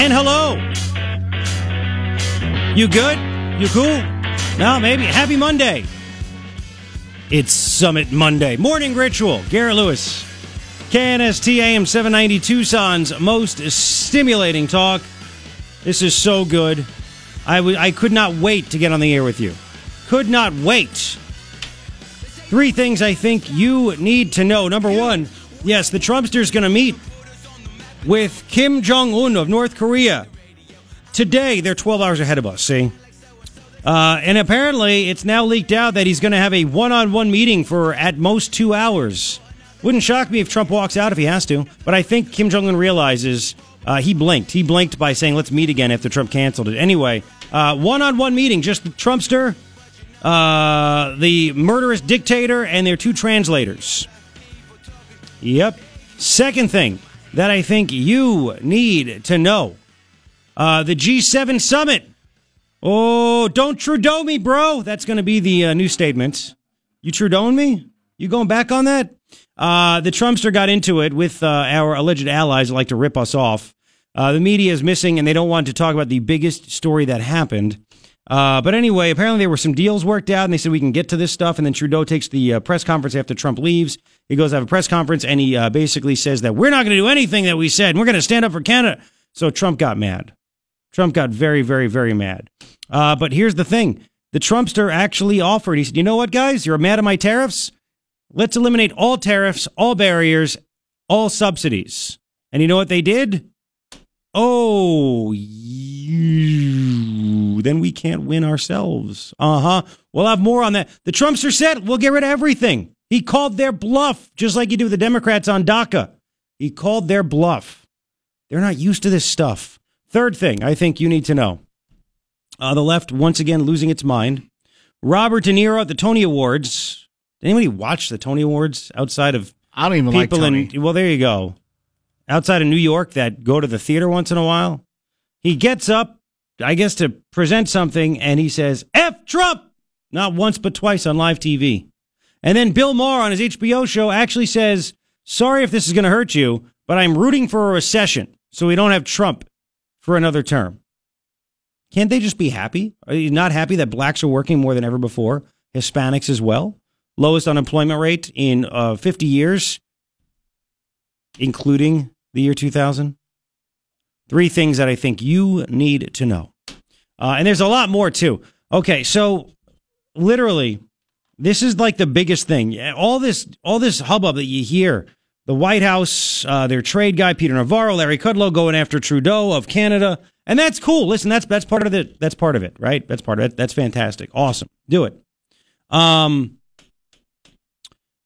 And hello. You good? You cool? No, maybe. Happy Monday. It's Summit Monday. Morning Ritual. Garrett Lewis. KNST AM 790 Tucson's most stimulating talk. This is so good. I, w- I could not wait to get on the air with you. Could not wait. Three things I think you need to know. Number one, yes, the Trumpster's going to meet with Kim Jong un of North Korea. Today, they're 12 hours ahead of us, see? Uh, and apparently, it's now leaked out that he's going to have a one on one meeting for at most two hours. Wouldn't shock me if Trump walks out if he has to, but I think Kim Jong un realizes uh, he blinked. He blinked by saying, let's meet again after Trump canceled it. Anyway, one on one meeting, just the Trumpster, uh, the murderous dictator, and their two translators. Yep. Second thing that I think you need to know uh, the G7 summit. Oh, don't Trudeau me, bro. That's going to be the uh, new statement. You Trudeauing me? You going back on that? Uh, the Trumpster got into it with uh, our alleged allies that like to rip us off. Uh, the media is missing, and they don't want to talk about the biggest story that happened. Uh, but anyway, apparently there were some deals worked out, and they said we can get to this stuff. And then Trudeau takes the uh, press conference after Trump leaves. He goes to have a press conference, and he uh, basically says that we're not going to do anything that we said. We're going to stand up for Canada. So Trump got mad. Trump got very, very, very mad. Uh, but here's the thing: the Trumpster actually offered. He said, "You know what, guys? You're mad at my tariffs. Let's eliminate all tariffs, all barriers, all subsidies." And you know what they did? Oh, then we can't win ourselves. Uh huh. We'll have more on that. The Trumpster said we'll get rid of everything. He called their bluff, just like you do with the Democrats on DACA. He called their bluff. They're not used to this stuff. Third thing I think you need to know uh, the left once again losing its mind. Robert De Niro at the Tony Awards. Did anybody watch the Tony Awards outside of I don't even people like Tony. in? Well, there you go. Outside of New York that go to the theater once in a while. He gets up, I guess, to present something, and he says, F Trump! Not once, but twice on live TV. And then Bill Maher on his HBO show actually says, Sorry if this is going to hurt you, but I'm rooting for a recession so we don't have Trump for another term. Can't they just be happy? Are you not happy that blacks are working more than ever before? Hispanics as well? Lowest unemployment rate in uh, 50 years, including the year 2000? Three things that I think you need to know. Uh, and there's a lot more too. Okay, so literally, this is like the biggest thing. All this, all this hubbub that you hear. The White House, uh, their trade guy Peter Navarro, Larry Kudlow going after Trudeau of Canada, and that's cool. Listen, that's that's part of it. That's part of it, right? That's part of it. That's fantastic. Awesome. Do it. Um.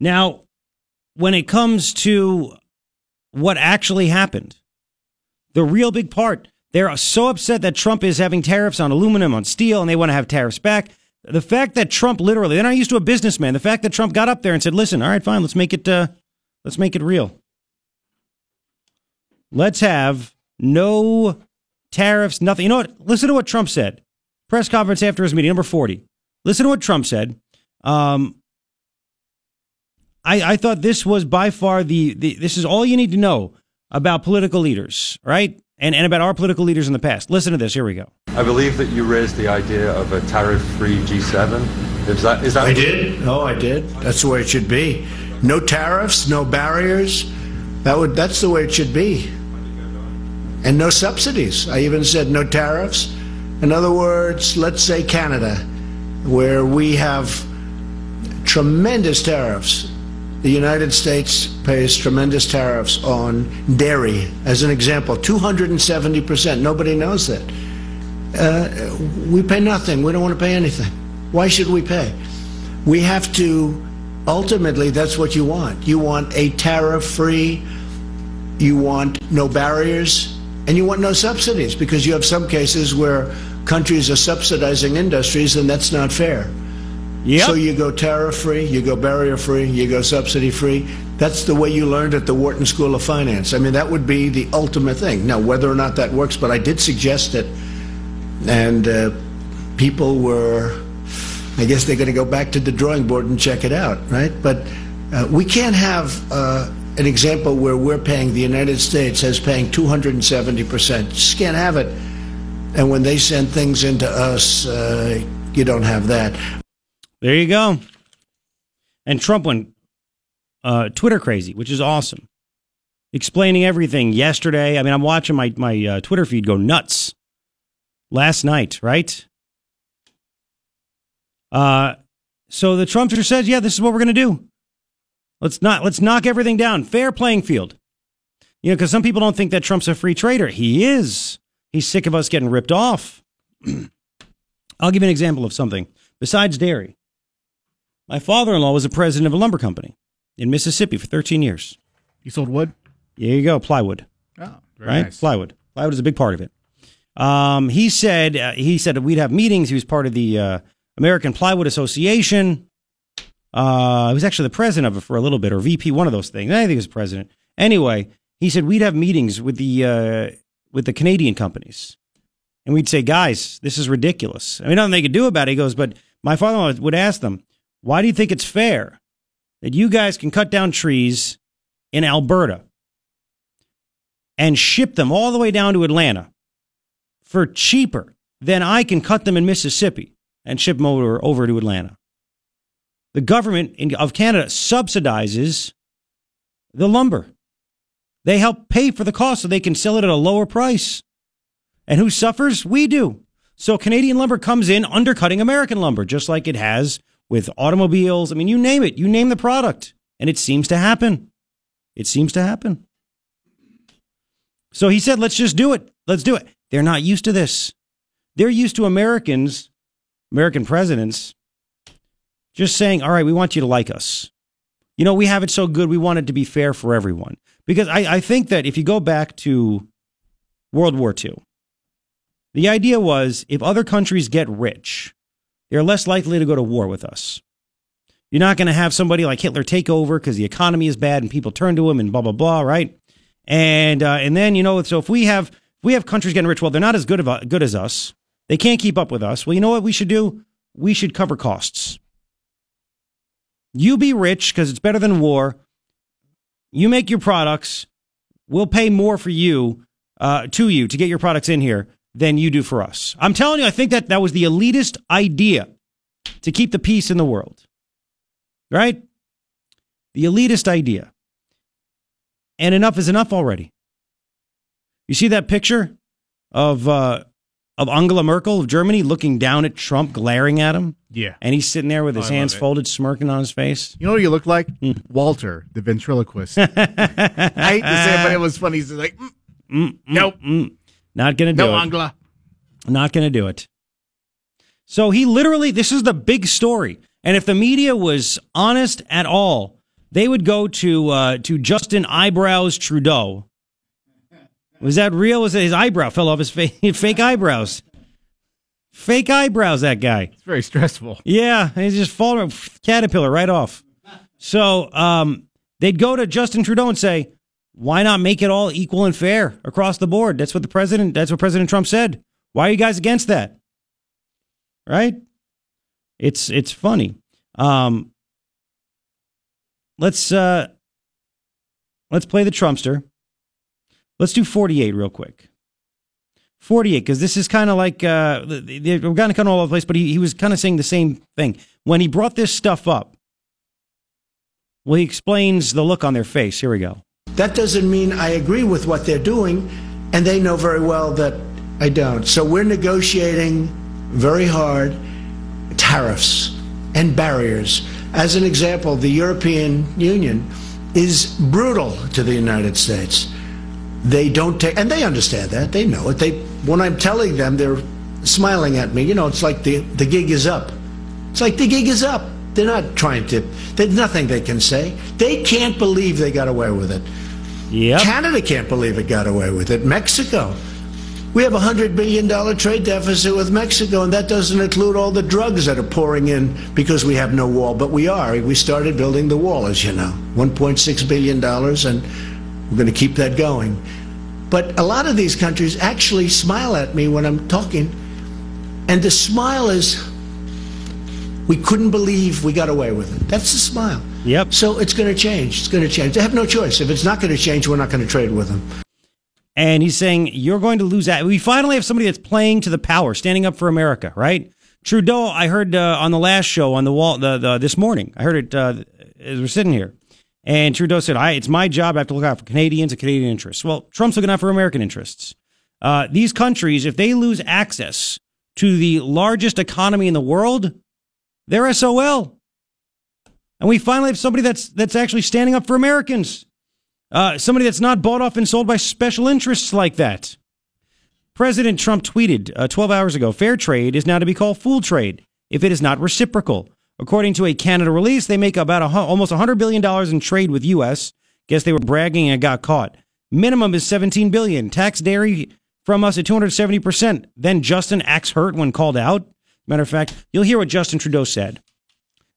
Now, when it comes to what actually happened, the real big part, they're so upset that Trump is having tariffs on aluminum, on steel, and they want to have tariffs back. The fact that Trump literally, they're not used to a businessman. The fact that Trump got up there and said, listen, all right, fine, let's make it, uh, let's make it real. Let's have no tariffs, nothing. You know what? Listen to what Trump said. Press conference after his meeting, number 40. Listen to what Trump said. Um, I, I thought this was by far the, the, this is all you need to know about political leaders, right? And, and about our political leaders in the past. Listen to this. Here we go. I believe that you raised the idea of a tariff-free G7. Is that is that? I did. Oh, I did. That's the way it should be. No tariffs, no barriers. That would. That's the way it should be. And no subsidies. I even said no tariffs. In other words, let's say Canada, where we have tremendous tariffs. The United States pays tremendous tariffs on dairy, as an example, 270%. Nobody knows that. Uh, we pay nothing. We don't want to pay anything. Why should we pay? We have to, ultimately, that's what you want. You want a tariff free, you want no barriers, and you want no subsidies because you have some cases where countries are subsidizing industries, and that's not fair. Yep. So you go tariff free, you go barrier free, you go subsidy free. That's the way you learned at the Wharton School of Finance. I mean, that would be the ultimate thing. Now, whether or not that works, but I did suggest it, and uh, people were, I guess they're going to go back to the drawing board and check it out, right? But uh, we can't have uh, an example where we're paying, the United States has paying 270%. Just can't have it. And when they send things into us, uh, you don't have that. There you go. And Trump went uh, Twitter crazy, which is awesome. Explaining everything yesterday. I mean, I'm watching my, my uh, Twitter feed go nuts last night, right? Uh, so the Trumpster says, yeah, this is what we're going to do. Let's not let's knock everything down. Fair playing field. You know, because some people don't think that Trump's a free trader. He is. He's sick of us getting ripped off. I'll give you an example of something. Besides dairy, my father-in-law was a president of a lumber company in Mississippi for 13 years. You sold wood? There you go, plywood. Oh, very right? nice. Plywood. Plywood is a big part of it. Um, he said uh, he said we'd have meetings. He was part of the uh, American Plywood Association. Uh, he was actually the president of it for a little bit, or VP, one of those things. I think he was president. Anyway, he said we'd have meetings with the uh, with the Canadian companies, and we'd say, guys, this is ridiculous. I mean, nothing they could do about it. He goes, but my father in law would ask them, why do you think it's fair that you guys can cut down trees in Alberta and ship them all the way down to Atlanta for cheaper than I can cut them in Mississippi and ship them over, over to Atlanta? the government of Canada subsidizes the lumber. They help pay for the cost so they can sell it at a lower price. And who suffers? We do. So Canadian lumber comes in undercutting American lumber, just like it has with automobiles. I mean, you name it, you name the product, and it seems to happen. It seems to happen. So he said, let's just do it. Let's do it. They're not used to this. They're used to Americans, American presidents, just saying, all right, we want you to like us. You know, we have it so good, we want it to be fair for everyone. Because I, I think that if you go back to World War II, the idea was if other countries get rich, they're less likely to go to war with us. You're not going to have somebody like Hitler take over because the economy is bad and people turn to him and blah blah blah, right? And uh, and then you know, so if we have if we have countries getting rich, well, they're not as good of good as us. They can't keep up with us. Well, you know what we should do? We should cover costs. You be rich because it's better than war. You make your products. We'll pay more for you, uh, to you, to get your products in here than you do for us. I'm telling you, I think that that was the elitist idea to keep the peace in the world. Right? The elitist idea. And enough is enough already. You see that picture of uh, of Angela Merkel of Germany looking down at Trump, glaring at him? Yeah. And he's sitting there with his Oh, hands folded, smirking on his face. You know what you look like? Hmm. Walter, the ventriloquist. I hate to say it, but it was funny. He's like, mm, nope, Not going to do no, it. Angela. Not going to do it. So he literally, this is the big story. And if the media was honest at all, they would go to uh, to Justin Eyebrows Trudeau. Was that real? Was it his eyebrow fell off his face? Fake eyebrows. Fake eyebrows, that guy. It's very stressful. Yeah, he's just falling caterpillar right off. So um, they'd go to Justin Trudeau and say, "Why not make it all equal and fair across the board?" That's what the president. That's what President Trump said. Why are you guys against that? Right? It's it's funny. Um, let's uh, let's play the Trumpster. Let's do forty eight real quick. 48 because this is kind of like uh, we're kind of kind all over the place but he, he was kind of saying the same thing when he brought this stuff up well he explains the look on their face here we go That doesn't mean I agree with what they're doing, and they know very well that I don't. So we're negotiating very hard tariffs and barriers. As an example, the European Union is brutal to the United States. They don't take, and they understand that. They know it. They, when I'm telling them, they're smiling at me. You know, it's like the, the gig is up. It's like the gig is up. They're not trying to, there's nothing they can say. They can't believe they got away with it. yep Canada can't believe it got away with it. Mexico. We have a $100 billion trade deficit with Mexico, and that doesn't include all the drugs that are pouring in because we have no wall. But we are. We started building the wall, as you know $1.6 billion, and we're going to keep that going. But a lot of these countries actually smile at me when I'm talking, and the smile is We couldn't believe we got away with it. That's the smile. Yep. So it's going to change. It's going to change. They have no choice. If it's not going to change, we're not going to trade with them. And he's saying you're going to lose. That. We finally have somebody that's playing to the power, standing up for America, right? Trudeau, I heard uh, on the last show on the wall the, the, this morning. I heard it uh, as we're sitting here, and Trudeau said, "I it's my job. I have to look out for Canadians and Canadian interests." Well, Trump's looking out for American interests. Uh, these countries, if they lose access to the largest economy in the world, they're SOL. And we finally have somebody that's that's actually standing up for Americans. Uh, somebody that's not bought off and sold by special interests like that. President Trump tweeted uh, 12 hours ago fair trade is now to be called fool trade if it is not reciprocal. According to a Canada release, they make about a, almost $100 billion in trade with U.S. Guess they were bragging and got caught. Minimum is 17 billion. Tax dairy from us at 270%. Then Justin acts hurt when called out. Matter of fact, you'll hear what Justin Trudeau said.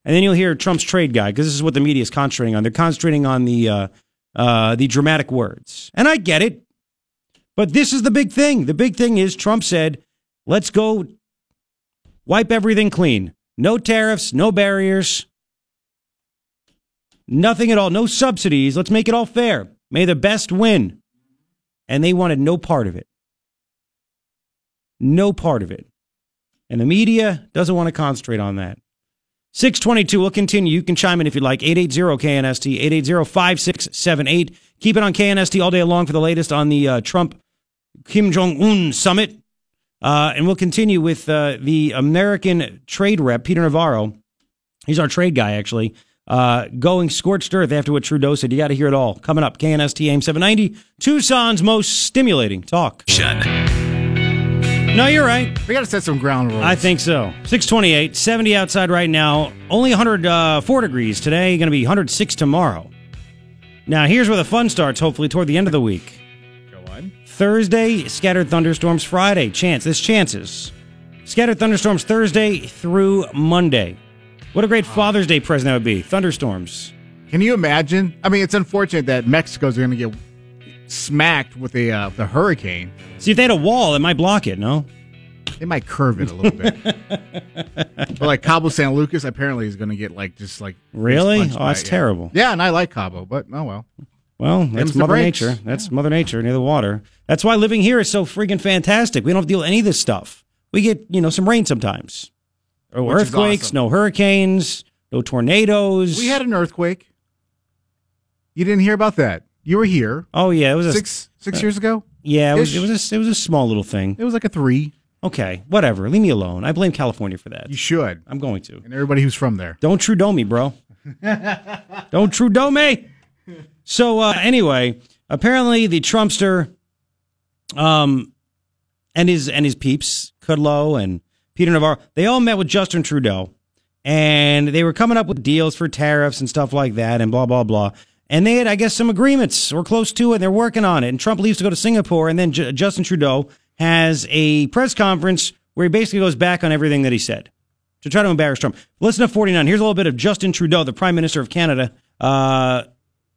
And then you'll hear Trump's trade guy, because this is what the media is concentrating on. They're concentrating on the uh, uh, the dramatic words. And I get it. But this is the big thing. The big thing is Trump said, let's go wipe everything clean. No tariffs, no barriers, nothing at all, no subsidies. Let's make it all fair. May the best win. And they wanted no part of it. No part of it. And the media doesn't want to concentrate on that. 622, we'll continue. You can chime in if you'd like. 880-KNST, 880-5678. Keep it on KNST all day long for the latest on the uh, Trump Kim Jong-un summit. Uh, and we'll continue with uh, the American trade rep, Peter Navarro. He's our trade guy, actually. Uh, going scorched earth after what Trudeau said. You got to hear it all. Coming up, KNST AM 790, Tucson's most stimulating talk. No, you're right. We got to set some ground rules. I think so. 628, 70 outside right now. Only 104 uh, degrees today. Going to be 106 tomorrow. Now, here's where the fun starts, hopefully, toward the end of the week. Go on. Thursday, scattered thunderstorms. Friday, chance. There's chances. Scattered thunderstorms Thursday through Monday. What a great Father's Day present that would be. Thunderstorms. Can you imagine? I mean, it's unfortunate that Mexico's going to get smacked with a uh, the hurricane. See, if they had a wall, it might block it, no? They might curve it a little bit. but like Cabo San Lucas, apparently is going to get like just like Really? punched Oh, that's it, terrible. Yeah, and I like Cabo, but oh well. Well, that's Mother breaks. Nature. That's Mother Nature near the water. That's why living here is so freaking fantastic. We don't have to deal with any of this stuff. We get, you know, some rain sometimes. No Which earthquakes, awesome. no hurricanes, no tornadoes. We had an earthquake. You didn't hear about that. You were here Oh yeah, it was a six six years ago. Yeah, it was, it was a, it was a small little thing. It was like a three. Okay, whatever. Leave me alone. I blame California for that. You should, I'm going to. and everybody who's from there. Don't Trudeau me, bro. Don't Trudeau me. So uh, anyway, apparently the Trumpster, um, and his and his peeps, Kudlow and Peter Navarro, they all met with Justin Trudeau, and they were coming up with deals for tariffs and stuff like that, and blah blah blah. And they had, I guess, some agreements or close to it. And they're working on it. And Trump leaves to go to Singapore, and then J- Justin Trudeau has a press conference where he basically goes back on everything that he said to try to embarrass Trump. Listen to 49. Here's a little bit of Justin Trudeau, the Prime Minister of Canada. Uh,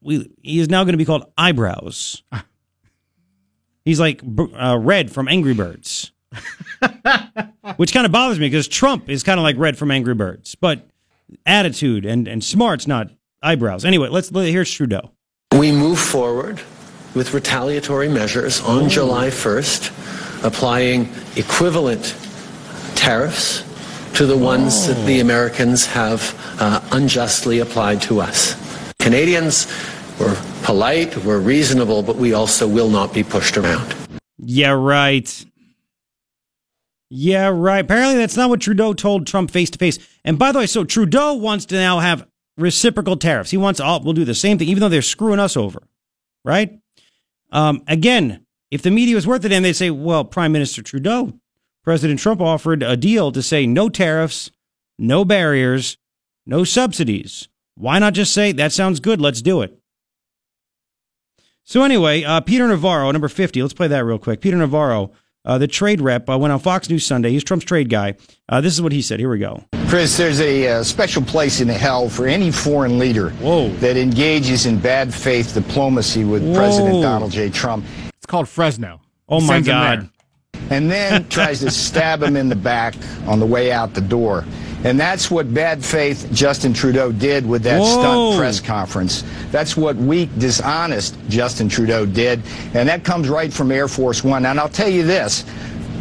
we, he is now going to be called Eyebrows. He's like uh, Red from Angry Birds, which kind of bothers me because Trump is kind of like Red from Angry Birds, but attitude and, and smart's not eyebrows. Anyway, let's let, here's Trudeau. We move forward with retaliatory measures on July 1st, applying equivalent tariffs to the ones that the Americans have uh, unjustly applied to us. Canadians were polite, we're reasonable, but we also will not be pushed around. Yeah, right. Yeah, right. Apparently, that's not what Trudeau told Trump face to face. And by the way, so Trudeau wants to now have reciprocal tariffs. He wants, all, we'll do the same thing, even though they're screwing us over, right? Um, again, if the media was worth it, and they'd say, well, Prime Minister Trudeau, President Trump offered a deal to say no tariffs, no barriers, no subsidies. Why not just say, that sounds good, let's do it? So anyway, uh, Peter Navarro, number 50, let's play that real quick. Peter Navarro, uh, the trade rep, uh, went on Fox News Sunday. He's Trump's trade guy. Uh, this is what he said. Here we go. Chris, there's a uh, special place in hell for any foreign leader Whoa. that engages in bad faith diplomacy with Whoa. President Donald J. Trump It's called Fresno. Oh He my God. and then tries to stab him in the back on the way out the door. And that's what bad faith Justin Trudeau did with that Whoa. stunt press conference. That's what weak, dishonest Justin Trudeau did. And that comes right from Air Force One. And I'll tell you this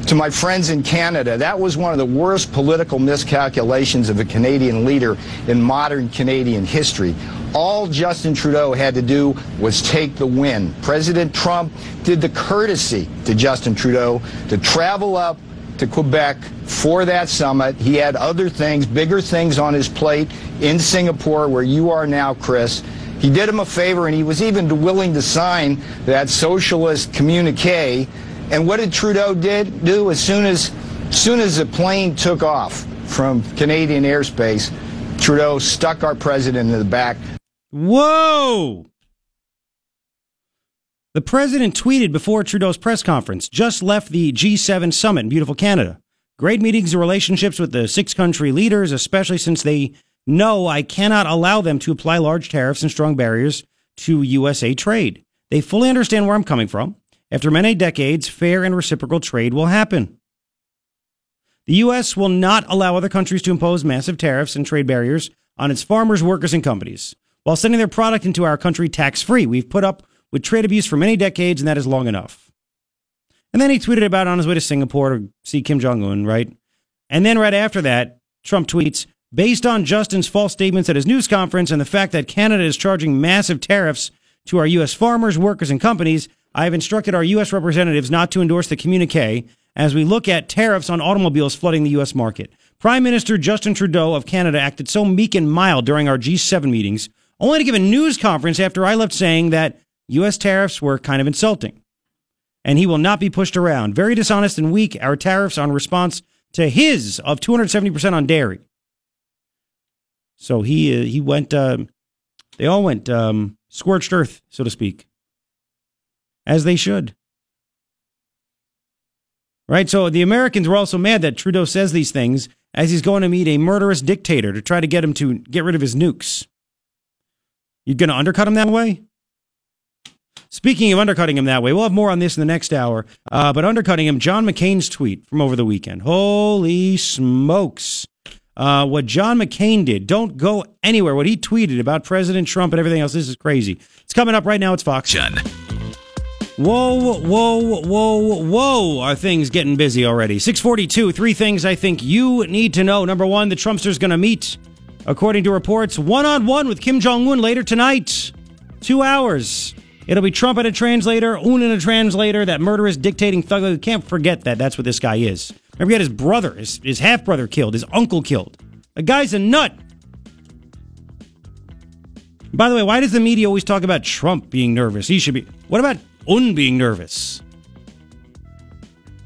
to my friends in Canada, that was one of the worst political miscalculations of a Canadian leader in modern Canadian history. All Justin Trudeau had to do was take the win. President Trump did the courtesy to Justin Trudeau to travel up to Quebec for that summit. He had other things, bigger things on his plate in Singapore, where you are now, Chris. He did him a favor, and he was even willing to sign that socialist communique. And what did Trudeau did do as soon as, soon as the plane took off from Canadian airspace? Trudeau stuck our president in the back. Whoa! The president tweeted before Trudeau's press conference, just left the G7 summit in beautiful Canada. Great meetings and relationships with the six country leaders, especially since they know I cannot allow them to apply large tariffs and strong barriers to USA trade. They fully understand where I'm coming from. After many decades, fair and reciprocal trade will happen. The U.S. will not allow other countries to impose massive tariffs and trade barriers on its farmers, workers, and companies while sending their product into our country tax free. We've put up with trade abuse for many decades, and that is long enough. And then he tweeted about on his way to Singapore to see Kim Jong un, right? And then right after that, Trump tweets Based on Justin's false statements at his news conference and the fact that Canada is charging massive tariffs to our U.S. farmers, workers, and companies, I have instructed our U.S. representatives not to endorse the communique as we look at tariffs on automobiles flooding the U.S. market. Prime Minister Justin Trudeau of Canada acted so meek and mild during our G7 meetings, only to give a news conference after I left saying that U.S. tariffs were kind of insulting. And he will not be pushed around. Very dishonest and weak, our tariffs on response to his of 270% on dairy. So he uh, he went. Uh, they all went um, scorched earth, so to speak, as they should. Right. So the Americans were also mad that Trudeau says these things as he's going to meet a murderous dictator to try to get him to get rid of his nukes. You're going to undercut him that way? Speaking of undercutting him that way, we'll have more on this in the next hour. Uh, but undercutting him, John McCain's tweet from over the weekend. Holy smokes. Uh, what John McCain did, don't go anywhere. What he tweeted about President Trump and everything else, this is crazy. It's coming up right now. It's Fox. John. Whoa, whoa, whoa, whoa. Are things getting busy already? 642, three things I think you need to know. Number one, the Trumpster's going to meet, according to reports, one on one with Kim Jong un later tonight. Two hours. It'll be Trump and a translator, Un and a translator, that murderous dictating thug. You can't forget that. That's what this guy is. Remember, he had his brother, his, his half brother killed, his uncle killed. The guy's a nut. By the way, why does the media always talk about Trump being nervous? He should be. What about Un being nervous?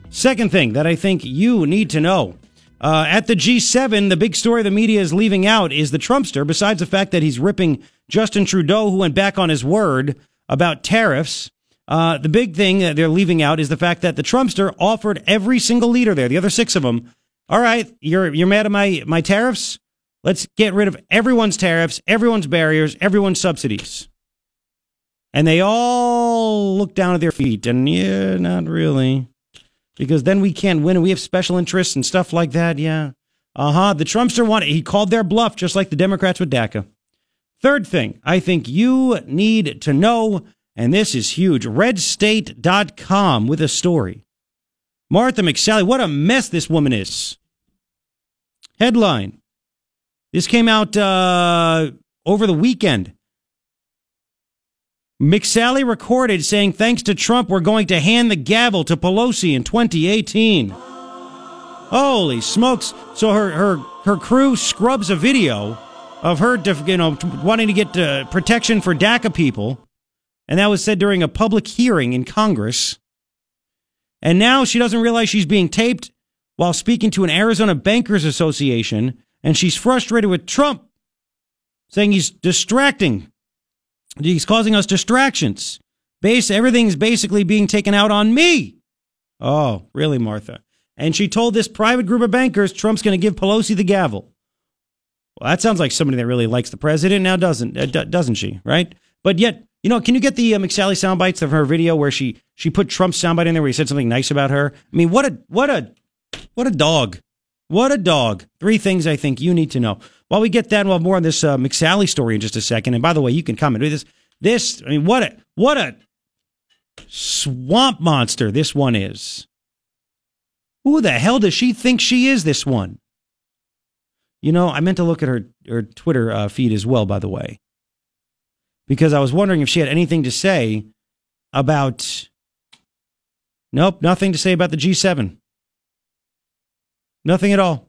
Second thing that I think you need to know. Uh, at the G7, the big story the media is leaving out is the Trumpster, besides the fact that he's ripping Justin Trudeau, who went back on his word about tariffs. Uh, the big thing that they're leaving out is the fact that the Trumpster offered every single leader there, the other six of them, all right, you're you're mad at my my tariffs. Let's get rid of everyone's tariffs, everyone's barriers, everyone's subsidies. And they all look down at their feet, and yeah, not really, because then we can't win, and we have special interests and stuff like that. Yeah, uh huh. The Trumpster wanted he called their bluff, just like the Democrats with DACA. Third thing I think you need to know, and this is huge redstate.com with a story. Martha McSally, what a mess this woman is. Headline. This came out uh, over the weekend. McSally recorded saying, thanks to Trump, we're going to hand the gavel to Pelosi in 2018. Holy smokes. So her, her, her crew scrubs a video of her, you know, wanting to get uh, protection for DACA people. And that was said during a public hearing in Congress. And now she doesn't realize she's being taped while speaking to an Arizona Bankers Association. And she's frustrated with Trump, saying he's distracting. He's causing us distractions. Base, everything's basically being taken out on me. Oh, really, Martha? And she told this private group of bankers Trump's going to give Pelosi the gavel. Well, that sounds like somebody that really likes the president now, doesn't uh, doesn't she? Right? But yet, you know, can you get the uh, McSally sound bites of her video where she she put Trump's soundbite in there where he said something nice about her? I mean, what a what a what a dog! What a dog. Three things I think you need to know. While we get that, we'll have more on this uh, McSally story in just a second. And by the way, you can comment. This, this, I mean, what a, what a swamp monster this one is. Who the hell does she think she is, this one? You know, I meant to look at her, her Twitter uh, feed as well, by the way, because I was wondering if she had anything to say about. Nope, nothing to say about the G7. Nothing at all.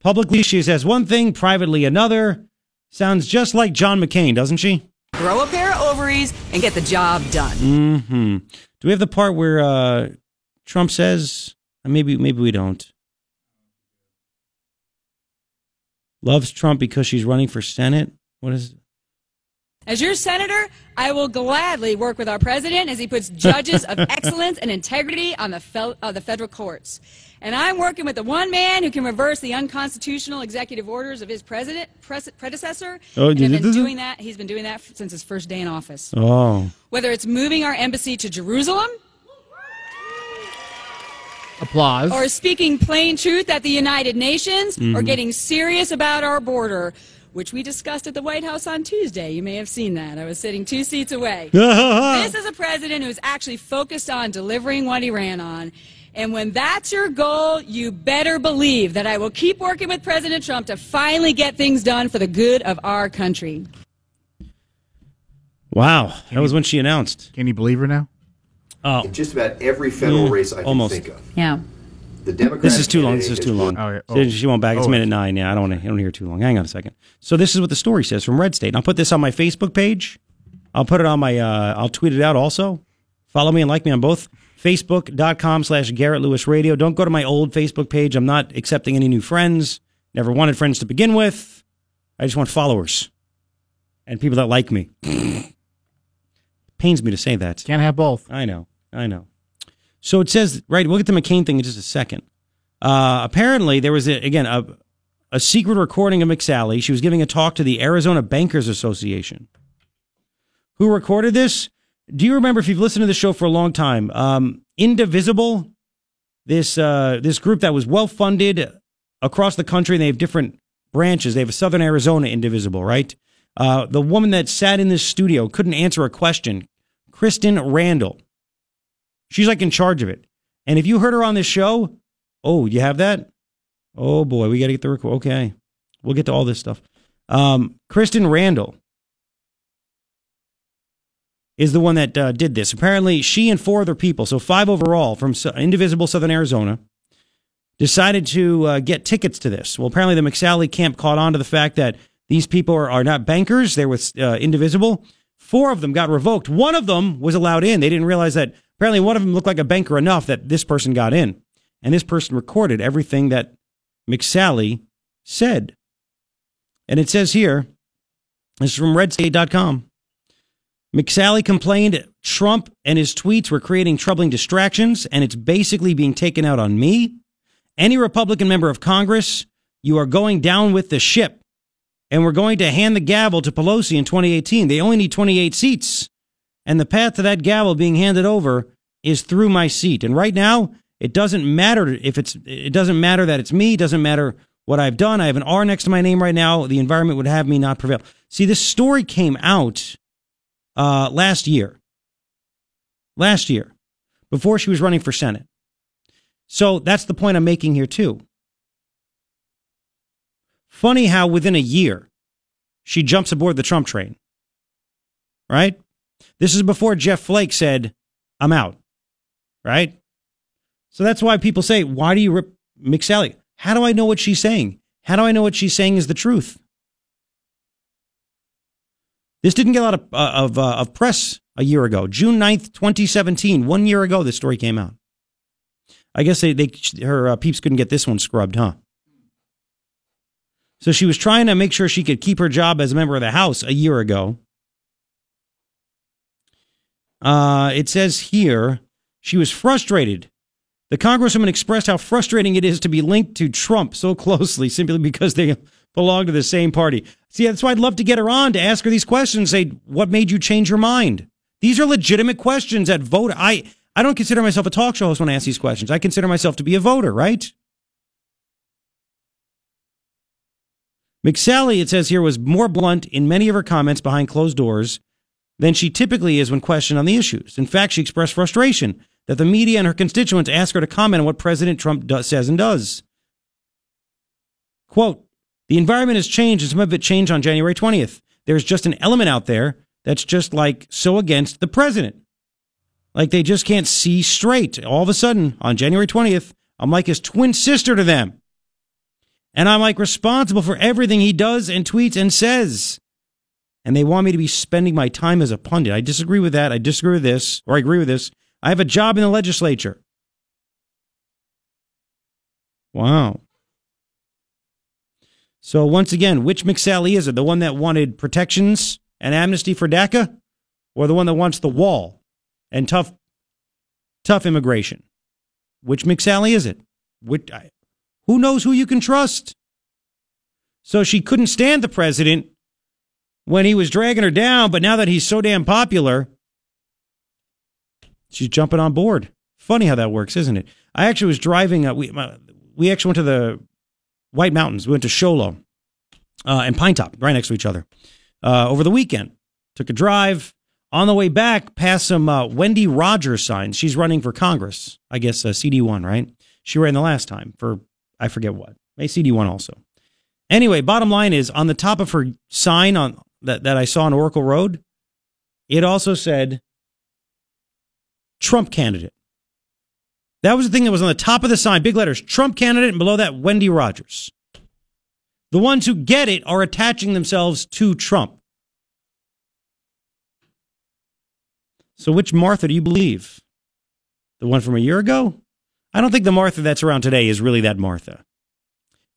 Publicly, she says one thing, privately, another. Sounds just like John McCain, doesn't she? Grow a pair of ovaries and get the job done. hmm Do we have the part where uh, Trump says, uh, maybe, maybe we don't. Loves Trump because she's running for Senate? What is As your senator, I will gladly work with our president as he puts judges of excellence and integrity on the, fel- uh, the federal courts. And I'm working with the one man who can reverse the unconstitutional executive orders of his president, pres- predecessor. Oh, and have been doing that. He's been doing that since his first day in office. Oh. Whether it's moving our embassy to Jerusalem Applause. or speaking plain truth at the United Nations, or Mhm. getting serious about our border, which we discussed at the White House on Tuesday. You may have seen that. I was sitting two seats away. this is a president who's actually focused on delivering what he ran on. And when that's your goal, you better believe that I will keep working with President Trump to finally get things done for the good of our country. Wow. That was when she announced. Can you believe her now? Oh. In just about every federal Yeah, race I can almost. think of. Yeah. The Democratic This is too long. This is too long. Oh, yeah. She- She won't back. It's Oh, minute nine. Yeah, I don't want to. I don't hear too long. Hang on a second. So this is what the story says from Red State. And I'll put this on my Facebook page. I'll put it on my. Uh, I'll tweet it out also. Follow me and like me on both. Facebook.com slash Garrett Lewis Radio. Don't go to my old Facebook page. I'm not accepting any new friends. Never wanted friends to begin with. I just want followers and people that like me. Pains me to say that. Can't have both. I know. I know. So it says, right, we'll get the McCain thing in just a second. Uh, apparently, there was, a, again, a, a secret recording of McSally. She was giving a talk to the Arizona Bankers Association. Who recorded this? Do you remember, if you've listened to the show for a long time, um, Indivisible, this, uh, this group that was well funded across the country, and they have different branches. They have a Southern Arizona Indivisible, right? Uh, the woman that sat in this studio couldn't answer a question, Kristen Randall. She's like in charge of it. And if you heard her on this show, oh, you have that? Oh boy, we got to get the record. Okay. We'll get to all this stuff. Um, Kristen Randall is the one that uh, did this. Apparently, she and four other people, so five overall from Indivisible Southern Arizona, decided to uh, get tickets to this. Well, apparently, the McSally camp caught on to the fact that these people are, are not bankers, they're with uh, Indivisible. Four of them got revoked. One of them was allowed in. They didn't realize that apparently one of them looked like a banker enough that this person got in. And this person recorded everything that McSally said. And it says here, this is from redstate.com. McSally complained Trump and his tweets were creating troubling distractions, and it's basically being taken out on me. Any Republican member of Congress, you are going down with the ship. And we're going to hand the gavel to Pelosi in 2018. They only need 28 seats. And the path to that gavel being handed over is through my seat. And right now, it doesn't matter if it's, it doesn't matter that it's me. It doesn't matter what I've done. I have an R next to my name right now. The environment would have me not prevail. See, this story came out uh, last year. Last year, before she was running for Senate. So that's the point I'm making here, too. Funny how within a year, she jumps aboard the Trump train. Right? This is before Jeff Flake said, I'm out. Right? So that's why people say, why do you rip McSally? How do I know what she's saying? How do I know what she's saying is the truth? This didn't get a lot of, uh, of, uh, of press a year ago. June 9th, 2017. One year ago, this story came out. I guess they, they her uh, peeps couldn't get this one scrubbed, huh? So she was trying to make sure she could keep her job as a member of the House a year ago. Uh, it says here she was frustrated. The congresswoman expressed how frustrating it is to be linked to Trump so closely simply because they belong to the same party. See, that's why I'd love to get her on to ask her these questions. Say, what made you change your mind? These are legitimate questions that vote. I I don't consider myself a talk show host when I ask these questions. I consider myself to be a voter, right? McSally, it says here, was more blunt in many of her comments behind closed doors than she typically is when questioned on the issues. In fact, she expressed frustration that the media and her constituents ask her to comment on what President Trump does, says and does. Quote, the environment has changed and some of it changed on January 20th. There's just an element out there that's just like so against the president. Like they just can't see straight. All of a sudden, on January 20th, I'm like his twin sister to them. And I'm like responsible for everything he does and tweets and says. And they want me to be spending my time as a pundit. I disagree with that. I disagree with this, or I agree with this. I have a job in the legislature. Wow. So once again, which McSally is it? The one that wanted protections and amnesty for DACA, or the one that wants the wall and tough, tough immigration? Which McSally is it? Which, who knows who you can trust? So she couldn't stand the president when he was dragging her down, but now that he's so damn popular, she's jumping on board. Funny how that works, isn't it? I actually was driving. Uh, we uh, we actually went to the White Mountains. We went to Show Low uh, and Pinetop, right next to each other, uh, over the weekend. Took a drive. On the way back, past some uh, Wendy Rogers signs. She's running for Congress. I guess uh, CD one, right? She ran the last time for I forget what. CD one also. Anyway, bottom line is on the top of her sign on that, that I saw on Oracle Road, it also said Trump candidate. That was the thing that was on the top of the sign, big letters, Trump candidate, and below that, Wendy Rogers. The ones who get it are attaching themselves to Trump. So, which Martha do you believe? The one from a year ago? I don't think the Martha that's around today is really that Martha.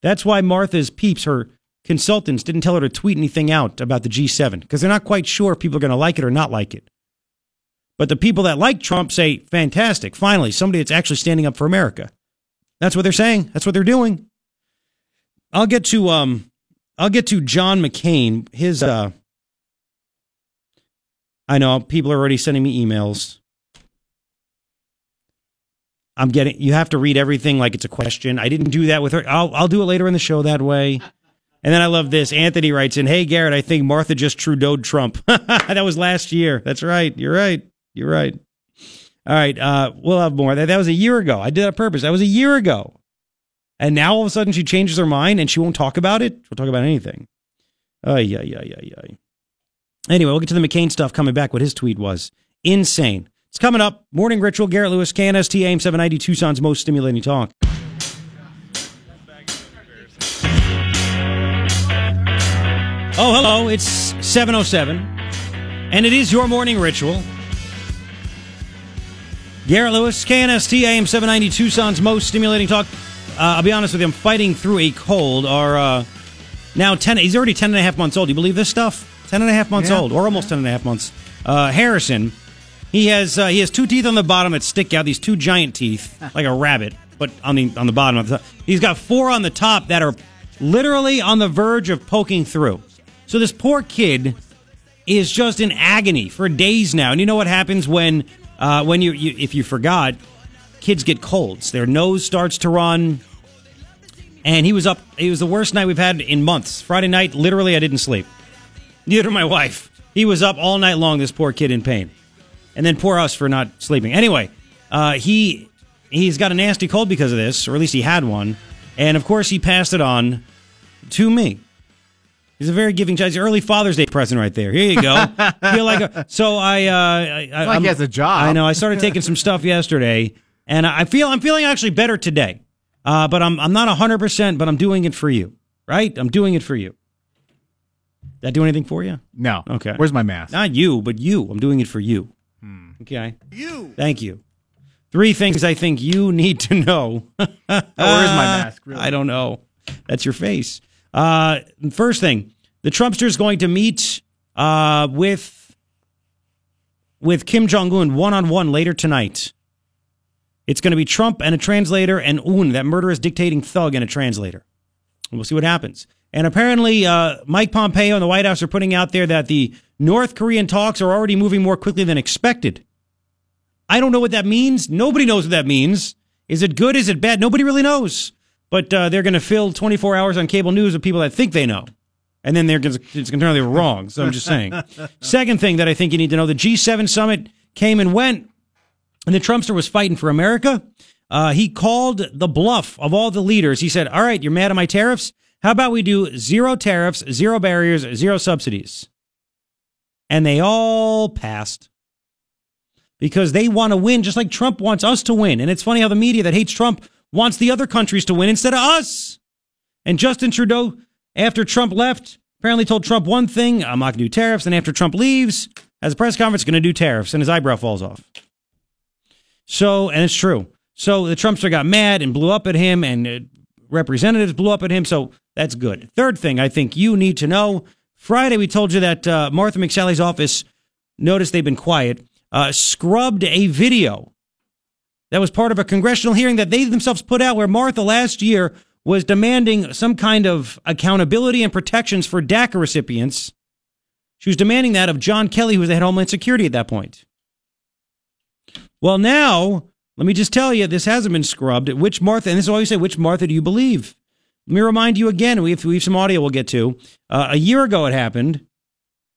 That's why Martha's peeps, her consultants, didn't tell her to tweet anything out about the G7 because they're not quite sure if people are going to like it or not like it. But the people that like Trump say, fantastic, finally, somebody that's actually standing up for America. That's what they're saying. That's what they're doing. I'll get to um I'll get to John McCain. His uh I know people are already sending me emails. I'm getting you have to read everything like it's a question. I didn't do that with her. I'll I'll do it later in the show that way. And then I love this. Anthony writes in, "Hey Garrett, I think Martha just Trudeau'd Trump. that was last year. That's right. You're right. You're right. All right. Uh, we'll have more. That that was a year ago. I did that on purpose. That was a year ago. And now all of a sudden she changes her mind and she won't talk about it. She'll talk about anything. Oh yeah yeah yeah yeah. Anyway, we'll get to the McCain stuff coming back. What his tweet was insane. It's coming up. Morning Ritual, Garrett Lewis, KNST AM 790, Tucson's most stimulating talk. Oh, hello. It's 707. And it is your morning ritual. Garrett Lewis, KNST AM 790, Tucson's most stimulating talk. Uh, I'll be honest with you, I'm fighting through a cold. Our uh, now 10, he's already 10 and a half months old. Do you believe this stuff? 10 and a half months Yeah. old, or almost 10 and a half months. Uh, Harrison, he has uh, he has two teeth on the bottom that stick out. These two giant teeth, like a rabbit, but on the on the bottom of the. He's got four on the top that are literally on the verge of poking through. So this poor kid is just in agony for days now. And you know what happens when uh, when you, you if you forgot, kids get colds. Their nose starts to run. And he was up. It was the worst night we've had in months. Friday night, literally, I didn't sleep. Neither my wife. He was up all night long. This poor kid in pain, and then poor us for not sleeping. Anyway, uh, he he's got a nasty cold because of this, or at least he had one, and of course he passed it on to me. He's a very giving child. He's an early Father's Day present right there. Here you go. Feel like a, so I. Uh, I, I like I'm- he has a job. I know. I started taking some stuff yesterday, and I feel I'm feeling actually better today. Uh, but I'm I'm not hundred percent. But I'm doing it for you, right? I'm doing it for you. That do anything for you? No. Okay. Where's my mask? Not you, but you. I'm doing it for you. Okay. You. Thank you. Three things I think you need to know. Oh, where's my mask? Really? I don't know. That's your face. Uh, first thing, the Trumpster is going to meet uh, with with Kim Jong Un one on one later tonight. It's going to be Trump and a translator, and Un, that murderous dictating thug, and a translator. We'll see what happens. And apparently, uh, Mike Pompeo and the White House are putting out there that the North Korean talks are already moving more quickly than expected. I don't know what that means. Nobody knows what that means. Is it good? Is it bad? Nobody really knows. But uh, they're going to fill 24 hours on cable news with people that think they know. And then they're gonna, it's going to turn out they were wrong. So I'm just saying. Second thing that I think you need to know the G7 summit came and went, and the Trumpster was fighting for America. Uh, he called the bluff of all the leaders. He said, All right, you're mad at my tariffs? How about we do zero tariffs, zero barriers, zero subsidies? And they all passed because they want to win just like Trump wants us to win. And it's funny how the media that hates Trump wants the other countries to win instead of us. And Justin Trudeau, after Trump left, apparently told Trump one thing I'm not going to do tariffs. And after Trump leaves, has a press conference, going to do tariffs, and his eyebrow falls off. So, and it's true. So the Trumpster got mad and blew up at him, and uh, representatives blew up at him. So that's good. Third thing I think you need to know Friday, we told you that uh, Martha McSally's office, notice they've been quiet, uh, scrubbed a video that was part of a congressional hearing that they themselves put out where Martha last year was demanding some kind of accountability and protections for DACA recipients. She was demanding that of John Kelly, who was the head of Homeland Security at that point. Well, now, let me just tell you, this hasn't been scrubbed. Which Martha, and this is why you say, which Martha do you believe? Let me remind you again, we have, we have some audio we'll get to. Uh, a year ago it happened.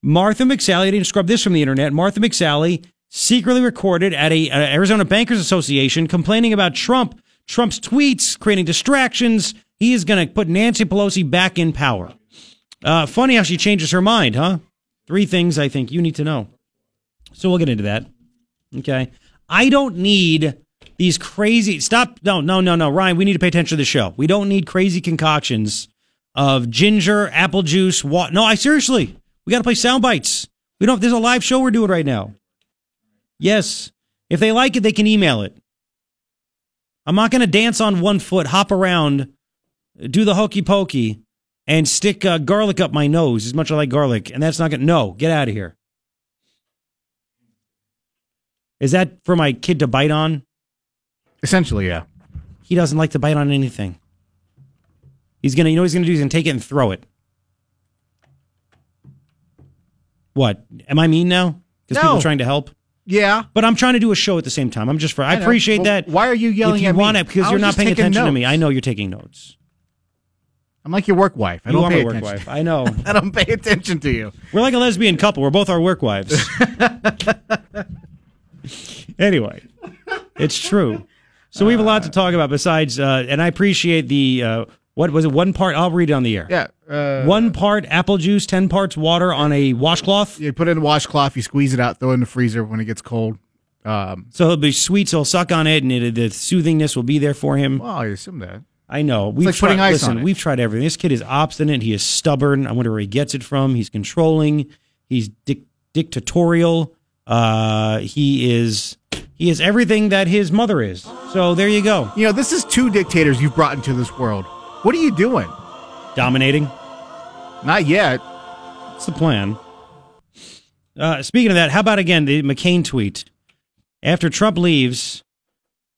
Martha McSally, I didn't scrub this from the internet. Martha McSally secretly recorded at a, a Arizona Bankers Association complaining about Trump, Trump's tweets, creating distractions. He is going to put Nancy Pelosi back in power. Uh, funny how she changes her mind, huh? Three things I think you need to know. So we'll get into that. Okay. I don't need these crazy stop no no no no Ryan we need to pay attention to the show we don't need crazy concoctions of ginger apple juice what no I seriously we got to play sound bites we don't there's a live show we're doing right now yes if they like it they can email it I'm not going to dance on one foot hop around do the hokey pokey and stick uh, garlic up my nose as much as I like garlic and that's not going to no get out of here is that for my kid to bite on Essentially, yeah. He doesn't like to bite on anything. He's gonna, you know, what he's gonna do. He's gonna take it and throw it. What? Am I mean now? Because No. people are trying to help. Yeah. But I'm trying to do a show at the same time. I'm just for. I, I appreciate Well, that. why are you yelling if you at me? want it because I you're not paying attention to me. I know you're taking notes. I'm like your work wife. I you don't are pay my work attention. wife. I know. I don't pay attention to you. We're like a lesbian couple. We're both our work wives. anyway, it's true. So we have a lot to talk about besides, uh, and I appreciate the uh, what was it? One part. I'll read it on the air. Yeah. Uh, One part apple juice, ten parts water on a washcloth. You put it in a washcloth. You squeeze it out. Throw it in the freezer when it gets cold. Um, So he'll be sweet. So he'll suck on it, and it, the soothingness will be there for him. well, I assume that. I know. We've like tried, putting ice listen, on it. we've tried everything. This kid is obstinate. He is stubborn. I wonder where he gets it from. He's controlling. He's dic- dictatorial. Uh, he is he is everything that his mother is. So there you go. You know, this is two dictators you've brought into this world. What are you doing? Dominating. Not yet. That's the plan. Uh, speaking of that, how about again the McCain tweet? After Trump leaves,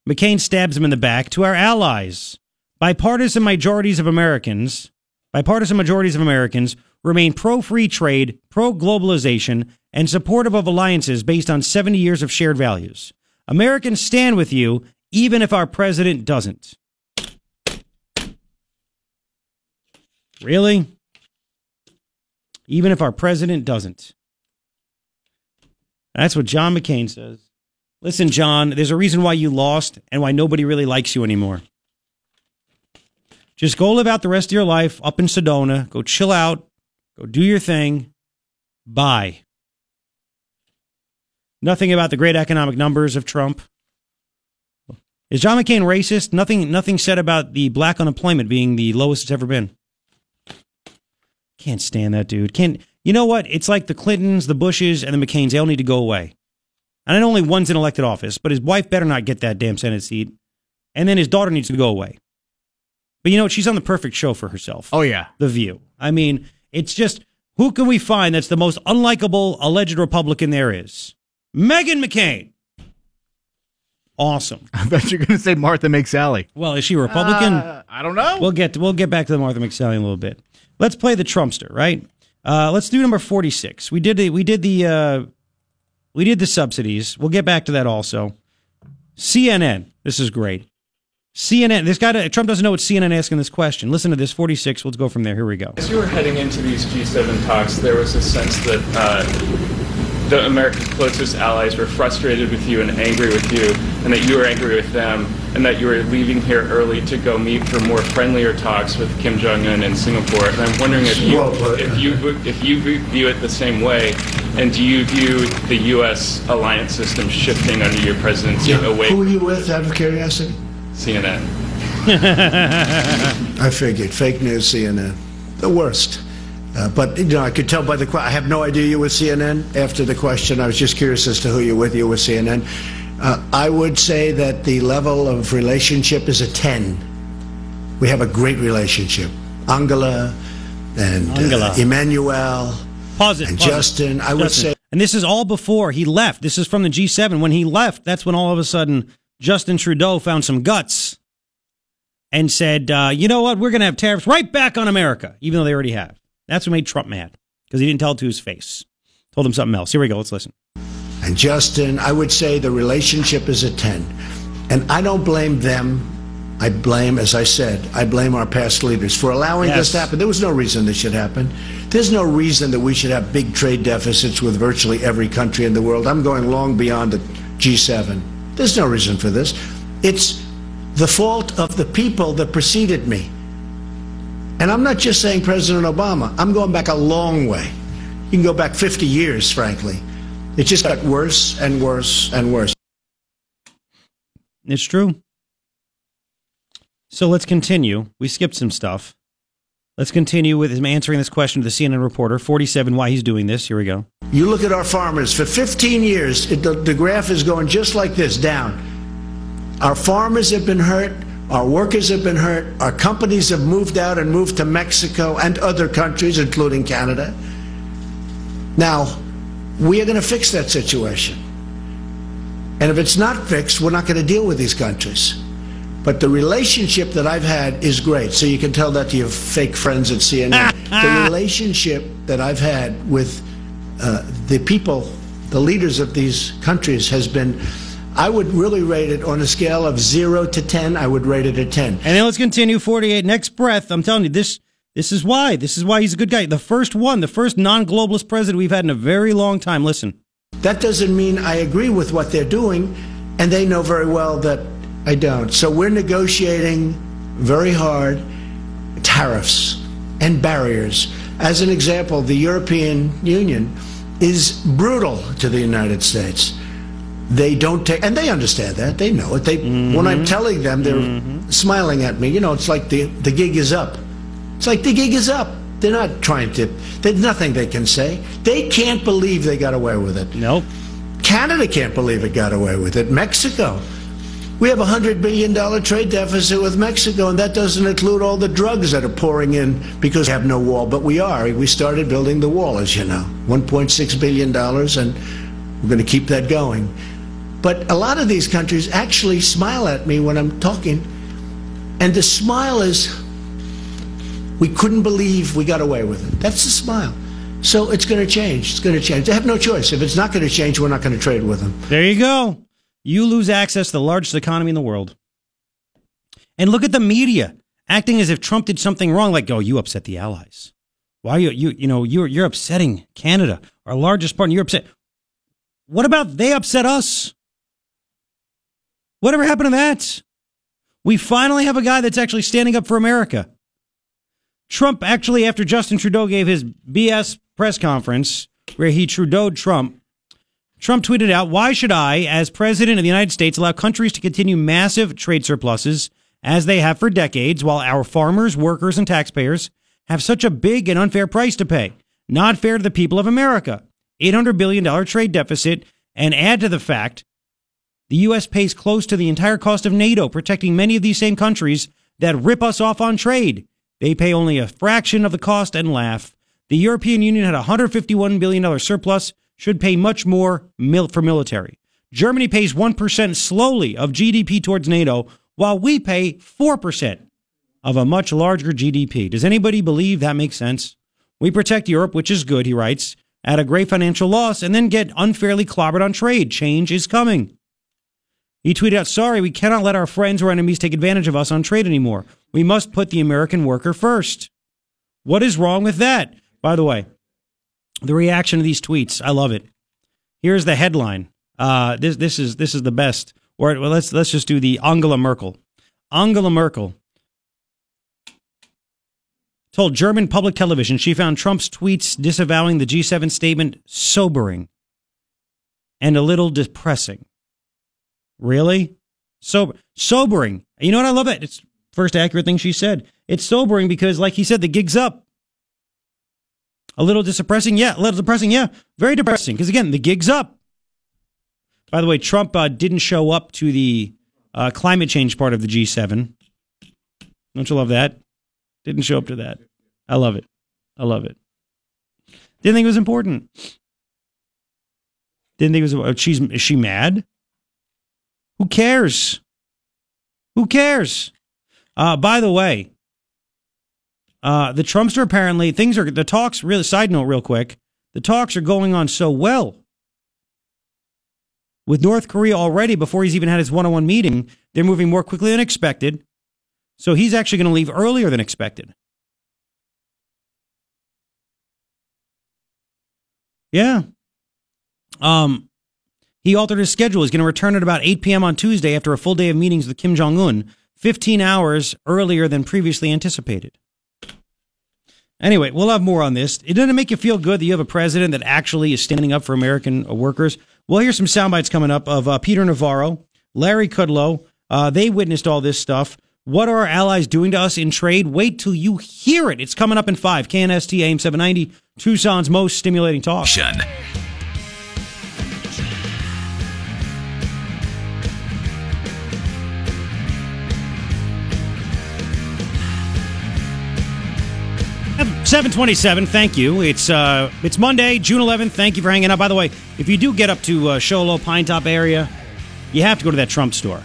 McCain stabs him in the back to our allies. Bipartisan majorities of Americans, bipartisan majorities of Americans remain pro free trade, pro globalization, and supportive of alliances based on 70 years of shared values. Americans stand with you, even if our president doesn't. Really? Even if our president doesn't. That's what John McCain says. Listen, John, there's a reason why you lost and why nobody really likes you anymore. Just go live out the rest of your life up in Sedona. Go chill out. Go do your thing. Bye. Nothing about the great economic numbers of Trump. Is John McCain racist? Nothing nothing said about the black unemployment being the lowest it's ever been. Can't stand that dude. Can't you know what? It's like the Clintons, the Bushes, and the McCains, they all need to go away. And I know only one's in elected office, but his wife better not get that damn Senate seat. And then his daughter needs to go away. But you know what? She's on the perfect show for herself. Oh yeah. The View. I mean, it's just who can we find that's the most unlikable alleged Republican there is? Meghan McCain. Awesome. I bet you're going to say Martha McSally. Well, is she a Republican? Uh, I don't know. We'll get we'll get back to the Martha McSally in a little bit. Let's play the Trumpster, right? Uh, let's do number forty six. We did the we did the uh, we did the subsidies. We'll get back to that also. CNN. This is great. CNN. This guy, Trump doesn't know what CNN asking this question. Listen to this. 46. Let's go from there. Here we go. As you were heading into these G7 talks, there was a sense that uh, the America's closest allies were frustrated with you and angry with you, and that you were angry with them, and that you were leaving here early to go meet for more friendlier talks with Kim Jong Un in Singapore. And I'm wondering if you, if you, if you view it the same way, and do you view the U.S. alliance system shifting under your presidency Yeah. away Who are you with, out of curiosity? CNN? I figured. Fake news, CNN. The worst. Uh, but, you know, I could tell by the question. I have no idea you were CNN after the question. I was just curious as to who you're with. You were CNN. Uh, I would say that the level of relationship is a 10. We have a great relationship. Angela and Angela. Uh, Emmanuel Pause it. and pause it. Justin. I would Justin. say And this is all before he left. This is from the G7. When he left, that's when all of a sudden Justin Trudeau found some guts and said, uh, you know what? We're going to have tariffs right back on America, even though they already have. That's what made Trump mad because he didn't tell it to his face. Told him something else. Here we go. Let's listen. and Justin, I would say the relationship is a 10. And I don't blame them. I blame, as I said, I blame our past leaders for allowing Yes. this to happen. There was no reason this should happen. There's no reason that we should have big trade deficits with virtually every country in the world. I'm going long beyond the G7. There's no reason for this. It's the fault of the people that preceded me. And I'm not just saying President Obama. I'm going back a long way. You can go back 50 years, frankly. It just got worse and worse and worse. It's true. So let's continue. We skipped some stuff. Let's continue with him answering this question to the CNN reporter. 47, why he's doing this. Here we go. You look at our farmers. For 15 years, it, the, the graph is going just like this down. Our farmers have been hurt. Our workers have been hurt. Our companies have moved out and moved to Mexico and other countries, including Canada. Now, we are going to fix that situation. And if it's not fixed, we're not going to deal with these countries. But the relationship that I've had is great. So you can tell that to your fake friends at CNN. the relationship that I've had with uh, the people, the leaders of these countries has been, I would really rate it on a scale of zero to 10, I would rate it a 10. And then let's continue. 48. Next breath. I'm telling you, this this is why. This is why he's a good guy. The first one, the first non globalist president we've had in a very long time. Listen. That doesn't mean I agree with what they're doing, and they know very well that I don't. So we're negotiating very hard tariffs and barriers. As an example, the European Union is brutal to the United States. They don't take, and they understand that. They know it. They, when I'm mm-hmm. telling them, they're mm-hmm. smiling at me. You know, it's like the the gig is up. It's like the gig is up. They're not trying to. There's nothing they can say. They can't believe they got away with it. Nope. Canada can't believe it got away with it. Mexico. We have a $100 billion trade deficit with Mexico, and that doesn't include all the drugs that are pouring in because we have no wall. But we are. We started building the wall, as you know. $1.6 billion, and we're going to keep that going. But a lot of these countries actually smile at me when I'm talking, and the smile is, we couldn't believe we got away with it. That's the smile. So it's going to change. It's going to change. They have no choice. If it's not going to change, we're not going to trade with them. There you go. You lose access to the largest economy in the world. And look at the media acting as if Trump did something wrong, like, oh, you upset the allies. Why are you, you, you know, you're, you're upsetting Canada, our largest partner. You're upset. What about they upset us? Whatever happened to that? We finally have a guy that's actually standing up for America. Trump actually, after Justin Trudeau gave his BS press conference where he Trudeau'd Trump, Trump tweeted out, Why should I, as president of the United States, allow countries to continue massive trade surpluses as they have for decades while our farmers, workers, and taxpayers have such a big and unfair price to pay? Not fair to the people of America. $800 billion trade deficit, and add to the fact the U.S. pays close to the entire cost of NATO, protecting many of these same countries that rip us off on trade. They pay only a fraction of the cost and laugh. The European Union had a $151 billion surplus, should pay much more mil- for military. Germany pays 1% slowly of GDP towards NATO, while we pay 4% of a much larger GDP. Does anybody believe that makes sense? We protect Europe, which is good, he writes, at a great financial loss, and then get unfairly clobbered on trade. Change is coming. He tweeted out, Sorry, we cannot let our friends or enemies take advantage of us on trade anymore. We must put the American worker first. What is wrong with that? By the way, the reaction to these tweets, I love it. Here's the headline. Uh, this this is this is the best. Or well, let's let's just do the Angela Merkel. Angela Merkel told German public television she found Trump's tweets disavowing the G7 statement sobering and a little depressing. Really? Sober sobering. You know what I love it. It's first accurate thing she said. It's sobering because like he said the gig's up. A little depressing, yeah. A little depressing, yeah. Very depressing because again, the gig's up. By the way, Trump uh, didn't show up to the uh, climate change part of the G7. Don't you love that? Didn't show up to that. I love it. I love it. Didn't think it was important. Didn't think it was. She's is she mad? Who cares? Who cares? Uh, by the way, uh, the Trumpster apparently things are the talks. Really, side note, real quick, the talks are going on so well with North Korea already. Before he's even had his one-on-one meeting, they're moving more quickly than expected. So he's actually going to leave earlier than expected. Yeah. Um, he altered his schedule. He's going to return at about 8 p.m. on Tuesday after a full day of meetings with Kim Jong un, 15 hours earlier than previously anticipated. Anyway, we'll have more on this. It doesn't make you feel good that you have a president that actually is standing up for American uh, workers. Well, here's some sound bites coming up of uh, Peter Navarro, Larry Kudlow. Uh, they witnessed all this stuff. What are our allies doing to us in trade? Wait till you hear it. It's coming up in five. KNST AM 790, Tucson's most stimulating talk. Shun. 727, thank you. It's uh, it's Monday, June 11th. Thank you for hanging out. By the way, if you do get up to uh, Show Low, Pine Top area, you have to go to that Trump store.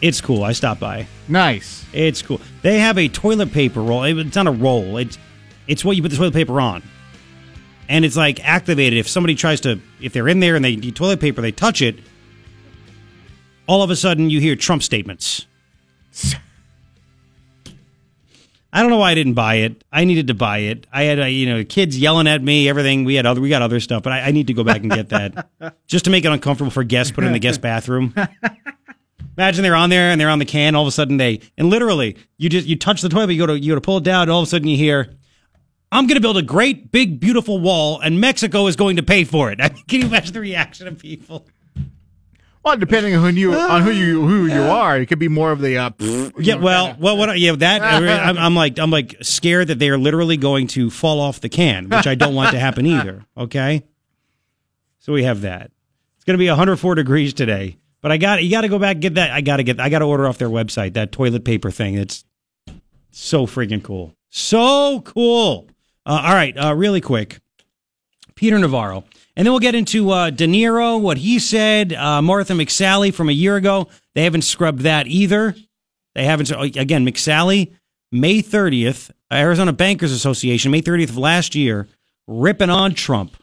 It's cool. I stopped by. Nice. It's cool. They have a toilet paper roll. It's not a roll. It's it's what you put the toilet paper on, and it's like activated. If somebody tries to, if they're in there and they need toilet paper, they touch it. All of a sudden, you hear Trump statements. I don't know why I didn't buy it. I needed to buy it. I had, uh, you know, kids yelling at me, everything. We had other, we got other stuff, but I, I need to go back and get that just to make it uncomfortable for guests put in the guest bathroom. Imagine they're on there and they're on the can. All of a sudden they, and literally you just, you touch the toilet, you go to, you go to pull it down. And all of a sudden you hear, I'm going to build a great big beautiful wall and Mexico is going to pay for it. Can you imagine the reaction of people? Well, depending on who you on who you who you are, it could be more of the uh, yeah. Well, well, what? Yeah, that I'm, I'm, like I'm like scared that they are literally going to fall off the can, which I don't want to happen either. Okay, so we have that. It's going to be 104 degrees today, but I got you got to go back get that. I got to get I got to order off their website that toilet paper thing. It's so freaking cool, so cool. Uh, all right, uh, really quick, Peter Navarro. And then we'll get into uh, De Niro, what he said, uh, Martha McSally from a year ago. They haven't scrubbed that either. They haven't. Again, McSally, May 30th, Arizona Bankers Association, May 30th of last year, ripping on Trump.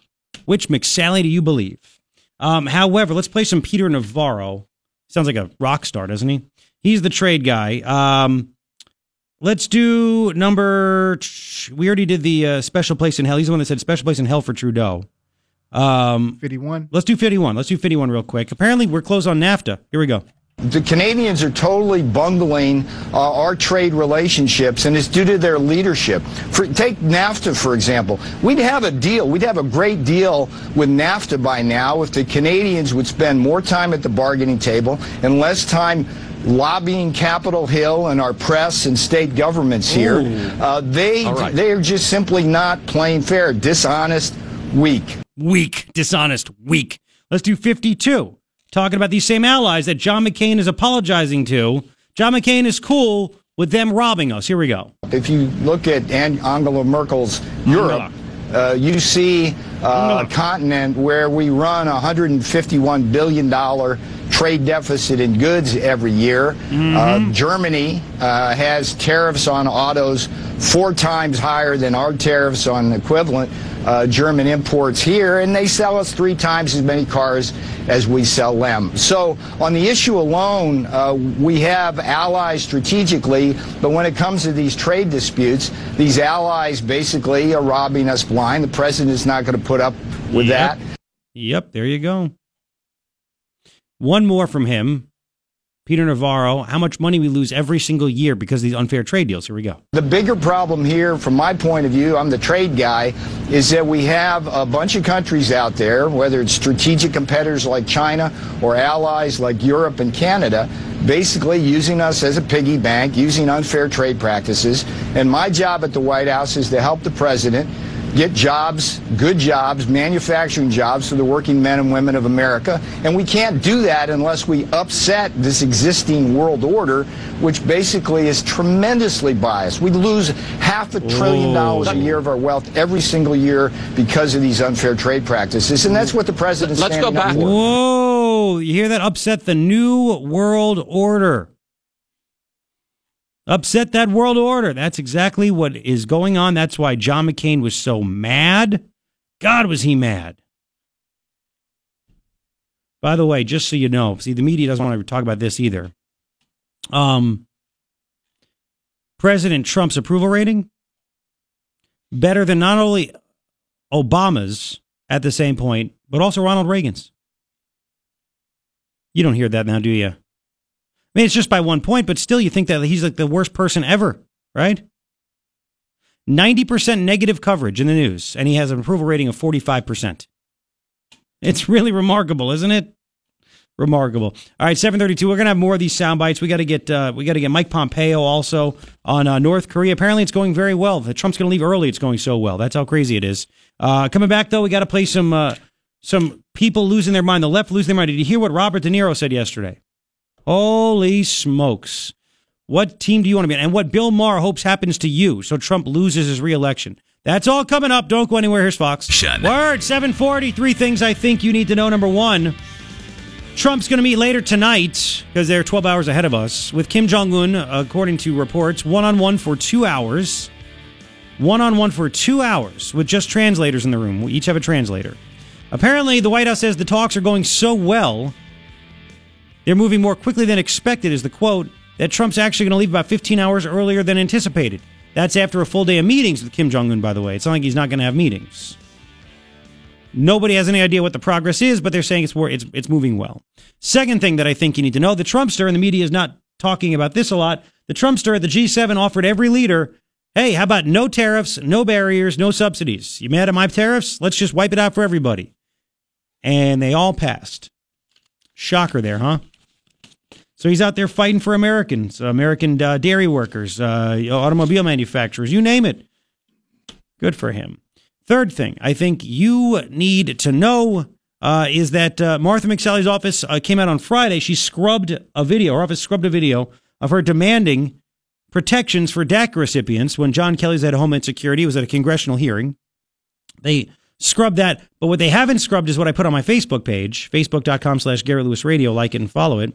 Which McSally do you believe? Um, however, let's play some Peter Navarro. Sounds like a rock star, doesn't he? He's the trade guy. Um, let's do number. We already did the uh, special place in hell. He's the one that said special place in hell for Trudeau. Um, 51. Let's do 51. Let's do 51 real quick. Apparently, we're closed on NAFTA. Here we go. The Canadians are totally bungling uh, our trade relationships, and it's due to their leadership. For, take NAFTA, for example. We'd have a deal. We'd have a great deal with NAFTA by now if the Canadians would spend more time at the bargaining table and less time lobbying Capitol Hill and our press and state governments here. Uh, they, right. they are just simply not playing fair, dishonest, weak. Weak, dishonest, weak. Let's do 52. Talking about these same allies that John McCain is apologizing to. John McCain is cool with them robbing us. Here we go. If you look at An- Angela Merkel's Europe, uh, you see uh, a continent where we run a $151 billion trade deficit in goods every year. Uh, Germany uh, has tariffs on autos four times higher than our tariffs on equivalent uh, German imports here, and they sell us three times as many cars as we sell them. So, on the issue alone, uh, we have allies strategically, but when it comes to these trade disputes, these allies basically are robbing us blind. The president is not going to put up with Yep. that. Yep, there you go. One more from him. Peter Navarro, how much money we lose every single year because of these unfair trade deals. Here we go. The bigger problem here, from my point of view, I'm the trade guy, is that we have a bunch of countries out there, whether it's strategic competitors like China or allies like Europe and Canada, basically using us as a piggy bank, using unfair trade practices. And my job at the White House is to help the president get jobs, good jobs, manufacturing jobs for the working men and women of America. And we can't do that unless we upset this existing world order, which basically is tremendously biased. We lose half a trillion dollars a year of our wealth every single year because of these unfair trade practices. And that's what the president's Let's go standing up back- for. Whoa, you hear that? Upset the new world order. Upset that world order. That's exactly what is going on. That's why John McCain was so mad. God, was he mad. By the way, just so you know, see, the media doesn't want to talk about this either. Um, President Trump's approval rating better than not only Obama's at the same point, but also Ronald Reagan's. You don't hear that now, do you? Mean, it's just by one point, but still, you think that he's like the worst person ever, right? 90% negative coverage in the news, and he has an approval rating of 45%. It's really remarkable, isn't it? Remarkable. All right, 732. We're going to have more of these sound bites. We got to get uh, we got to get Mike Pompeo also on uh, North Korea. Apparently, it's going very well. If Trump's going to leave early. It's going so well. That's how crazy it is. Uh, coming back though, we got to play some uh, some people losing their mind. The left losing their mind. Did you hear what Robert De Niro said yesterday? Holy smokes. What team do you want to be in? And what Bill Maher hopes happens to you so Trump loses his reelection. That's all coming up. Don't go anywhere. Here's Fox. Shut Word 740. Three things I think you need to know. Number one, Trump's going to meet later tonight because they're 12 hours ahead of us with Kim Jong un, according to reports, one on one for two hours. One on one for two hours with just translators in the room. We each have a translator. Apparently, the White House says the talks are going so well they're moving more quickly than expected, is the quote, that Trump's actually going to leave about 15 hours earlier than anticipated. That's after a full day of meetings with Kim Jong un, by the way. It's not like he's not going to have meetings. Nobody has any idea what the progress is, but they're saying it's, it's, it's moving well. Second thing that I think you need to know the Trumpster, and the media is not talking about this a lot, the Trumpster at the G7 offered every leader hey, how about no tariffs, no barriers, no subsidies? You mad at my tariffs? Let's just wipe it out for everybody. And they all passed. Shocker there, huh? So he's out there fighting for Americans, American uh, dairy workers, uh, automobile manufacturers, you name it. Good for him. Third thing I think you need to know uh, is that uh, Martha McSally's office uh, came out on Friday. She scrubbed a video, her office scrubbed a video of her demanding protections for DACA recipients when John Kelly's at Homeland Security. It was at a congressional hearing. They scrubbed that, but what they haven't scrubbed is what I put on my Facebook page, facebook.com slash Garrett Lewis Radio. Like it and follow it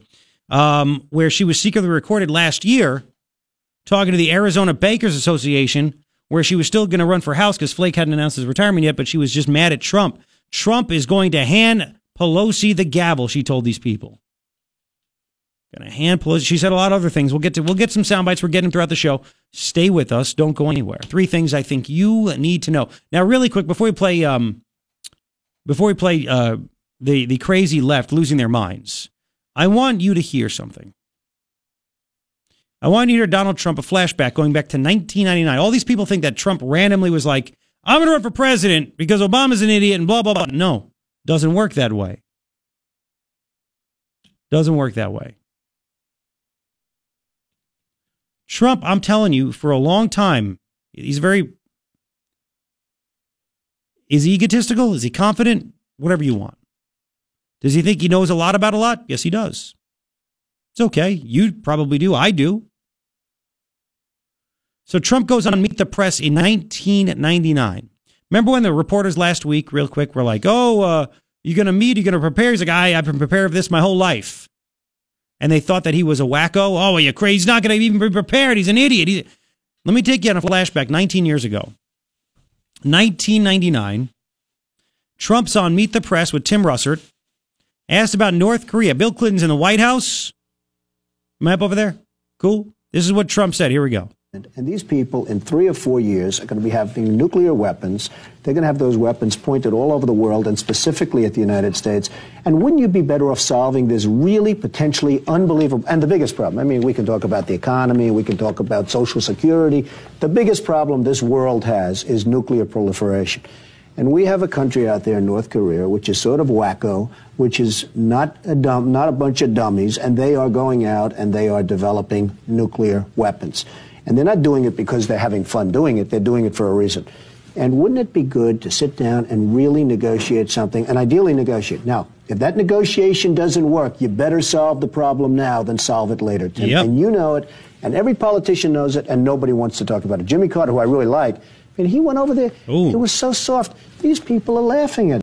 um, where she was secretly recorded last year talking to the Arizona Bankers Association, where she was still going to run for House because Flake hadn't announced his retirement yet, but she was just mad at Trump. Trump is going to hand Pelosi the gavel, she told these people. Going to hand Pelosi. She said a lot of other things. We'll get to we'll get some sound bites. We're getting throughout the show. Stay with us. Don't go anywhere. Three things I think you need to know. Now, really quick before we play um, before we play uh, the the crazy left losing their minds. I want you to hear something. I want you to hear Donald Trump a flashback going back to 1999. All these people think that Trump randomly was like, I'm going to run for president because Obama's an idiot and blah, blah, blah. No, doesn't work that way. Doesn't work that way. Trump, I'm telling you, for a long time, he's very. Is he egotistical? Is he confident? Whatever you want. Does he think he knows a lot about a lot? Yes, he does. It's okay. You probably do. I do. So Trump goes on Meet the Press in 1999. Remember when the reporters last week, real quick, were like, oh, uh, You going to meet? you're going to prepare? He's like, I, I've been prepared for this my whole life. And they thought that he was a wacko. Oh, are you crazy? He's not going to even be prepared. He's an idiot. He's... Let me take you on a flashback 19 years ago. 1999. Trump's on Meet the Press with Tim Russert. Asked about North Korea. Bill Clinton's in the White House. Map over there? Cool. This is what Trump said. Here we go. And these people, in three or four years, are going to be having nuclear weapons. They're going to have those weapons pointed all over the world and specifically at the United States. And wouldn't you be better off solving this really potentially unbelievable? And the biggest problem, I mean, we can talk about the economy, we can talk about social security. The biggest problem this world has is nuclear proliferation. And we have a country out there in North Korea, which is sort of wacko, which is not a dumb, not a bunch of dummies, and they are going out and they are developing nuclear weapons. And they're not doing it because they're having fun doing it, they're doing it for a reason. And wouldn't it be good to sit down and really negotiate something, and ideally negotiate? Now, if that negotiation doesn't work, you better solve the problem now than solve it later, Tim. Yep. And you know it, and every politician knows it, and nobody wants to talk about it. Jimmy Carter, who I really like, and he went over there. Ooh. It was so soft. These people are laughing at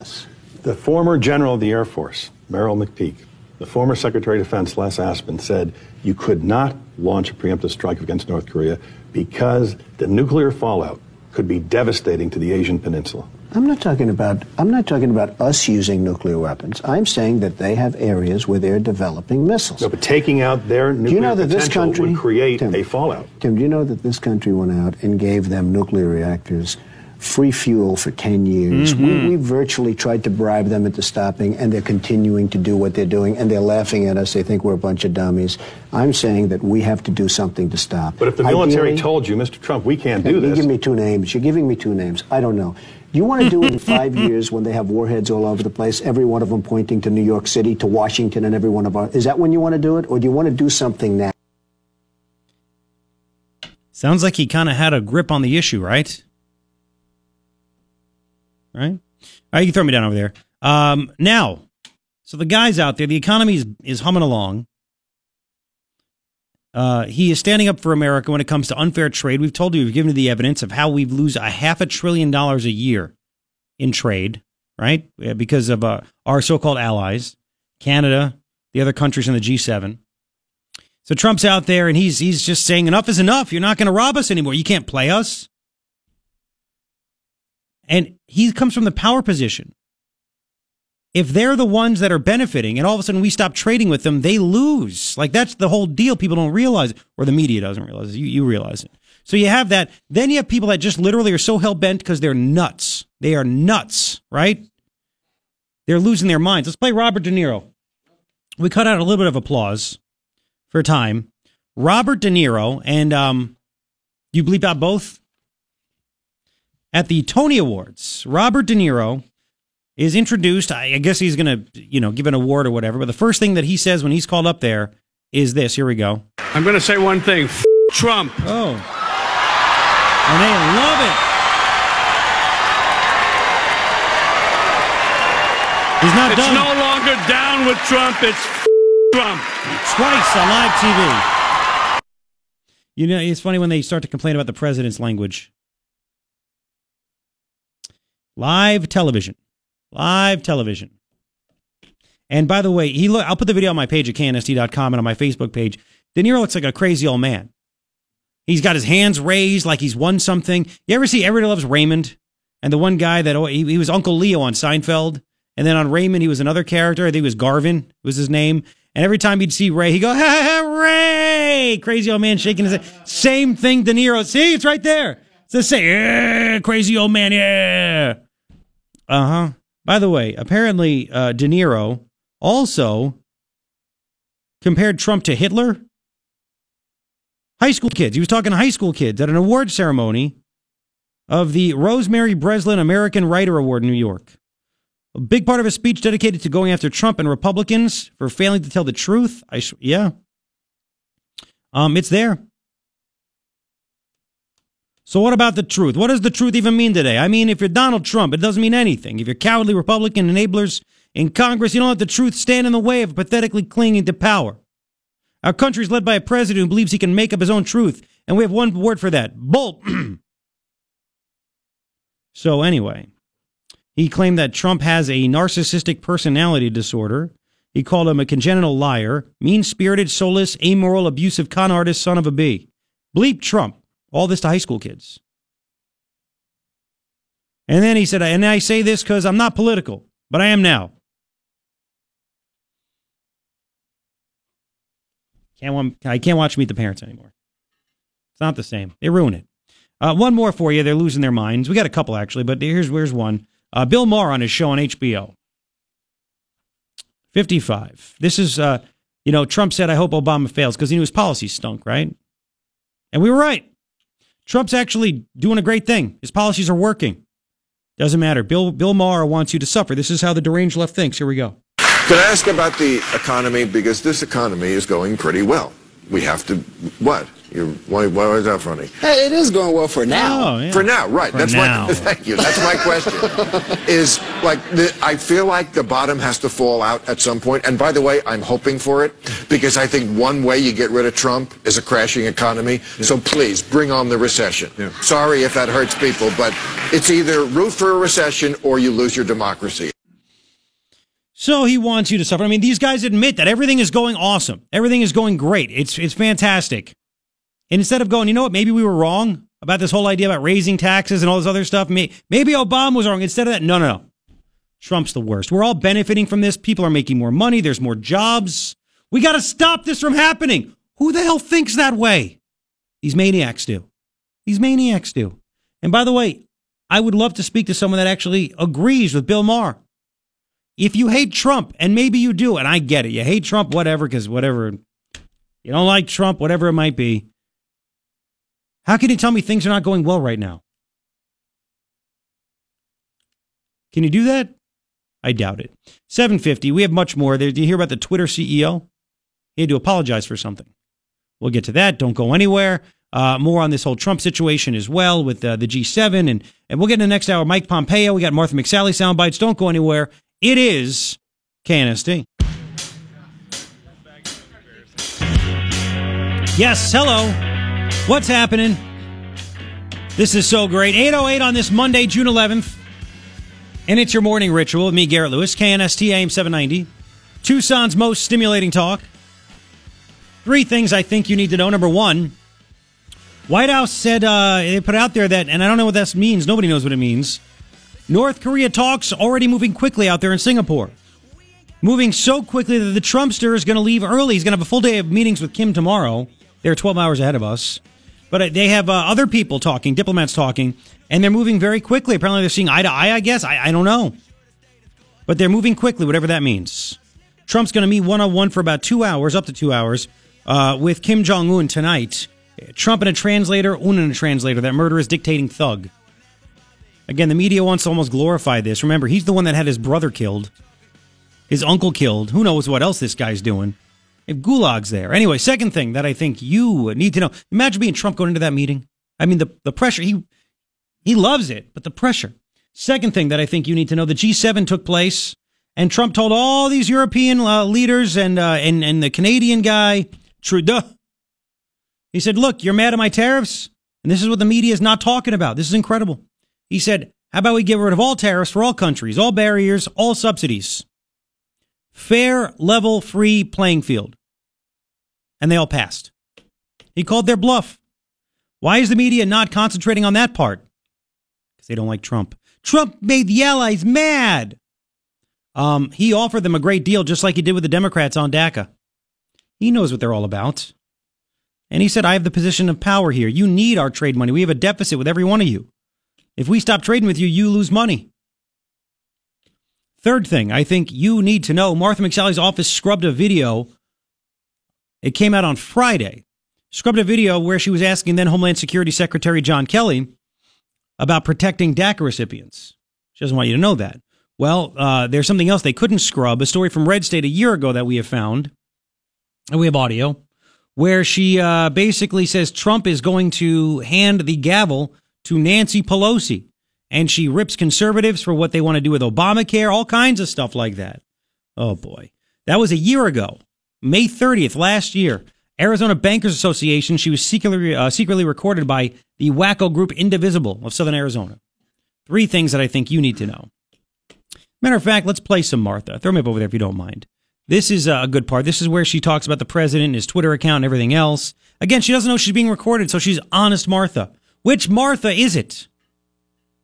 us. The former general of the Air Force, Merrill McPeak, the former Secretary of Defense, Les Aspin, said you could not launch a preemptive strike against North Korea because the nuclear fallout could be devastating to the Asian Peninsula. I'm not talking about I'm not talking about us using nuclear weapons. I'm saying that they have areas where they're developing missiles. No, but taking out their nuclear do you know that this country would create Tim, a fallout. Tim, do you know that this country went out and gave them nuclear reactors free fuel for 10 years? Mm-hmm. We, we virtually tried to bribe them into stopping, and they're continuing to do what they're doing, and they're laughing at us. They think we're a bunch of dummies. I'm saying that we have to do something to stop. But if the military Ideally- told you, Mr. Trump, we can't do you this, give me two names. You're giving me two names. I don't know. Do you want to do it in five years when they have warheads all over the place, every one of them pointing to New York City, to Washington, and every one of our? Is that when you want to do it, or do you want to do something now? Sounds like he kind of had a grip on the issue, right? Right? All right, you can throw me down over there. Um, now, so the guys out there, the economy is, is humming along. Uh, he is standing up for America when it comes to unfair trade. We've told you, we've given you the evidence of how we lose a half a trillion dollars a year in trade, right? Uh, Because of uh, our so called allies, Canada, the other countries in the G7. So Trump's out there and he's he's just saying enough is enough. You're not going to rob us anymore. You can't play us. And he comes from the power position. If they're the ones that are benefiting and all of a sudden we stop trading with them, they lose. Like that's the whole deal. People don't realize or the media doesn't realize. You, you realize it. So you have that. Then you have people that just literally are so hell bent because they're nuts. They are nuts, right? They're losing their minds. Let's play Robert De Niro. We cut out a little bit of applause for a time. Robert De Niro and um, you bleep out both at the Tony Awards. Robert De Niro is introduced. I I guess he's going to, you know, give an award or whatever. But the first thing that he says when he's called up there is this. Here we go. I'm going to say one thing. F- Trump. Oh. And they love it. He's not it's done. no longer down with Trump. It's f- Trump. twice on live TV. You know, it's funny when they start to complain about the president's language. Live television. Live television. And by the way, he look I'll put the video on my page at knst.com and on my Facebook page. De Niro looks like a crazy old man. He's got his hands raised like he's won something. You ever see Everybody Loves Raymond? And the one guy that oh, he, he was Uncle Leo on Seinfeld. And then on Raymond, he was another character. I think it was Garvin was his name. And every time he'd see Ray, he'd go, ha, Ray! Crazy old man shaking his head. Same thing, De Niro. See, it's right there. It's the same. Yeah, crazy old man, yeah. Uh huh. By the way, apparently uh, De Niro also compared Trump to Hitler. High school kids. He was talking to high school kids at an award ceremony of the Rosemary Breslin American Writer Award in New York. A big part of his speech dedicated to going after Trump and Republicans for failing to tell the truth. I yeah. Um, it's there. So what about the truth? What does the truth even mean today? I mean, if you're Donald Trump, it doesn't mean anything. If you're cowardly Republican enablers in Congress, you don't let the truth stand in the way of pathetically clinging to power. Our country is led by a president who believes he can make up his own truth, and we have one word for that: bolt. so anyway, He claimed that Trump has a narcissistic personality disorder. He called him a congenital liar, mean spirited, soulless, amoral, abusive con artist, son of a bee. Bleep Trump. All this to high school kids. And then he said, and I say this because I'm not political, but I am now. Can't I can't watch Meet the Parents anymore. It's not the same. They ruin it. Uh, one more for you. They're losing their minds. We got a couple actually, but here's here's one. Uh, Bill Maher on his show on HBO. 55. This is, uh, you know, Trump said, I hope Obama fails because he knew his policy stunk, right? And we were right. Trump's actually doing a great thing. His policies are working. Doesn't matter. Bill Bill Maher wants you to suffer. This is how the deranged left thinks. Here we go. Can I ask about the economy? Because this economy is going pretty well. We have to, what? You're, why, why is that funny? Hey, it is going well for now. Oh, yeah. For now, right. For That's now. my, thank you. That's my question. is like, the, I feel like the bottom has to fall out at some point. And by the way, I'm hoping for it because I think one way you get rid of Trump is a crashing economy. So please bring on the recession. Sorry if that hurts people, but it's either root for a recession or you lose your democracy. So he wants you to suffer. I mean, these guys admit that everything is going awesome. Everything is going great. It's it's fantastic. And instead of going, you know what, maybe we were wrong about this whole idea about raising taxes and all this other stuff. Maybe Obama was wrong. Instead of that, no, no, no. Trump's the worst. We're all benefiting from this. People are making more money. There's more jobs. We got to stop this from happening. Who the hell thinks that way? These maniacs do. These maniacs do. And by the way, I would love to speak to someone that actually agrees with Bill Maher. If you hate Trump, and maybe you do, and I get it, you hate Trump, whatever, because whatever, you don't like Trump, whatever it might be. How can you tell me things are not going well right now? Can you do that? I doubt it. 750. We have much more. Do you hear about the Twitter CEO? He had to apologize for something. We'll get to that. Don't go anywhere. Uh, more on this whole Trump situation as well with uh, the G7. And, and we'll get in the next hour. Mike Pompeo. We got Martha McSally sound bites. Don't go anywhere. It is KNST. Yes, hello. What's happening? This is so great. 808 on this Monday, June 11th. And it's your morning ritual with me, Garrett Lewis, KNST AM 790. Tucson's most stimulating talk. Three things I think you need to know. Number one, White House said, uh, they put out there that, and I don't know what that means. Nobody knows what it means. North Korea talks already moving quickly out there in Singapore. Moving so quickly that the Trumpster is going to leave early. He's going to have a full day of meetings with Kim tomorrow. They're 12 hours ahead of us. But uh, they have uh, other people talking, diplomats talking, and they're moving very quickly. Apparently, they're seeing eye to eye, I guess. I, I don't know. But they're moving quickly, whatever that means. Trump's going to meet one on one for about two hours, up to two hours, uh, with Kim Jong un tonight. Trump and a translator, Un and a translator, that murderous dictating thug. Again, the media wants to almost glorify this. Remember, he's the one that had his brother killed, his uncle killed. Who knows what else this guy's doing? If Gulag's there. Anyway, second thing that I think you need to know. Imagine being Trump going into that meeting. I mean, the, the pressure, he, he loves it, but the pressure. Second thing that I think you need to know, the G7 took place, and Trump told all these European uh, leaders and, uh, and, and the Canadian guy, Trudeau, he said, look, you're mad at my tariffs? And this is what the media is not talking about. This is incredible. He said, how about we get rid of all tariffs for all countries, all barriers, all subsidies? Fair, level, free playing field. And they all passed. He called their bluff. Why is the media not concentrating on that part? Because they don't like Trump. Trump made the allies mad. Um, he offered them a great deal, just like he did with the Democrats on DACA. He knows what they're all about. And he said, I have the position of power here. You need our trade money. We have a deficit with every one of you. If we stop trading with you, you lose money. Third thing, I think you need to know Martha McSally's office scrubbed a video. It came out on Friday. Scrubbed a video where she was asking then Homeland Security Secretary John Kelly about protecting DACA recipients. She doesn't want you to know that. Well, uh, there's something else they couldn't scrub. A story from Red State a year ago that we have found. And we have audio where she uh, basically says Trump is going to hand the gavel to Nancy Pelosi. And she rips conservatives for what they want to do with Obamacare, all kinds of stuff like that. Oh boy. That was a year ago, May 30th last year. Arizona Bankers Association. She was secretly, uh, secretly recorded by the wacko group Indivisible of Southern Arizona. Three things that I think you need to know. Matter of fact, let's play some Martha. Throw me up over there if you don't mind. This is a good part. This is where she talks about the president, and his Twitter account, and everything else. Again, she doesn't know she's being recorded, so she's honest Martha. Which Martha is it?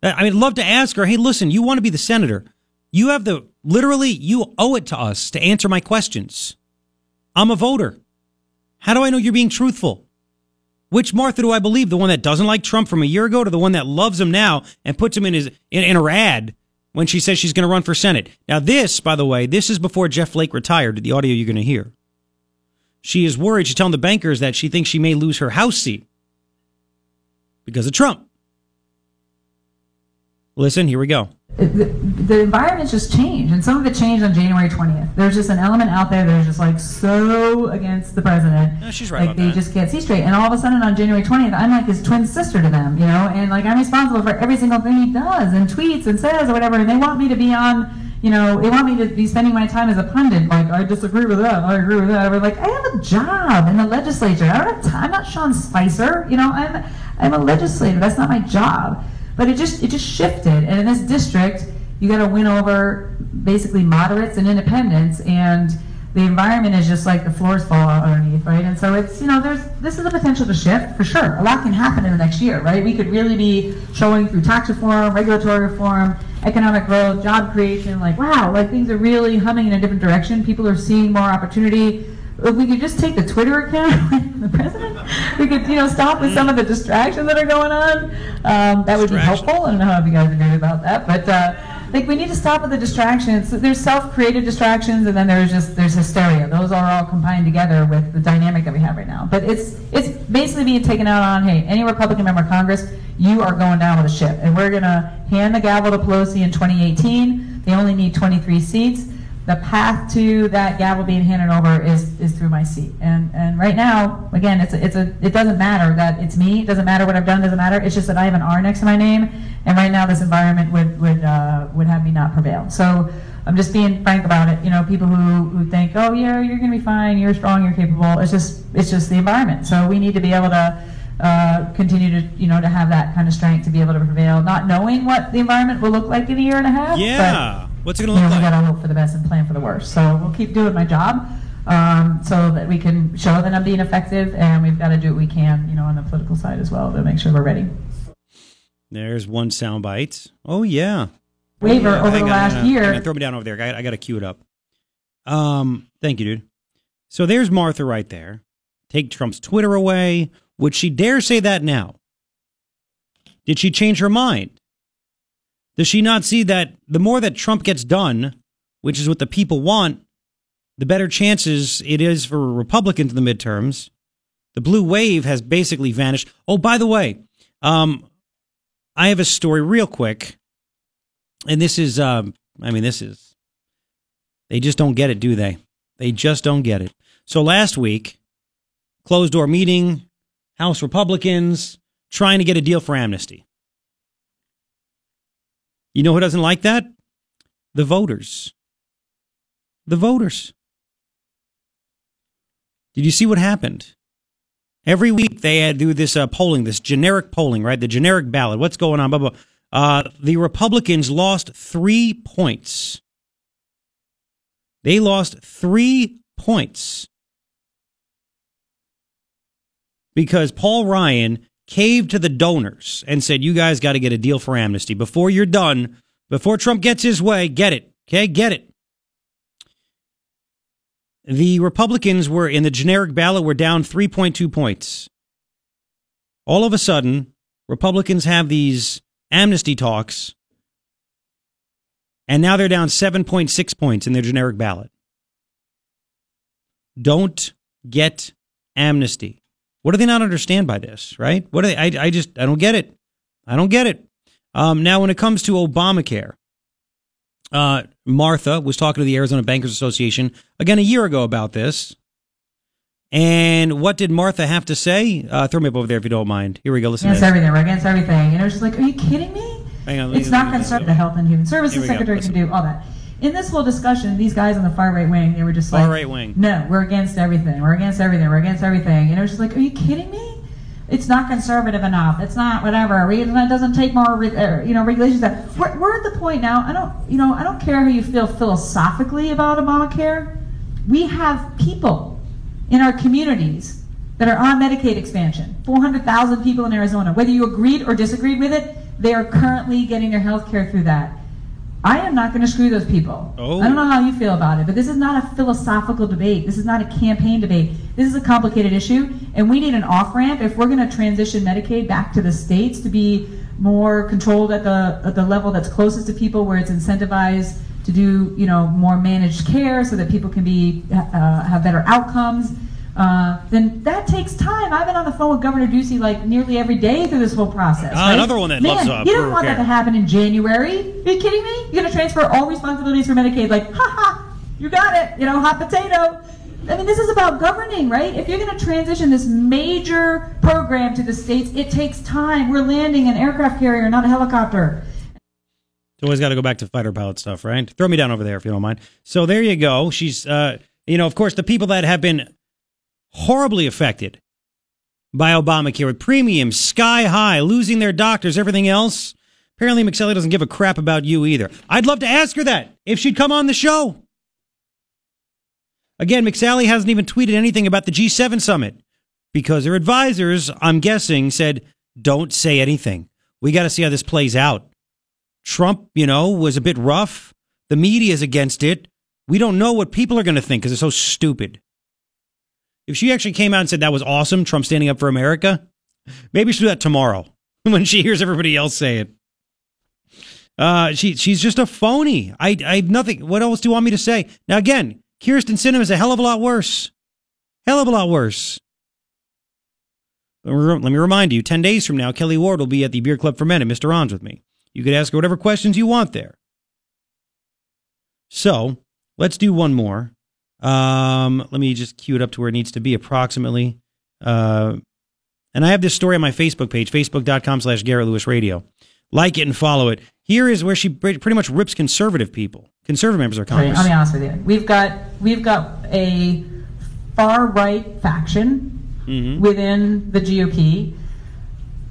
I mean, I'd love to ask her, hey, listen, you want to be the senator. You have the, literally, you owe it to us to answer my questions. I'm a voter. How do I know you're being truthful? Which Martha do I believe? The one that doesn't like Trump from a year ago to the one that loves him now and puts him in his, in, in her ad when she says she's going to run for Senate. Now, this, by the way, this is before Jeff Flake retired, the audio you're going to hear. She is worried. She's telling the bankers that she thinks she may lose her House seat because of Trump. Listen, here we go. The, the environment's just changed, and some of it changed on January 20th. There's just an element out there that is just like so against the president. Yeah, she's right like about they that. just can't see straight. And all of a sudden on January 20th, I'm like his twin sister to them, you know, and like I'm responsible for every single thing he does and tweets and says or whatever. And they want me to be on, you know, they want me to be spending my time as a pundit. Like I disagree with that, I agree with that. We're like, I have a job in the legislature. I don't have time. I'm not Sean Spicer, you know. I'm I'm a legislator. That's not my job. But it just it just shifted, and in this district, you got to win over basically moderates and independents, and the environment is just like the floors fall out underneath, right? And so it's you know there's this is a potential to shift for sure. A lot can happen in the next year, right? We could really be showing through tax reform, regulatory reform, economic growth, job creation, like wow, like things are really humming in a different direction. People are seeing more opportunity. If we could just take the Twitter account, the president, we could, you know, stop with some of the distractions that are going on. Um, that would be helpful. I don't know how you guys agree about that, but uh, like we need to stop with the distractions. There's self-created distractions, and then there's just there's hysteria. Those are all combined together with the dynamic that we have right now. But it's it's basically being taken out on hey, any Republican member of Congress, you are going down with the ship, and we're gonna hand the gavel to Pelosi in 2018. They only need 23 seats the path to that gavel being handed over is is through my seat. And and right now, again, it's a, it's a it doesn't matter that it's me. It doesn't matter what I've done. Doesn't matter. It's just that I have an R next to my name. And right now, this environment would would uh, would have me not prevail. So. I'm just being frank about it. You know, people who, who think, oh yeah, you're gonna be fine, you're strong, you're capable. It's just it's just the environment. So we need to be able to uh, continue to you know to have that kind of strength to be able to prevail, not knowing what the environment will look like in a year and a half. but Yeah. What's it going you to know, look we like? gotta hope for the best and plan for the worst. So we'll keep doing my job, um, so that we can show that I'm being effective, and we've got to do what we can, you know, on the political side as well to make sure we're ready. There's one sound soundbite. Oh, yeah. Waiver Yeah, over the on, last on, year. on, throw me down over there. I, I got to cue it up. Um, thank you, dude. So there's Martha right there. Take Trump's Twitter away. Would she dare say that now? Did she change her mind? Does she not see that the more that Trump gets done, which is what the people want, the better chances it is for Republicans in the midterms? The blue wave has basically vanished. Oh, by the way, um, I have a story real quick, and this is, um, I mean, this is, they just don't get it, do they? They just don't get it. So last week, closed door meeting, House Republicans trying to get a deal for amnesty. You know who doesn't like that? The voters. The voters. Did you see what happened? Every week they do this uh, polling, this generic polling, right? The generic ballot. What's going on? Blah, blah. Uh, the Republicans lost three points. They lost three points because Paul Ryan caved to the donors and said, You guys got to get a deal for amnesty. Before you're done, before Trump gets his way, get it. Okay, get it. The Republicans were in the generic ballot were down 3.2 points. All of a sudden, Republicans have these amnesty talks, and now they're down 7.6 points in their generic ballot. Don't get amnesty. What do they not understand by this, right? What do they, I, I just, I don't get it. I don't get it. Um, now, when it comes to Obamacare, uh, Martha was talking to the Arizona Bankers Association again a year ago about this. And what did Martha have to say? Uh, throw me up over there if you don't mind. Here we go. Listen Against everything. We're against everything. And it was just like, are you kidding me? Hang on, It's not concerned the Health and Human Services. Secretary can do all that. In this whole discussion, these guys on the far right wing, they were just like, Far right wing. no, we're against everything. We're against everything. We're against everything. And it was just like, are you kidding me? it's not conservative enough. It's not whatever. It doesn't take more, uh, you know, regulations. We're, we're at the point now. I don't, you know, I don't care how you feel philosophically about Obamacare. We have people in our communities that are on Medicaid expansion. 400,000 people in Arizona. Whether you agreed or disagreed with it, they are currently getting their health care through that. I am not going to screw those people. Oh. I don't know how you feel about it, but this is not a philosophical debate. This is not a campaign debate. This is a complicated issue, and we need an off ramp if we're going to transition Medicaid back to the states to be more controlled at the at the level that's closest to people, where it's incentivized to do you know more managed care so that people can be uh, have better outcomes. Uh, then that takes time. I've been on the phone with Governor Ducey like nearly every day through this whole process. Ah, right? another one that Man, loves, uh, you don't want that to happen in January. Are you kidding me? You're going to transfer all responsibilities for Medicaid like, ha ha, you got it, you know, hot potato. I mean, this is about governing, right? If you're going to transition this major program to the states, it takes time. We're landing an aircraft carrier, not a helicopter. It's always got to go back to fighter pilot stuff, right? Throw me down over there if you don't mind. So there you go. She's, uh, you know, of course, the people that have been horribly affected by Obamacare with premiums sky high, losing their doctors, everything else. Apparently, McSally doesn't give a crap about you either. I'd love to ask her that if she'd come on the show. Again, McSally hasn't even tweeted anything about the G7 summit because her advisors, I'm guessing, said, don't say anything. We got to see how this plays out. Trump, you know, was a bit rough. The media's against it. We don't know what people are going to think because they're so stupid. If she actually came out and said that was awesome, Trump standing up for America, maybe she'll do that tomorrow when she hears everybody else say it. Uh, she she's just a phony. I I have nothing. What else do you want me to say? Now again, Kyrsten Sinema is a hell of a lot worse. Hell of a lot worse. Let me, remind you, 10 days from now, Kelli Ward will be at the Beer Club for Men at Mr. Ron's with me. You could ask her whatever questions you want there. So let's do one more. Um, let me just cue it up to where it needs to be approximately. Uh, and I have this story on my Facebook page, facebook.com slash Garrett Lewis Radio. Like it and follow it. Here is where she pretty much rips conservative people, conservative members of Congress. I'll be honest with you. We've got we've got a far right faction Mhm. within the GOP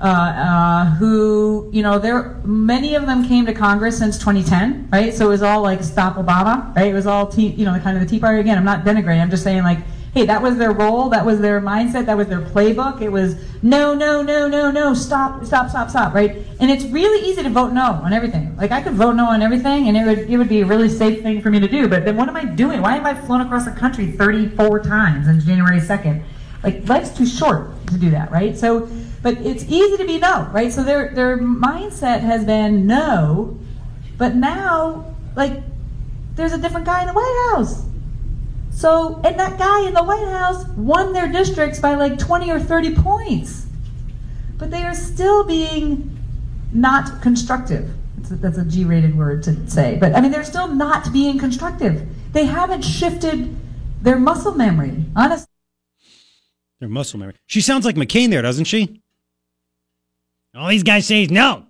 uh, uh, who you know there many of them came to Congress since 2010, right? So it was all like stop Obama, right? It was all tea, you know, the kind of the Tea Party. Again, I'm not denigrating. I'm just saying like. Hey, that was their role. That was their mindset. That was their playbook. It was no, no, no, no, no. Stop, stop, stop, stop. Right? And it's really easy to vote no on everything. Like I could vote no on everything, and it would it would be a really safe thing for me to do. But then what am I doing? Why have I flown across the country 34 times on January 2nd? Like life's too short to do that, right? So, but it's easy to be no, right? So their their mindset has been no, but now like there's a different guy in the White House. So, and that guy in the White House won their districts by like 20 or 30 points. But they are still being not constructive. That's a, that's a G rated word to say. But I mean, they're still not being constructive. They haven't shifted their muscle memory. Honestly. Their muscle memory. She sounds like McCain there, doesn't she? All these guys say is no.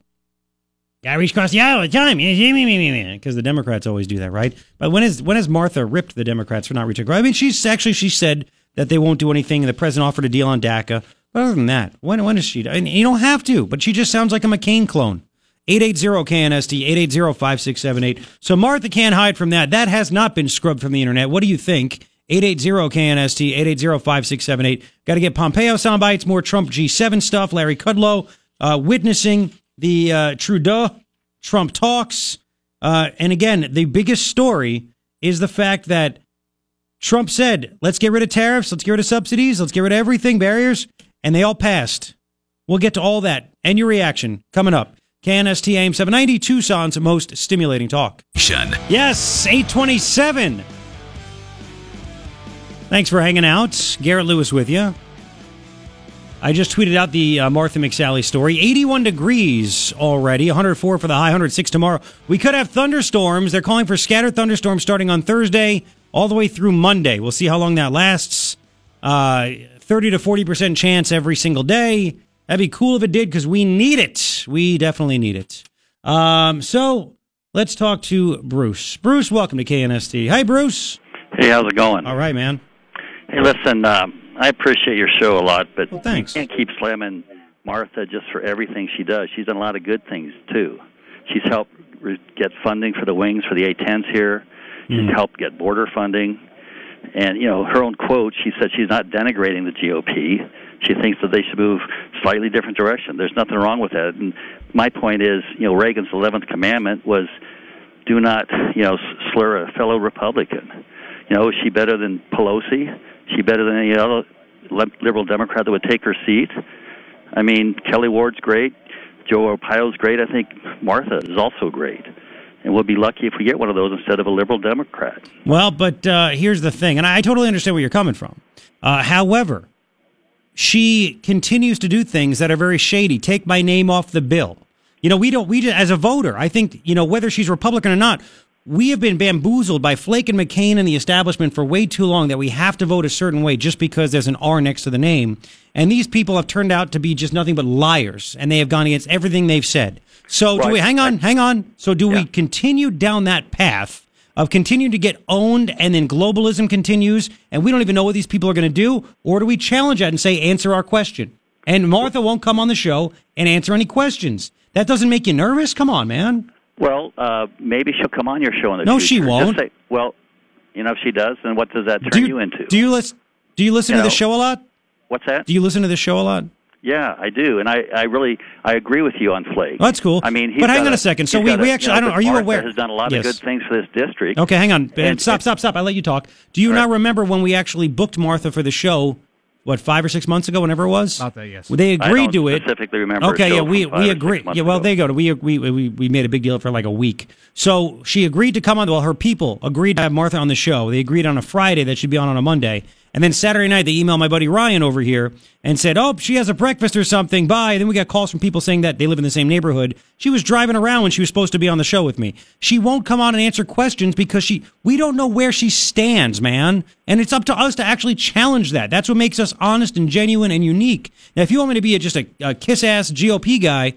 Gotta reach across the aisle all the time. Because the Democrats always do that, right? But when has when has Martha ripped the Democrats for not reaching across? I mean, she's actually she said that they won't do anything, and the president offered a deal on DACA. But other than that, when when is she? And you don't have to, but she just sounds like a McCain clone. 880-KNST, 880-5678. So Martha can't hide from that. That has not been scrubbed from the internet. What do you think? 880-KNST, 880-5678. Got to get Pompeo sound bites, more Trump G7 stuff, Larry Kudlow uh, witnessing the uh, Trudeau Trump talks. Uh, and again, the biggest story is the fact that Trump said, let's get rid of tariffs, let's get rid of subsidies, let's get rid of everything, barriers, and they all passed. We'll get to all that and your reaction coming up. KNST AM 790, Tucson's most stimulating talk. Yes, 827. Thanks for hanging out. Garrett Lewis with you. I just tweeted out the uh, Martha McSally story. 81 degrees already, 104 for the high, 106 tomorrow. We could have thunderstorms. They're calling for scattered thunderstorms starting on Thursday all the way through Monday. We'll see how long that lasts. Uh, 30 to 40% chance every single day. That'd be cool if it did because we need it. We definitely need it. Um, so let's talk to Bruce. Bruce, welcome to KNST. Hi, Bruce. Hey, how's it going? All right, man. Hey, listen, uh, I appreciate your show a lot, but thanks. you can't keep slamming Martha just for everything she does. She's done a lot of good things too. She's helped re- get funding for the wings for the A-10s here. She's mm-hmm. helped get border funding, and you know her own quote. She said she's not denigrating the GOP. She thinks that they should move slightly different direction. There's nothing wrong with that. And my point is, you know, Reagan's 11th commandment was, do not, you know, slur a fellow Republican. You know, is she better than Pelosi? She better than any other liberal Democrat that would take her seat? I mean, Kelli Ward's great. Joe Arpaio's great. I think Martha is also great. And we'll be lucky if we get one of those instead of a liberal Democrat. Well, but uh, here's the thing, and I totally understand where you're coming from. Uh, however, she continues to do things that are very shady. Take my name off the bill. You know, we don't. We just, as a voter, I think you know whether she's Republican or not. We have been bamboozled by Flake and McCain and the establishment for way too long that we have to vote a certain way just because there's an R next to the name. And these people have turned out to be just nothing but liars, and they have gone against everything they've said. So do we hang on, hang on. So do we continue down that path of continuing to get owned and then globalism continues and we don't even know what these people are going to do? Or do we challenge that and say, answer our question? And Martha won't come on the show and answer any questions. That doesn't make you nervous? Come on, man. Well, uh, maybe she'll come on your show in the No, future. she won't. say- well, you know, if she does, then what does that turn Do you, you, into? do you listen? Do you listen You to the show a lot? What's that? Do you listen to the show a lot? Yeah, I do, and I, I really I agree with you on Flake. Oh, that's cool. I mean, he's But hang on a second. So we- we a- actually- you know, I don't- are you aware- Has done a lot Yes. of good things for this district. Okay, hang on. And- stop, stop, stop. I let you talk. Do you not remember when we actually booked Martha for the show? What five or six months ago, whenever it was? About that, yes. Well, they I agreed don't to it. specifically remember Okay, yeah, we we agreed. Yeah, well, ago. there you go. We, we we we made a big deal for like a week. So she agreed to come on. Well, her people agreed to have Martha on the show. They agreed on a Friday that she'd be on on a Monday, and then Saturday night they emailed my buddy Ryan over here and said, "Oh, she has a breakfast or something." Bye. Then we got calls from people saying that they live in the same neighborhood. She was driving around when she was supposed to be on the show with me. She won't come on and answer questions because she we don't know where she stands, man. And it's up to us to actually challenge that. That's what makes us honest and genuine and unique. Now, if you want me to be a, just a, a kiss ass GOP guy,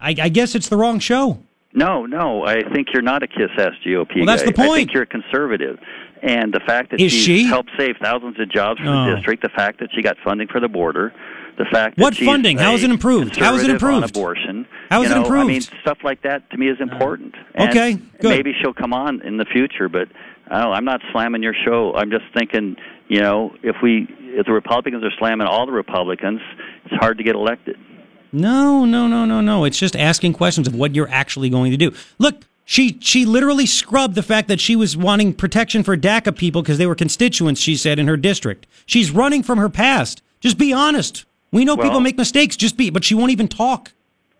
I, I guess it's the wrong show. No, no, I think you're not a kiss-ass GOP Well, that's guy. the point. I think you're a conservative. And the fact that Is she's she? helped save thousands of jobs for Oh. the district, the fact that she got funding for the border, the fact that What funding? How is it improved? How is it improved? abortion. How is you it know, I mean, stuff like that to me is uh, important. And Okay, good. Maybe she'll come on in the future, but I don't I'm not slamming your show. I'm just thinking, you know, if we if the Republicans are slamming all the Republicans, it's hard to get elected. No, no, no, no, no. It's just asking questions of what you're actually going to do. Look, she she literally scrubbed the fact that she was wanting protection for DACA people because they were constituents. She said in her district, she's running from her past. Just be honest. We know Well- people make mistakes. Just be, but she won't even talk.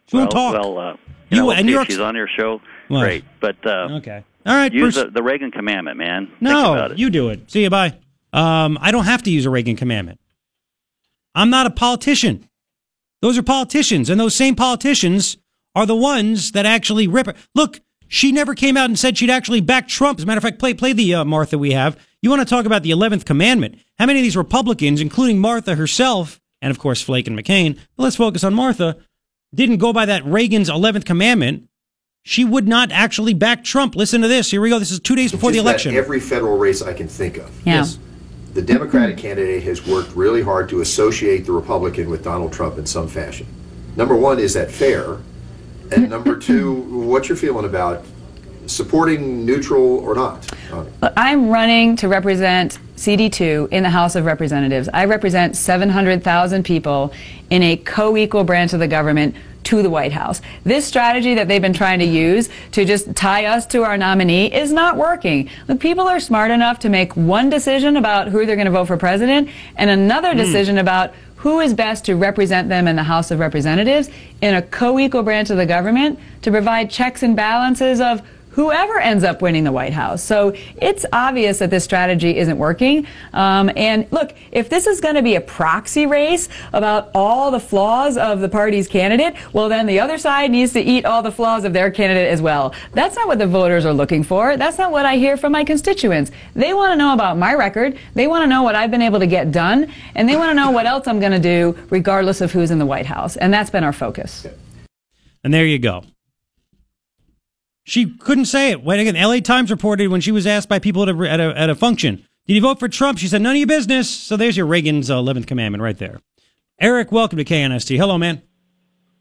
She won't talk. Well, uh, You- you know, and you're she's on your show. What? Great, but uh, okay. All right, use the, the Reagan commandment, man. Think about No, you do it. See you. Bye. Um, I don't have to use a Reagan commandment. I'm not a politician. Those are politicians, and those same politicians are the ones that actually rip it. Look, she never came out and said she'd actually back Trump. As a matter of fact, play play the uh, Martha we have. You want to talk about the eleventh commandment? How many of these Republicans, including Martha herself, and of course Flake and McCain, but let's focus on Martha, didn't go by that Reagan's eleventh commandment? She would not actually back Trump. Listen to this. Here we go. This is two days before the Just about election. Every federal race I can think of. Yeah. Yes. The Democratic candidate has worked really hard to associate the Republican with Donald Trump in some fashion. Number one, is that fair? And number two, what you're feeling about supporting neutral or not? I'm running to represent CD2 in the House of Representatives. I represent 700,000 people in a co equal branch of the government to the White House. This strategy that they've been trying to use to just tie us to our nominee is not working. Look, people are smart enough to make one decision about who they're going to vote for president and another hmm. decision about who is best to represent them in the House of Representatives in a co-equal branch of the government to provide checks and balances of whoever ends up winning the White House. So it's obvious that this strategy isn't working. Um, and look, if this is going to be a proxy race about all the flaws of the party's candidate, well, then the other side needs to eat all the flaws of their candidate as well. That's not what the voters are looking for. That's not what I hear from my constituents. They want to know about my record. They want to know what I've been able to get done. And they want to know what else I'm going to do regardless of who's in the White House. And that's been our focus. And there you go. She couldn't say it. When again, LA Times reported when she was asked by people at a, at a, at a function, Did you vote for Trump? She said, none of your business. So there's your Reagan's uh, 11th commandment right there. Eric, welcome to KNST. Hello, man.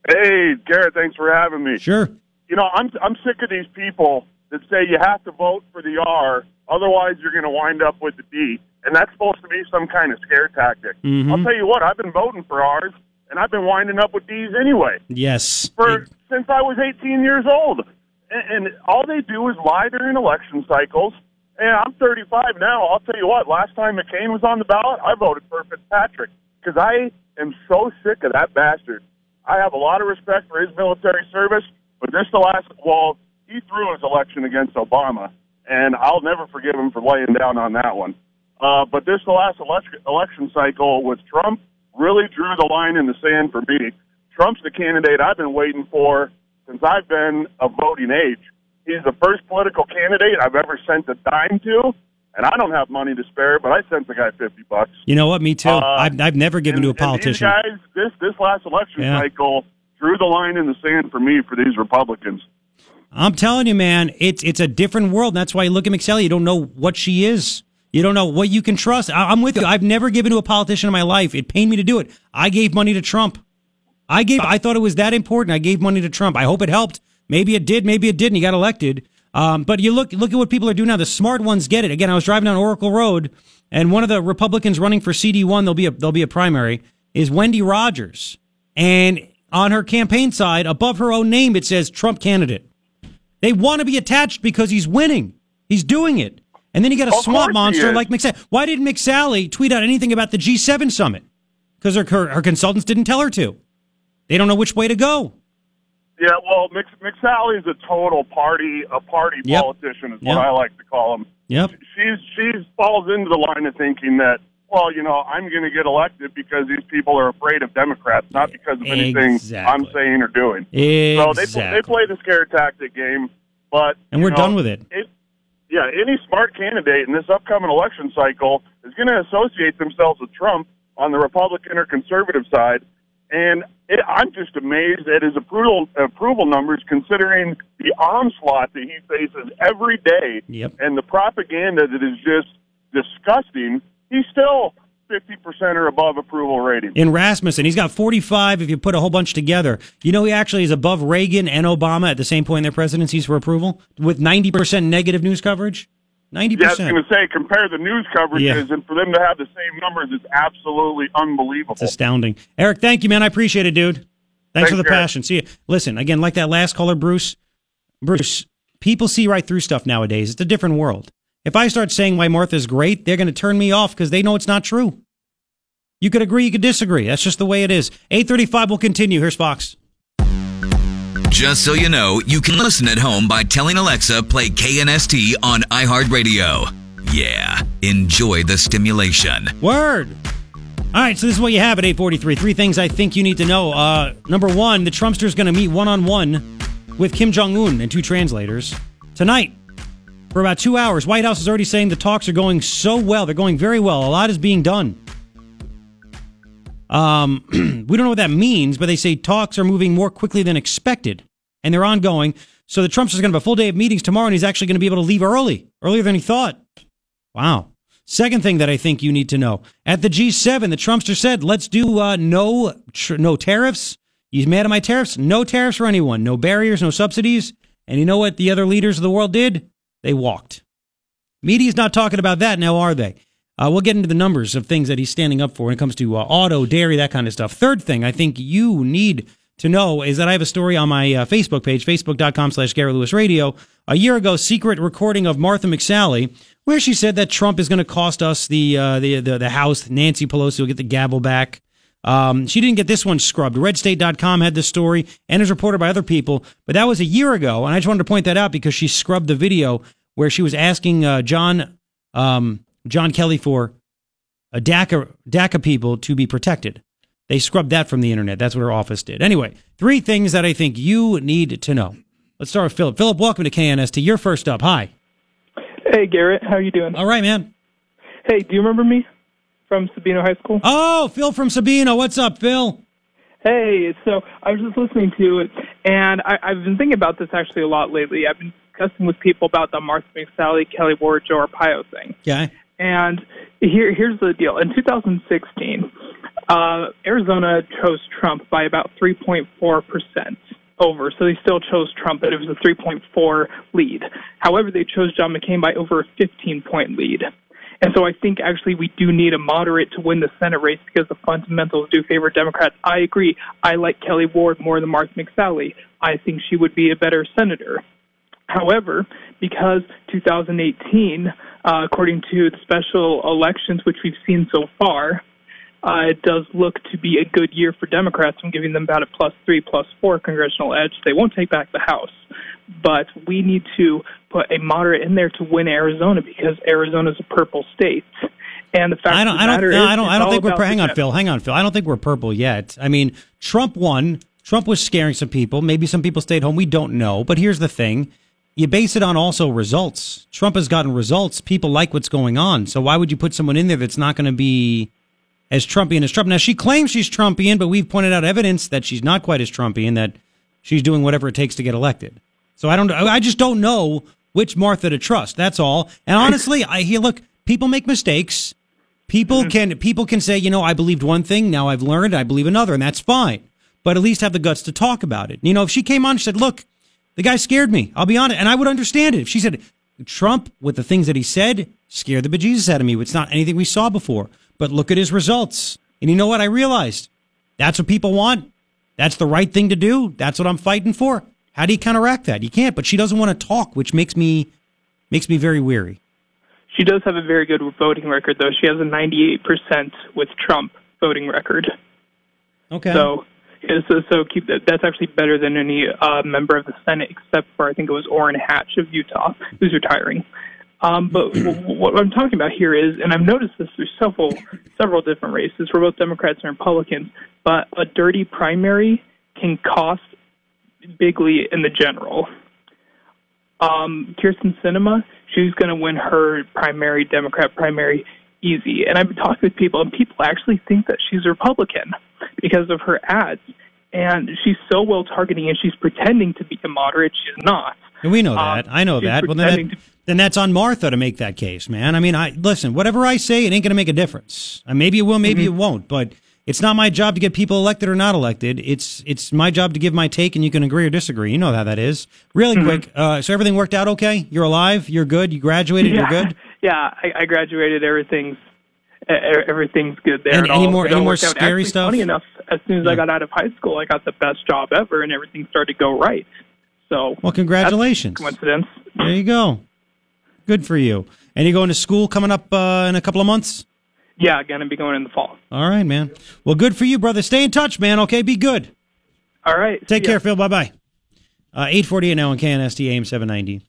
Hey, Garrett, thanks for having me. Sure. You know, I'm I'm sick of these people that say you have to vote for the R, otherwise you're going to wind up with the D, and that's supposed to be some kind of scare tactic. Mhm. I'll tell you what, I've been voting for R's, and I've been winding up with D's anyway Yes. for since I was 18 years old. And, all they do is lie during election cycles. And I'm 35 now. I'll tell you what. Last time McCain was on the ballot, I voted for Fitzpatrick because I am so sick of that bastard. I have a lot of respect for his military service, but this the last. Well, he threw his election against Obama, and I'll never forgive him for laying down on that one. Uh, but this the last election cycle with Trump really drew the line in the sand for me. Trump's the candidate I've been waiting for since I've been of voting age. He's the first political candidate I've ever sent a dime to, and I don't have money to spare, but I sent the guy fifty bucks. You know what? Me too. Uh, I've, I've never given to a And politician. guys, this this last election Yeah. cycle drew the line in the sand for me for these Republicans. I'm telling you, man, it's it's a different world. That's why you look at McSally. You don't know what she is. You don't know what you can trust. I, I'm with you. I've never given to a politician in my life. It pained me to do it. I gave money to Trump. I gave. I thought it was that important. I gave money to Trump. I hope it helped. Maybe it did. Maybe it didn't. He got elected. Um, but you look look at what people are doing now. The smart ones get it. Again, I was driving down Oracle Road, and one of the Republicans running for CD one, there'll be a there'll be a primary, is Wendy Rogers, and on her campaign side, above her own name, it says Trump candidate. They want to be attached because he's winning. He's doing it. And then you got a Of swamp monster like McSally. Why didn't McSally tweet out anything about the G7 summit? Because her, her, her consultants didn't tell her to. They don't know which way to go. Yeah, well, Mc, McSally is a total party, a party Yep. politician is Yep. what I like to call him. Yep. She's she's falls into the line of thinking that, well, you know, I'm going to get elected because these people are afraid of Democrats, not because of anything Exactly. I'm saying or doing. Exactly. So they pl- they play the scare tactic game, but And we're know, done with it. yeah, any smart candidate in this upcoming election cycle is going to associate themselves with Trump on the Republican or conservative side. And it, I'm just amazed at his approval approval numbers, considering the onslaught that he faces every day Yep. and the propaganda that is just disgusting. He's still 50% or above approval rating. In Rasmussen, he's got 45 if you put a whole bunch together. You know, he actually is above Reagan and Obama at the same point in their presidencies for approval with 90% negative news coverage. 90%. Yeah, I was going to say, compare the news coverages, Yeah. and for them to have the same numbers is absolutely unbelievable. It's astounding. Eric, thank you, man. I appreciate it, dude. Thanks, Thanks, for the passion. See you. Listen, again, like that last caller, Bruce. Bruce, people see right through stuff nowadays. It's a different world. If I start saying why Martha's great, they're going to turn me off because they know it's not true. You could agree, you could disagree. That's just the way it is. 835 will continue. Here's Fox. Just so you know, you can listen at home by telling Alexa play KNST on iHeartRadio. Yeah, enjoy the stimulation. Word. All right, so this is what you have at 843. Three things I think you need to know. Uh, number one, the Trumpster's going to meet one on one with Kim Jong un and two translators tonight for about two hours. White House is already saying the talks are going so well. They're going very well. A lot is being done. Um, we don't know what that means, but they say talks are moving more quickly than expected, and they're ongoing. So the Trumpster's going to have a full day of meetings tomorrow, and he's actually going to be able to leave early, earlier than he thought. Wow. Second thing that I think you need to know at the G7, the Trumpster said, "Let's do uh, no tr- no tariffs." He's mad at my tariffs. No tariffs for anyone. No barriers. No subsidies. And you know what the other leaders of the world did? They walked. Media's not talking about that now, are they? Uh, we'll get into the numbers of things that he's standing up for when it comes to uh, auto, dairy, that kind of stuff. Third thing I think you need to know is that I have a story on my uh, Facebook page, facebook.com slash Garrett Lewis Radio. A year ago, secret recording of Martha McSally, where she said that Trump is going to cost us the, uh, the, the, the House. Nancy Pelosi will get the gavel back. Um, she didn't get this one scrubbed. RedState.com had this story and is reported by other people, but that was a year ago. And I just wanted to point that out because she scrubbed the video where she was asking uh, John um, John Kelly for a DACA DACA people to be protected. They scrubbed that from the internet. That's what her office did. Anyway, three things that I think you need to know. Let's start with Philip. Philip, welcome to KNST. You're first up. Hi. Hey, Garrett. How are you doing? All right, man. Hey, do you remember me from Sabino High School? Oh, Phil from Sabino. What's up, Phil? Hey, so I was just listening to it, and I, I've been thinking about this actually a lot lately. I've been discussing with people about the Martha McSally, Kelli Ward, Joe Arpaio thing. Okay. And here, here's the deal. In 2016, uh, Arizona chose Trump by about 3.4 percent over, so they still chose Trump, but it was a 3.4 lead. However, they chose John McCain by over a 15 point lead. And so I think actually we do need a moderate to win the Senate race because the fundamentals do favor Democrats. I agree. I like Kelli Ward more than Mark McSally. I think she would be a better senator. However, because 2018, uh, according to the special elections which we've seen so far, uh, it does look to be a good year for Democrats. I'm giving them about a plus three, plus four congressional edge. They won't take back the House, but we need to put a moderate in there to win Arizona because Arizona is a purple state. And the fact I don't, I don't, no, is, I don't, I don't think we're. Hang on, Phil. Hang on, Phil. I don't think we're purple yet. I mean, Trump won. Trump was scaring some people. Maybe some people stayed home. We don't know. But here's the thing: you base it on also results. Trump has gotten results. People like what's going on. So why would you put someone in there that's not going to be as Trumpian as Trump? Now she claims she's Trumpian, but we've pointed out evidence that she's not quite as Trumpian. That she's doing whatever it takes to get elected. So I don't. I just don't know which Martha to trust. That's all. And honestly, I hear look. People make mistakes. People mm-hmm. can people can say, you know, I believed one thing, now I've learned I believe another, and that's fine. But at least have the guts to talk about it. You know, if she came on and said, "Look, the guy scared me," I'll be honest, and I would understand it. If she said, "Trump, with the things that he said, scared the bejesus out of me," it's not anything we saw before. But look at his results, and you know what? I realized that's what people want. That's the right thing to do. That's what I'm fighting for. How do you counteract that? You can't. But she doesn't want to talk, which makes me makes me very weary. She does have a very good voting record, though. She has a 98% with Trump voting record. Okay. So, yeah, so, so keep that. That's actually better than any uh, member of the Senate, except for I think it was Orrin Hatch of Utah, who's retiring. Um, but what I'm talking about here is, and I've noticed this through several several different races for both Democrats and Republicans, but a dirty primary can cost bigly in the general. Um, Kyrsten Sinema, she's going to win her primary Democrat primary easy. And I've been talking with people, and people actually think that she's a Republican because of her ads. And she's so well targeting, and she's pretending to be a moderate. She's not. And we know Um, that. I know that. Well, then, that, then that's on Martha to make that case, man. I mean, I listen. Whatever I say, it ain't going to make a difference. Uh, maybe it will, maybe Mm-hmm. it won't. But it's not my job to get people elected or not elected. It's it's my job to give my take, and you can agree or disagree. You know how that is. Really Mm-hmm. quick. Uh, so everything worked out okay. You're alive. You're good. You graduated. yeah, You're good. Yeah, I, I graduated. Everything's everything's good there. And any more- any more scary Actually, stuff? Funny enough, as soon as I got out of high school, I got the best job ever, and everything started to go right. So, Well, congratulations. coincidence. There you go. Good for you. And you're going to school coming up uh, in a couple of months. Yeah, gonna be going in the fall. All right, man. Well, good for you, brother. Stay in touch, man. Okay, be good. All right. Take care. Phil. Bye bye. Uh, 848 now on KNST AM 790. Uh,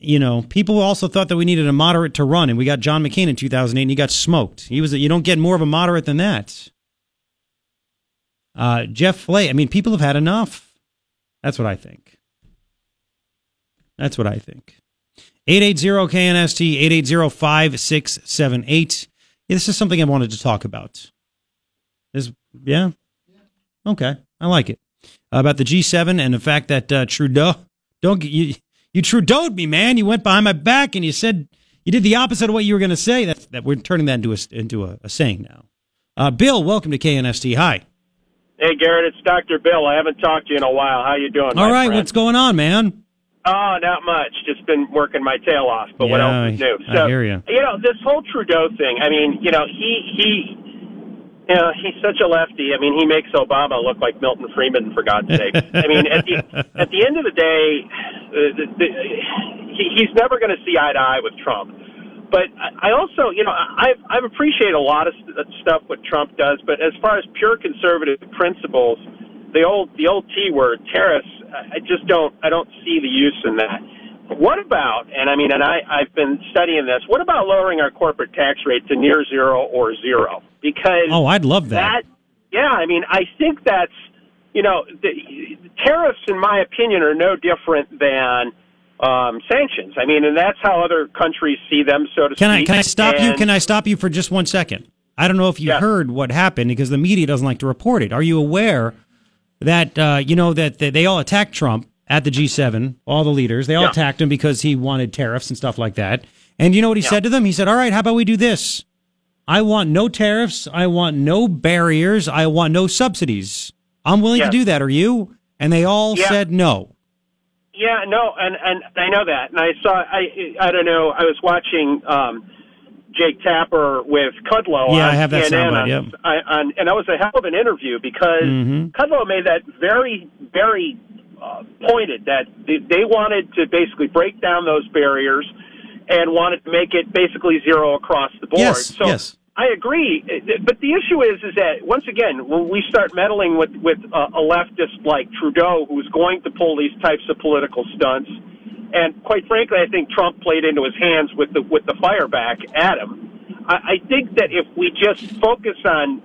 You know, people also thought that we needed a moderate to run, and we got John McCain in 2008, and he got smoked. He was you don't get more of a moderate than that. Uh, Jeff Flake. I mean, people have had enough. That's what I think. That's what I think. 880 KNST 880 5678. This is something I wanted to talk about. This, yeah? Okay, I like it. about the G7 and the fact that uh, Trudeau don't get- you you Trudeau'd me, man. You went behind my back and you said you did the opposite of what you were going to say. That that we're turning that into a into a, a saying now. Uh, Bill, welcome to KNST. Hi. Hey, Garrett, it's Dr. Bill. I haven't talked to you in a while. How you doing? All right, friend? what's going on, man? Oh, not much. Just been working my tail off. But what else is new? I So, hear ya. you know, this whole Trudeau thing. I mean, you know, he he, know, he's such a lefty. I mean, he makes Obama look like Milton Friedman for God's sake. I mean, at the at the end of the day, uh, the, the, he, he's never going to see eye to eye with Trump. But I also, you know, I've I've appreciated a lot of st- stuff what Trump does. But as far as pure conservative principles, the old the old T word I I just don't I don't see the use in that. What about and I mean and I I've been studying this. What about lowering our corporate tax rate to near zero or zero? Because Oh, I'd love that. that yeah, I mean I think that's you know the, tariffs in my opinion are no different than um, sanctions. I mean, and that's how other countries see them, so to Can I speak. can I stop you? Can I stop you for just one second? I don't know if you heard what happened because the media doesn't like to report it. Are you aware that uh, you know that they, they all attacked Trump at the G7, all the leaders. They all Yeah. attacked him because he wanted tariffs and stuff like that. And you know what he Yeah. said to them? He said, All right, how about we do this? I want no tariffs. I want no barriers. I want no subsidies. I'm willing Yes. to do that. Are you? And they all Yeah. said no. Yeah, no, and and I know that, and I saw. I I don't know. I was watching um, Jake Tapper with Kudlow. Yeah, on I have that CNN soundbite, on. I, on, and that was a hell of an interview because Mhm. Kudlow made that very very uh, pointed that they, wanted to basically break down those barriers and wanted to make it basically zero across the board. Yes, so yes. I agree, but the issue is, is that once again, when we start meddling with with uh, a leftist like Trudeau, who's going to pull these types of political stunts, and quite frankly, I think Trump played into his hands with the with the fire back at him. I, I think that if we just focus on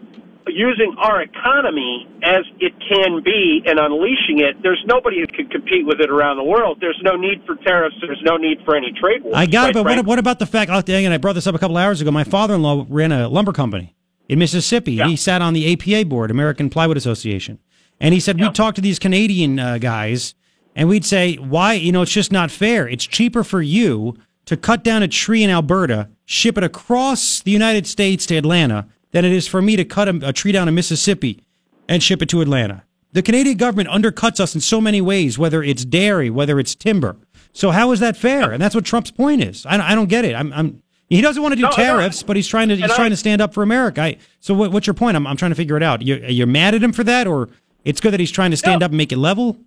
using our economy as it can be and unleashing it, there's nobody who can compete with it around the world. There's no need for tariffs. There's no need for any trade wars. I got it, but what, what about the fact, and I brought this up a couple hours ago, my father-in-law ran a lumber company in Mississippi. and He sat on the APA board, American Plywood Association. And he said, we'd talk to these Canadian uh, guys, and we'd say, why, you know, it's just not fair. It's cheaper for you to cut down a tree in Alberta, ship it across the United States to Atlanta, than it is for me to cut a, a tree down in Mississippi and ship it to Atlanta. The Canadian government undercuts us in so many ways, whether it's dairy, whether it's timber. So how is that fair? And that's what Trump's point is. I, don't- I don't get it. I'm, I'm he doesn't want to do No, tariffs, but he's trying to he's And I- to stand up for America. I, so what, what's your point? I'm, I'm trying to figure it out. You're, you're mad at him for that, or it's good that he's trying to stand up and make it level?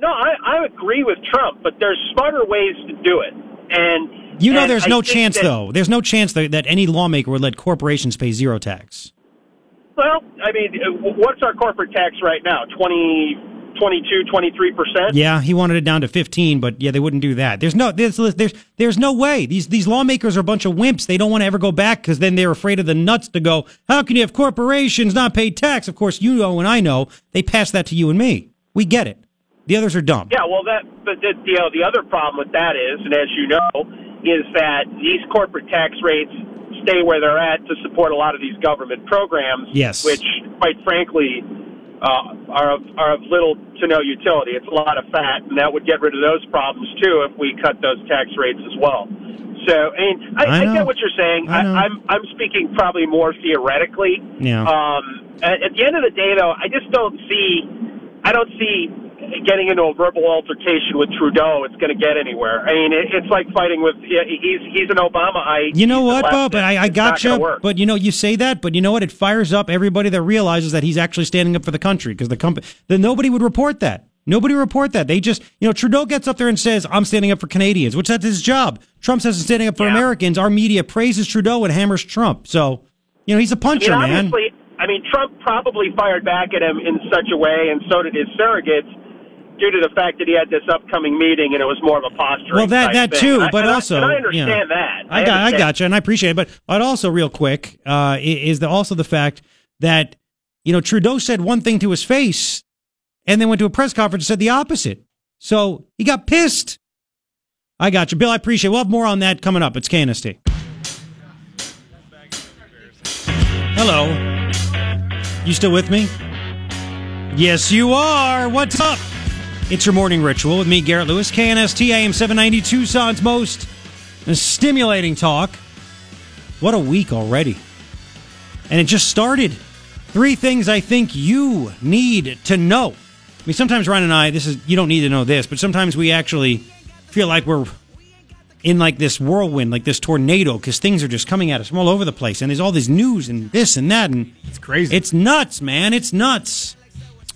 No, I, I agree with Trump, but there's smarter ways to do it. And You know, and there's I no chance that- though. There's no chance that, that any lawmaker would let corporations pay zero tax. Well, I mean, uh, what's our corporate tax right now? 20, 22, 23 percent. Yeah, he wanted it down to 15, but yeah, they wouldn't do that. There's no there's there's there's no way. These these lawmakers are a bunch of wimps. They don't want to ever go back because then they're afraid of the nuts to go. How can you have corporations not pay tax? Of course, you know and I know they pass that to you and me. We get it. The others are dumb. Yeah, well, that but the, you know the other problem with that is, and as you know, is that these corporate tax rates stay where they're at to support a lot of these government programs. Yes. Which, quite frankly, uh, are of, are of little to no utility. It's a lot of fat, and that would get rid of those problems too if we cut those tax rates as well. So, I mean, I, I I, get what you're saying. I. I, I'm I'm speaking probably more theoretically. Yeah. Um, at, at the end of the day, though, I just don't see. I don't see getting into a verbal altercation with Trudeau. It's going to get anywhere. I mean, it, it's like fighting with. Yeah, he's he's an Obamaite. You know what, Bob? leftist. I, I not gotcha. gonna. But you know, you say that, but you know what? It fires up everybody that realizes that he's actually standing up for the country because the company, then nobody would report that. Nobody would report that. They just, you know, Trudeau gets up there and says, "I'm standing up for Canadians," which that's his job. Trump says he's standing up for Americans. Our media praises Trudeau and hammers Trump. So, you know, he's a puncher, I mean, man. I mean, Trump probably fired back at him in such a way, and so did his surrogates, due to the fact that he had this upcoming meeting, and it was more of a posturing. Well, that that thing. too, but I- also, I you understand know, that. I got, understand. got you, and I appreciate it. But but also, real quick, uh, is the, also the fact that you know Trudeau said one thing to his face, and then went to a press conference and said the opposite. So he got pissed. I got you, Bill. I appreciate. it. We'll have more on that coming up. It's KNST. Hello. You still with me? Yes, you are. What's up? It's your morning ritual with me, Garrett Lewis, KNST AM 790 Tucson's most stimulating talk. What a week already. And it just started. Three things I think you need to know. I mean, sometimes Ryan and I, this is, you don't need to know this, but sometimes we actually feel like we're in like this whirlwind, like this tornado, because things are just coming at us from all over the place. And there's all this news and this and that. And it's crazy. It's nuts, man. It's nuts.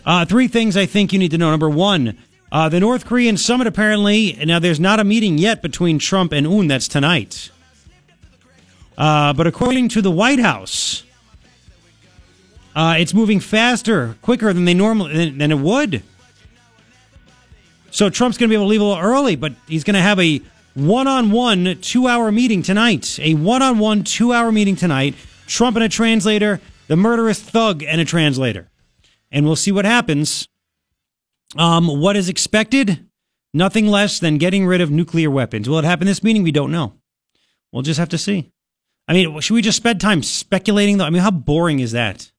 Uh, three things I think you need to know. Number one, uh, the North Korean summit apparently, now there's not a meeting yet between Trump and Un. That's tonight. Uh, but according to the White House, uh, it's moving faster, quicker than they normally than, than it would. So Trump's going to be able to leave a little early, but he's going to have a one-on-one two-hour meeting tonight. A one-on-one two-hour meeting tonight. Trump and a translator, the murderous thug and a translator, and we'll see what happens. Um, what is expected? Nothing less than getting rid of nuclear weapons. Will it happen this meeting? We don't know. We'll just have to see. I mean, should we just spend time speculating though? I mean, how boring is that?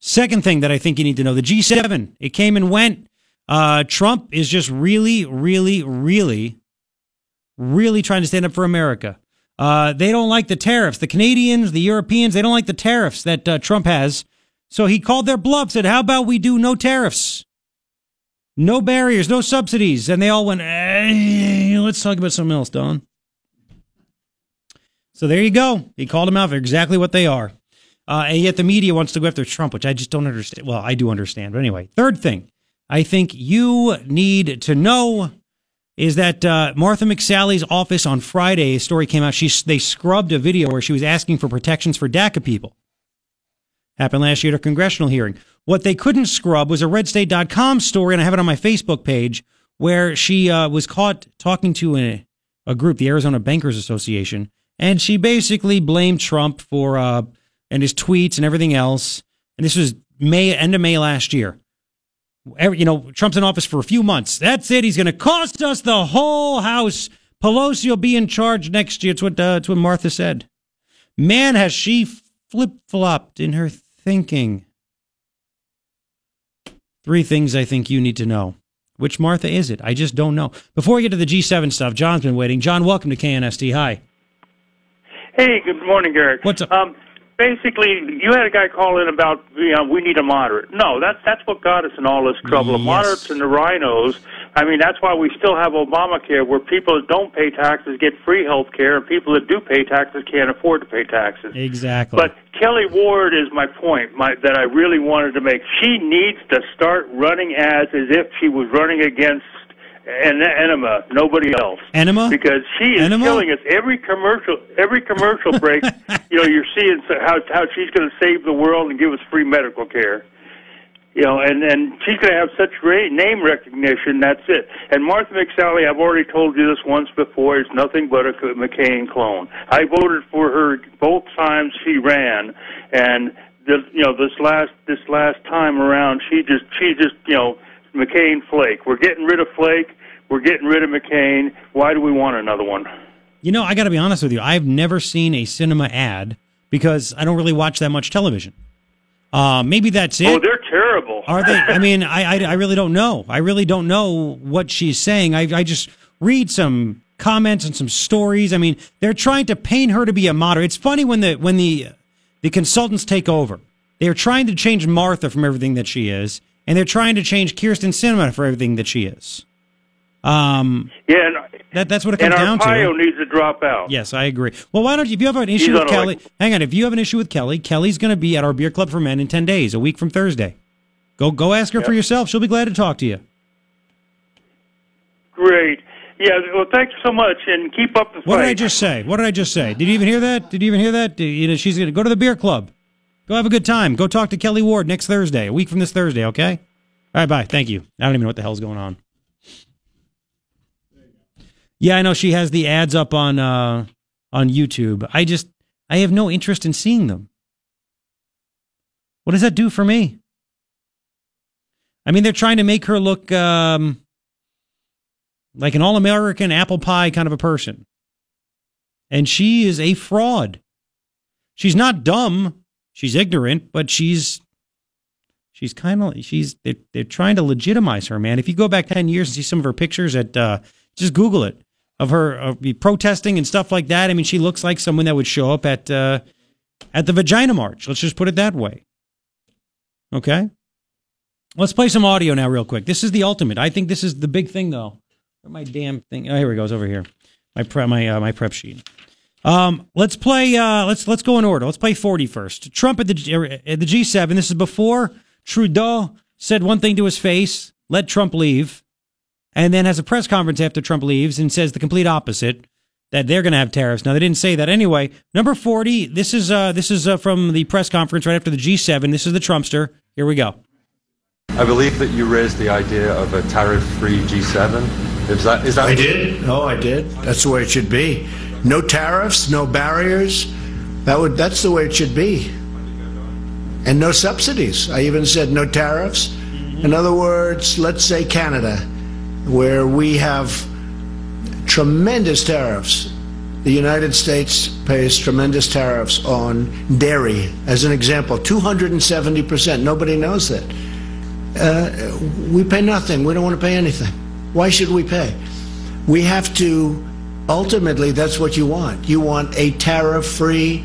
Second thing that I think you need to know the G7, it came and went. Uh, Trump is just really, really, really, really trying to stand up for America. Uh, they don't like the tariffs. The Canadians, the Europeans, they don't like the tariffs that uh, Trump has. So he called their bluff, said, How about we do no tariffs? No barriers, no subsidies. And they all went, hey, Let's talk about something else, Don. So there you go. He called them out for exactly what they are. Uh, and yet the media wants to go after Trump, which I just don't understand. Well, I do understand. But anyway, third thing I think you need to know is that uh, Martha McSally's office on Friday, a story came out. She they scrubbed a video where she was asking for protections for DACA people. Happened last year at a congressional hearing. What they couldn't scrub was a RedState.com story, and I have it on my Facebook page, where she uh, was caught talking to a, a group, the Arizona Bankers Association, and she basically blamed Trump for uh, and his tweets and everything else. And this was May, end of May last year. Every, you know, Trump's in office for a few months. That's it. He's going to cost us the whole House. Pelosi will be in charge next year. It's what, uh, it's what Martha said. Man, has she flip flopped in her thinking. Three things I think you need to know. Which Martha is it? I just don't know. Before we get to the G7 stuff, John's been waiting. John, welcome to KNST. Hi. Hey, good morning, Garrett. What's up? Um, basically, you had a guy call in about you know we need a moderate. No, that's that's what got us in all this trouble. The Yes. moderates and the RINOs. I mean, that's why we still have Obamacare, where people that don't pay taxes get free health care, and people that do pay taxes can't afford to pay taxes. Exactly. But Kelli Ward is my point my, that I really wanted to make. She needs to start running ads as if she was running against en- enema, nobody else. Enema? Because she is Enema? killing us. Every commercial, every commercial break, you know, you're seeing how how she's going to save the world and give us free medical care. You know, and and she's going to have such great name recognition. That's it. And Martha McSally, I've already told you this once before, is nothing but a McCain clone. I voted for her both times she ran, and the you know this last this last time around, she just she just you know McCain Flake. We're getting rid of Flake. We're getting rid of McCain. Why do we want another one? You know, I got to be honest with you. I've never seen a Sinema ad because I don't really watch that much television. Uh, maybe that's it. Oh, they're terrible. Are they? I mean, I, I, I really don't know. I really don't know what she's saying. I, I just read some comments and some stories. I mean, they're trying to paint her to be a moderate. It's funny when the when the the consultants take over. They're trying to change Martha from everything that she is, and they're trying to change Kyrsten Sinema for everything that she is. Um, Yeah, and, that that's what it comes down to. Arpaio needs to drop out. Yes, I agree. Well, why don't you, if you have an issue He's with Kelli, hang on. If you have an issue with Kelli, Kelli's going to be at our beer club for men in 10 days, a week from Thursday. Go go ask her for yourself. She'll be glad to talk to you. Great. Yeah. Well, thanks so much, and keep up the Fight. What did I just say? What did I just say? Did you even hear that? Did you even hear that? Did- you know, she's going to go to the beer club. Go have a good time. Go talk to Kelli Ward next Thursday, a week from this Thursday, okay? All right, bye. Thank you. I don't even know what the hell's going on. Yeah, I know she has the ads up on uh on YouTube. I just I have no interest in seeing them. What does that do for me? I mean, they're trying to make her look um like an all-American apple pie kind of a person. And she is a fraud. She's not dumb. She's ignorant, but she's she's kind of she's they're, they're trying to legitimize her, man. If you go back 10 years and see some of her pictures at uh just Google it of her the protesting and stuff like that. I mean, she looks like someone that would show up at uh at the Vagina March. Let's just put it that way. Okay? Let's play some audio now real quick. This is the ultimate. I think this is the big thing though. My damn thing? Oh, here it goes over here. My prep my uh, my prep sheet. Um, let's play. Uh, let's let's go in order. Let's play 40 first. Trump at the G- er, at the G7. This is before Trudeau said one thing to his face, let Trump leave, and then has a press conference after Trump leaves and says the complete opposite that they're going to have tariffs. Now they didn't say that anyway. Number 40. This is uh, this is uh, from the press conference right after the G7. This is the Trumpster. Here we go. I believe that you raised the idea of a tariff-free G7. Is that is that? I did. Oh, I did. That's the way it should be. No tariffs, no barriers. That would. That's the way it should be. And no subsidies. I even said no tariffs. In other words, let's say Canada, where we have tremendous tariffs. The United States pays tremendous tariffs on dairy, as an example, 270%. Nobody knows that. uh, we pay nothing. We don't want to pay anything. Why should we pay? We have to, ultimately, that's what you want. You want a tariff free,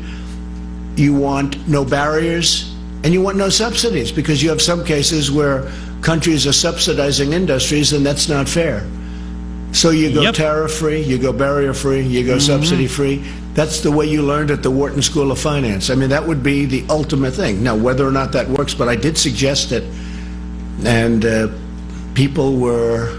you want no barriers, and you want no subsidies because you have some cases where countries are subsidizing industries, and that's not fair. So you go Yep. tariff free, you go barrier free, you go subsidy free. That's the way you learned at the Wharton School of Finance. I mean, that would be the ultimate thing. Now, whether or not that works, but I did suggest it, and uh, people were,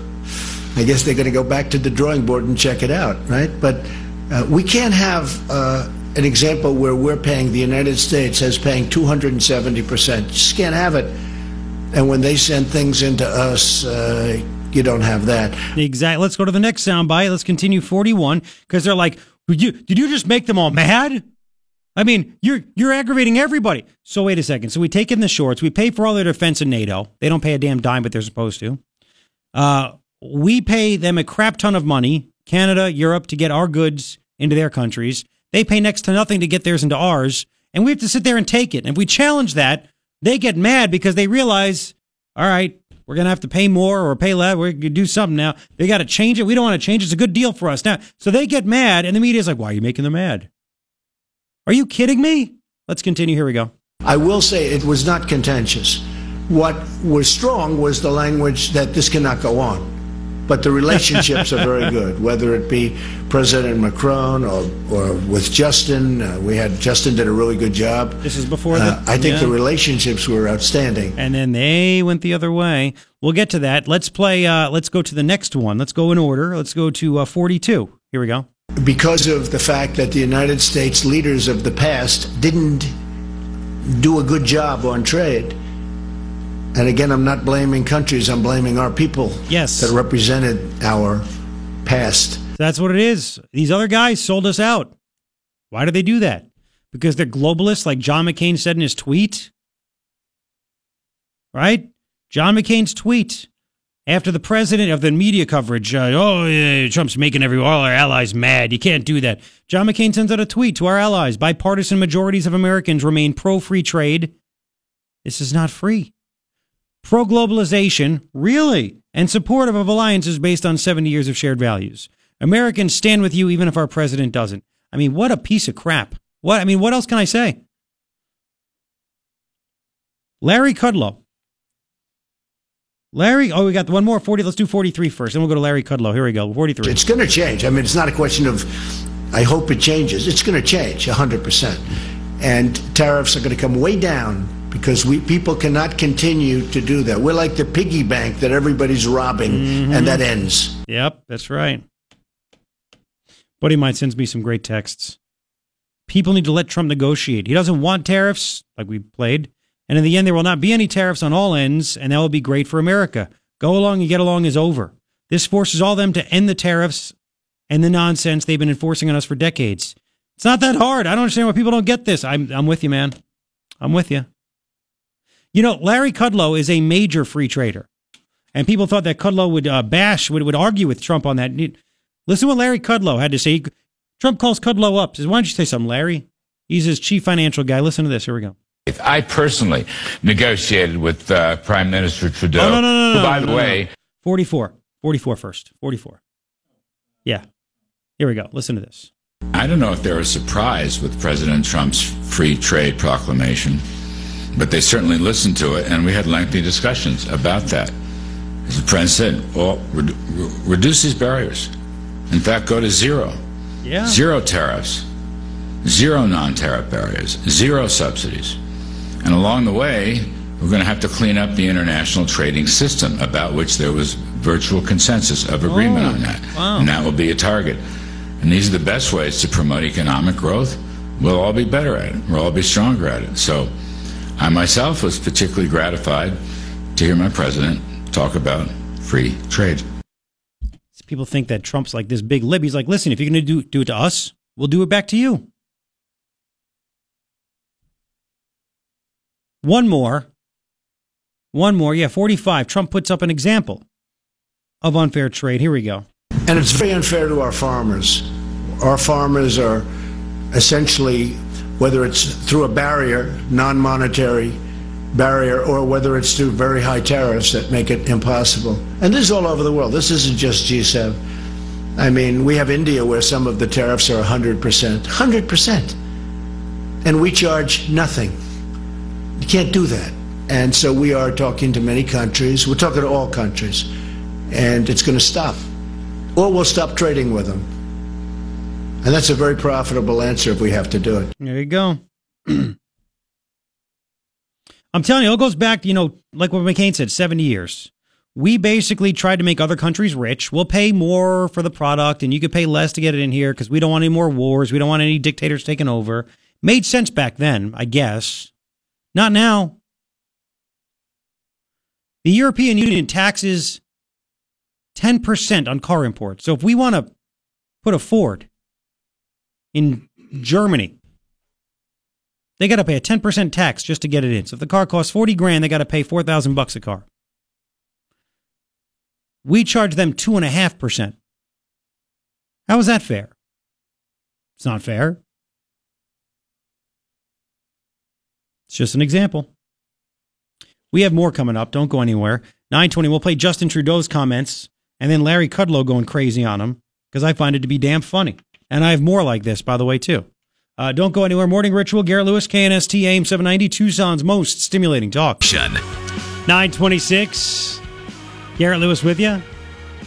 I guess they're going to go back to the drawing board and check it out, right? But uh, we can't have uh, an example where we're paying, the United States as paying 270%. Just can't have it. And when they send things into us, uh, you don't have that. Exactly. Let's go to the next soundbite. Let's continue 41 because they're like, did you, did you just make them all mad? I mean, you're you're aggravating everybody. So wait a second. So we take in the shorts. We pay for all their defense in NATO. They don't pay a damn dime, but they're supposed to. Uh, we pay them a crap ton of money, Canada, Europe, to get our goods into their countries. They pay next to nothing to get theirs into ours, and we have to sit there and take it. And if we challenge that, they get mad because they realize, all right, we're gonna have to pay more or pay less. We're gonna do something now. They got to change it. We don't want to change. it. It's a good deal for us now. So they get mad, and the media's like, why are you making them mad? Are you kidding me? Let's continue. Here we go. I will say it was not contentious. What was strong was the language that this cannot go on. But the relationships are very good, whether it be President Macron or, or with Justin. Uh, we had Justin did a really good job. This is before the. Uh, I think the relationships were outstanding. And then they went the other way. We'll get to that. Let's play. Uh, let's go to the next one. Let's go in order. Let's go to uh, 42. Here we go. because of the fact that the United States leaders of the past didn't do a good job on trade. And again, I'm not blaming countries, I'm blaming our people Yes. that represented our past. That's what it is. These other guys sold us out. Why do they do that? Because they're globalists, like John McCain said in his tweet? Right? John McCain's tweet after the president of the media coverage, uh, oh, yeah, Trump's making every all our allies mad. You can't do that. John McCain sends out a tweet to our allies. Bipartisan majorities of Americans remain pro free trade. This is not free. Pro globalization, really, and supportive of alliances based on 70 years of shared values. Americans stand with you even if our president doesn't. I mean, what a piece of crap. What I mean, what else can I say? Larry Kudlow. Larry, oh, we got one more 40. Let's do 43 first. Then we'll go to Larry Kudlow. Here we go. 43. It's going to change. I mean, it's not a question of, I hope it changes. It's going to change 100%. And tariffs are going to come way down because we people cannot continue to do that. We're like the piggy bank that everybody's robbing, Mhm. and that ends. Yep, that's right. Buddy of mine sends me some great texts. People need to let Trump negotiate. He doesn't want tariffs, like we played. And in the end, there will not be any tariffs on all ends, and that will be great for America. Go along and get along is over. This forces all them to end the tariffs and the nonsense they've been enforcing on us for decades. It's not that hard. I don't understand why people don't get this. I'm, I'm with you, man. I'm with you. You know, Larry Kudlow is a major free trader. And people thought that Kudlow would uh, bash, would, would argue with Trump on that. Listen to what Larry Kudlow had to say. Trump calls Kudlow up, says, Why don't you say something, Larry? He's his chief financial guy. Listen to this. Here we go. I personally negotiated with uh, Prime Minister Trudeau. Oh, no, no, no, who, by the way, no. 44. 44 first. 44. Yeah. Here we go. Listen to this. I don't know if they were surprised with President Trump's free trade proclamation, but they certainly listened to it, and we had lengthy discussions about that. As the president said, well, re- re- reduce these barriers. In fact, go to zero. Yeah. Zero tariffs, zero non tariff barriers, zero subsidies. And along the way, we're going to have to clean up the international trading system, about which there was virtual consensus of agreement Oh, on that. wow. And that will be a target. And these are the best ways to promote economic growth. We'll all be better at it. We'll all be stronger at it. So I myself was particularly gratified to hear my president talk about free trade. People think that Trump's like this big lib. He's like, listen, if you're going to do, do it to us, we'll do it back to you. One more. One more. Yeah, 45. Trump puts up an example of unfair trade. Here we go. And it's very unfair to our farmers. Our farmers are essentially, whether it's through a barrier, non monetary, barrier or whether it's through very high tariffs that make it impossible. And this is all over the world. This isn't just G7. I mean, we have India where some of the tariffs are 100%. 100%. And we charge nothing. You can't do that. And so we are talking to many countries. We're talking to all countries. And it's going to stop. Or we'll stop trading with them. And that's a very profitable answer if we have to do it. There you go. I'm telling you, it goes back, you know, like what McCain said, 70 years. We basically tried to make other countries rich. We'll pay more for the product and you could pay less to get it in here because we don't want any more wars. We don't want any dictators taking over. Made sense back then, I guess. Not now. The European Union taxes 10% on car imports. So if we want to put a Ford in Germany, they got to pay a 10% tax just to get it in. So if the car costs 40 grand, they got to pay 4,000 bucks a car. We charge them 2.5%. How is that fair? It's not fair. It's just an example. We have more coming up. Don't go anywhere. 920, we'll play Justin Trudeau's comments and then Larry Kudlow going crazy on him because I find it to be damn funny. And I have more like this, by the way, too. Uh, don't go anywhere. Morning Ritual, Garrett Lewis, KNST, AM 790, Tucson's most stimulating talk. 926. Garrett Lewis with you.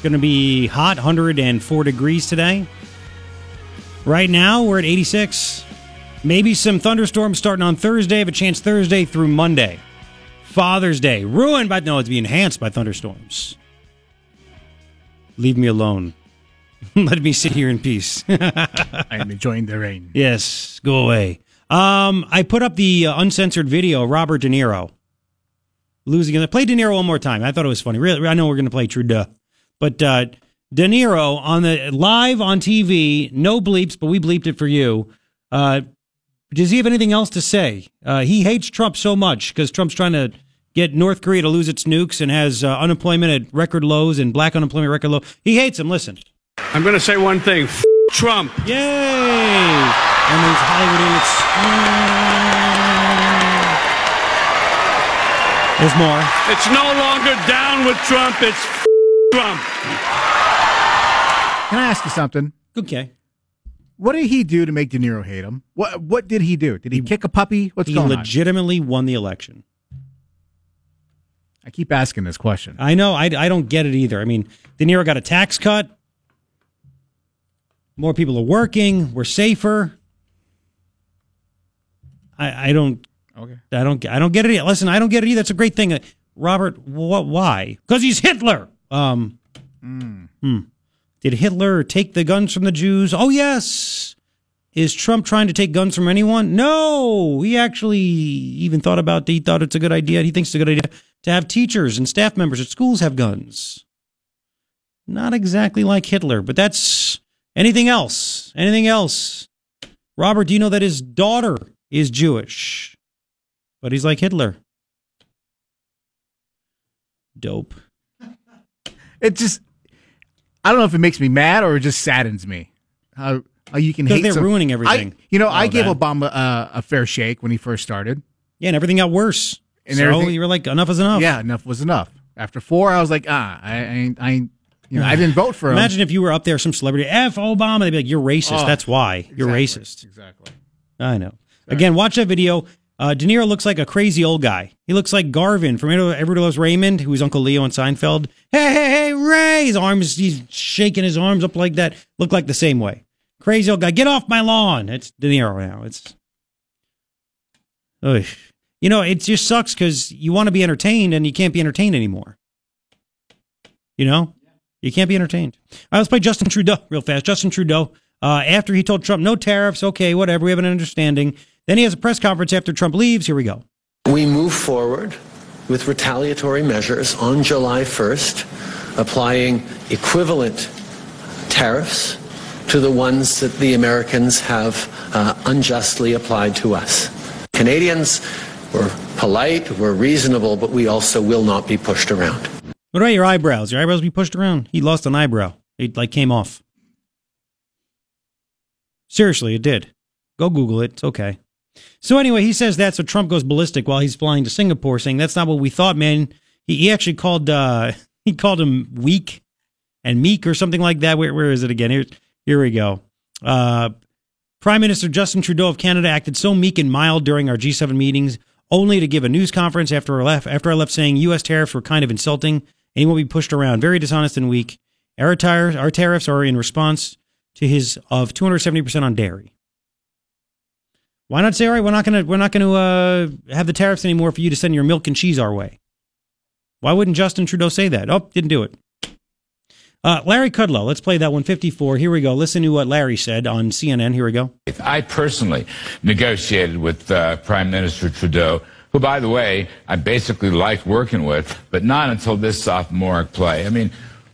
Going to be hot, 104 degrees today. Right now, we're at 86. Maybe some thunderstorms starting on Thursday. Have a chance Thursday through Monday. Father's Day ruined by no, it's being enhanced by thunderstorms. Leave me alone. Let me sit here in peace. I am enjoying the rain. Yes, go away. Um, I put up the uh, uncensored video. Robert De Niro losing. I played De Niro one more time. I thought it was funny. Really, I know we're going to play Trudeau, but uh, De Niro on the live on TV, no bleeps, but we bleeped it for you. Uh, does he have anything else to say? Uh, he hates Trump so much because Trump's trying to get North Korea to lose its nukes and has uh, unemployment at record lows and black unemployment record low. He hates him. Listen. I'm going to say one thing. F- Trump. Yay! And these Hollywood idiots. There's more. It's no longer down with Trump. It's f- Trump. Can I ask you something? Okay. What did he do to make De Niro hate him? What What did he do? Did he, kick a puppy? What's he going on? He legitimately won the election. I keep asking this question. I know. I, I don't get it either. I mean, De Niro got a tax cut. More people are working. We're safer. I, I don't. Okay. I don't. I don't get it. Either. Listen, I don't get it either. That's a great thing, Uh, Robert. What? Why? Because he's Hitler. Um. Hmm. Did Hitler take the guns from the Jews? Oh yes. Is Trump trying to take guns from anyone? No. He actually even thought about. He thought it's a good idea. He thinks it's a good idea to have teachers and staff members at schools have guns. Not exactly like Hitler, but that's anything else. Anything else? Robert, do you know that his daughter is Jewish? But he's like Hitler. Dope. It just, I don't know if it makes me mad or it just saddens me. How, how you can hate they're some- ruining everything. I, you know, I gave that. Obama uh, a fair shake when he first started. Yeah, and everything got worse. And so you were like, enough is enough. Yeah, enough was enough. After four, I was like, ah, I, I, ain't- I, ain't- you know, I didn't vote for him. Imagine if you were up there, some celebrity, F Obama, they'd be like, you're racist. Oh, That's why. You're exactly, racist. Exactly. I know. Again, watch that video. Uh, De Niro looks like a crazy old guy. He looks like Garvin from Everybody Loves Raymond, who was Uncle Leo in Seinfeld. Hey, hey, hey, Ray! His arms, he's shaking his arms up like that. Look like the same way. Crazy old guy. Get off my lawn. It's De Niro now. It's. Ugh. You know, it just sucks because you want to be entertained and you can't be entertained anymore. You know? You can't be entertained. All right, let's play Justin Trudeau real fast. Justin Trudeau, uh, after he told Trump, no tariffs, okay, whatever, we have an understanding. Then he has a press conference after Trump leaves. Here we go. We move forward with retaliatory measures on July 1st, applying equivalent tariffs to the ones that the Americans have uh, unjustly applied to us. Canadians were polite, were reasonable, but we also will not be pushed around. What about your eyebrows? Your eyebrows be pushed around? He lost an eyebrow. It like came off. Seriously, it did. Go Google it. It's okay. So anyway, he says that. So Trump goes ballistic while he's flying to Singapore, saying that's not what we thought, man. He, he actually called uh, he called him weak and meek or something like that. Where where is it again? Here here we go. Uh, Prime Minister Justin Trudeau of Canada acted so meek and mild during our G7 meetings, only to give a news conference after I left. After I left, saying U.S. tariffs were kind of insulting and he won't be pushed around. Very dishonest and weak. Our, tires, our tariffs are in response to his of 270% on dairy. Why not say, all right, we're not gonna we're not gonna uh, have the tariffs anymore for you to send your milk and cheese our way? Why wouldn't Justin Trudeau say that? Oh, didn't do it. Uh, Larry Kudlow, let's play that 154. Here we go. Listen to what Larry said on CNN. Here we go. I personally negotiated with uh, Prime Minister Trudeau, who, by the way, I basically liked working with, but not until this sophomoric play. I mean,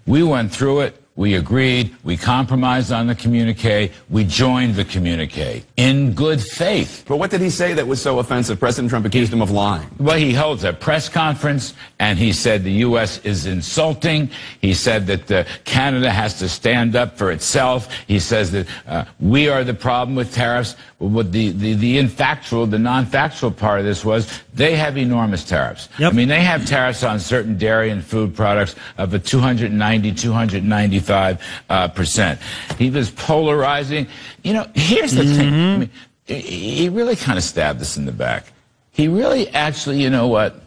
we went through it. We agreed. We compromised on the communique. We joined the communique in good faith. But what did he say that was so offensive? President Trump accused him of lying. Well, he holds a press conference and he said the U.S. is insulting. He said that uh, Canada has to stand up for itself. He says that uh, we are the problem with tariffs. What the, the, the infactual, the non-factual part of this was they have enormous tariffs. I mean, they have tariffs on certain dairy and food products of a 290, 295 uh, percent. He was polarizing. You know, here's the thing. I mean, he he really kind of stabbed us in the back. He really actually, you know what?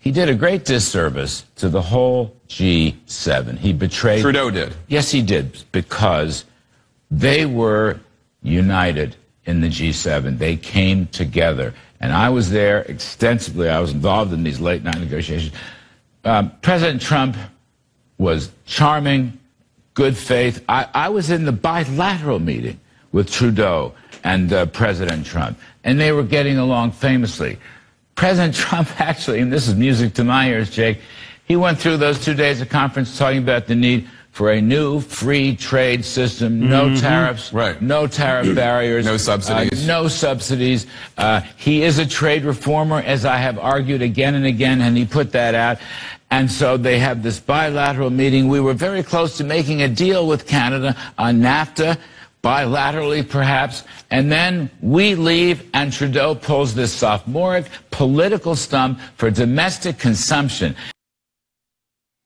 He did a great disservice to the whole G7. He betrayed. Trudeau did. Yes, he did, because they were united in the G7. They came together. And I was there extensively. I was involved in these late night negotiations. Um, President Trump was charming, good faith. I, I was in the bilateral meeting with Trudeau and uh, President Trump, and they were getting along famously. President Trump actually, and this is music to my ears, Jake, he went through those two days of conference talking about the need for a new free trade system, no Mhm. tariffs, Right. no tariff barriers, No subsidies. uh, no subsidies. Uh, he is a trade reformer, as I have argued again and again, and he put that out. And so they have this bilateral meeting. We were very close to making a deal with Canada on NAFTA, bilaterally perhaps. And then we leave, and Trudeau pulls this sophomoric political stump for domestic consumption.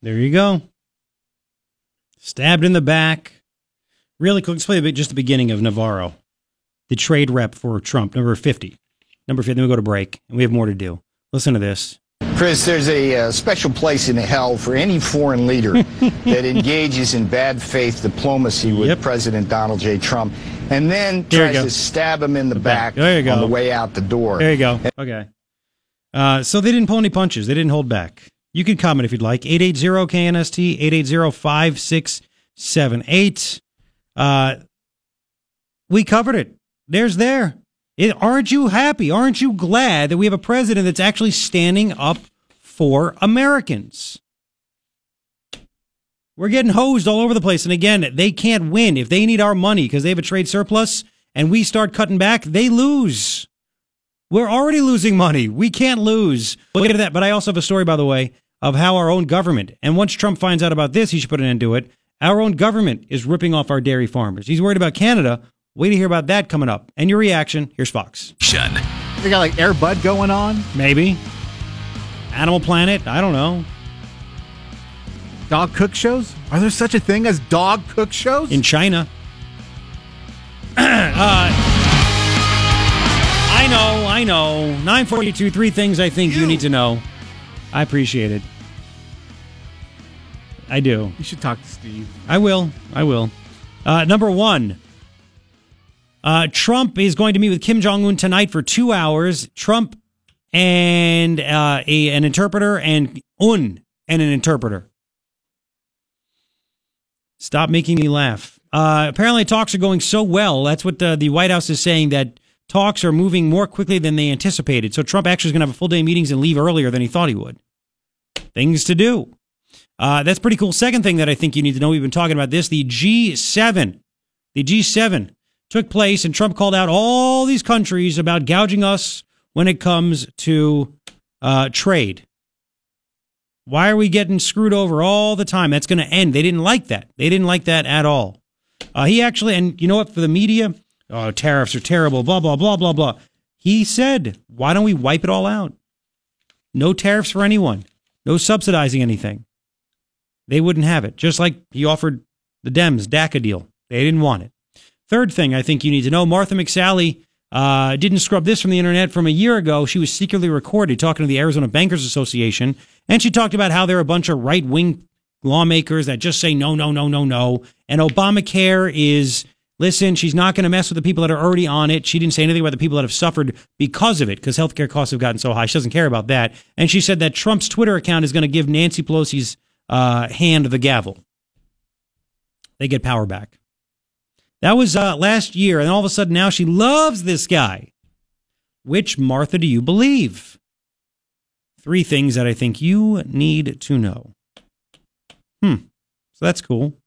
There you go. Stabbed in the back. Really quick, let's play a bit, just the beginning of Navarro, the trade rep for Trump, number 50. Number 50, then we go to break, and we have more to do. Listen to this. Chris, there's a uh, special place in hell for any foreign leader that engages in bad faith diplomacy with President Donald J. Trump and then Here you tries to stab him in the, back, There you go. on the way out the door. There you go. Okay. Uh, so they didn't pull any punches. They didn't hold back. You can comment if you'd like. 880-KNST, 880-5678. Uh, we covered it. There's there. It, aren't you happy? Aren't you glad that we have a president that's actually standing up for Americans? We're getting hosed all over the place. And again, they can't win. If they need our money because they have a trade surplus and we start cutting back, they lose. We're already losing money. We can't lose. We'll get to that. But I also have a story, by the way, of how our own government, and once Trump finds out about this, he should put an end to it. Our own government is ripping off our dairy farmers. He's worried about Canada. Wait to hear about that coming up. And your reaction. Here's Fox. Shun. They got like Air Bud going on. Maybe. Animal Planet. I don't know. Dog cook shows? Are there such a thing as dog cook shows? In China. uh, I know, I know. 942, three things I think you need to know. I appreciate it. I do. You should talk to Steve. I will. I will. Uh, number one. Uh, Trump is going to meet with Kim Jong Un tonight for two hours. Trump and uh, a, an interpreter, and Un and an interpreter. Stop making me laugh. Uh, apparently, talks are going so well. That's what the, the White House is saying that talks are moving more quickly than they anticipated. So Trump actually is going to have a full day of meetings and leave earlier than he thought he would. Things to do. Uh, that's pretty cool. Second thing that I think you need to know, we've been talking about this. The G7, the G7 took place, and Trump called out all these countries about gouging us when it comes to uh, trade. Why are we getting screwed over all the time? That's going to end. They didn't like that. They didn't like that at all. Uh, he actually, and you know what, for the media, oh, tariffs are terrible, blah, blah, blah, blah, blah. He said, why don't we wipe it all out? No tariffs for anyone, no subsidizing anything. They wouldn't have it. Just like he offered the Dems DACA deal. They didn't want it. Third thing I think you need to know Martha McSally uh, didn't scrub this from the internet from a year ago. She was secretly recorded talking to the Arizona Bankers Association, and she talked about how they're a bunch of right wing lawmakers that just say no, no, no, no, no. And Obamacare is, listen, she's not going to mess with the people that are already on it. She didn't say anything about the people that have suffered because of it, because healthcare costs have gotten so high. She doesn't care about that. And she said that Trump's Twitter account is going to give Nancy Pelosi's uh, hand the gavel. They get power back. That was uh, last year, and all of a sudden now she loves this guy. Which Martha do you believe? Three things that I think you need to know. Hmm. So that's cool.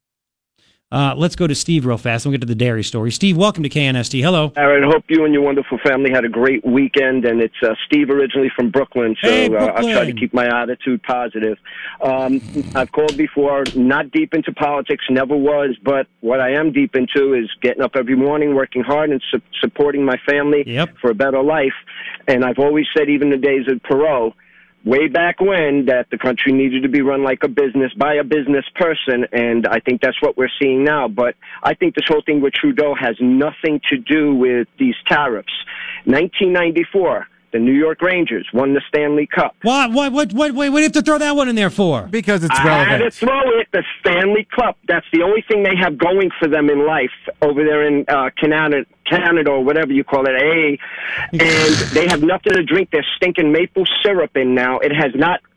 Uh, let's go to Steve real fast. We'll get to the dairy story. Steve, welcome to KNST. Hello. All right. I hope you and your wonderful family had a great weekend. And it's uh, Steve originally from Brooklyn, so Hey, Uh, I'll try to keep my attitude positive. Um, I've called before, not deep into politics, never was, but what I am deep into is getting up every morning, working hard, and su- supporting my family for a better life. And I've always said, even the days of Perot, way back when that the country needed to be run like a business by a business person, and I think that's what we're seeing now. But I think this whole thing with Trudeau has nothing to do with these tariffs. 1994, the New York Rangers won the Stanley Cup. What? What? What? What? Wait, what do you have to throw that one in there for? Because it's relevant. I had to throw it. The Stanley Cup. That's the only thing they have going for them in life over there in uh, Canada, Canada or whatever you call it, A. And they have nothing to drink. They're stinking maple syrup in now. It has not set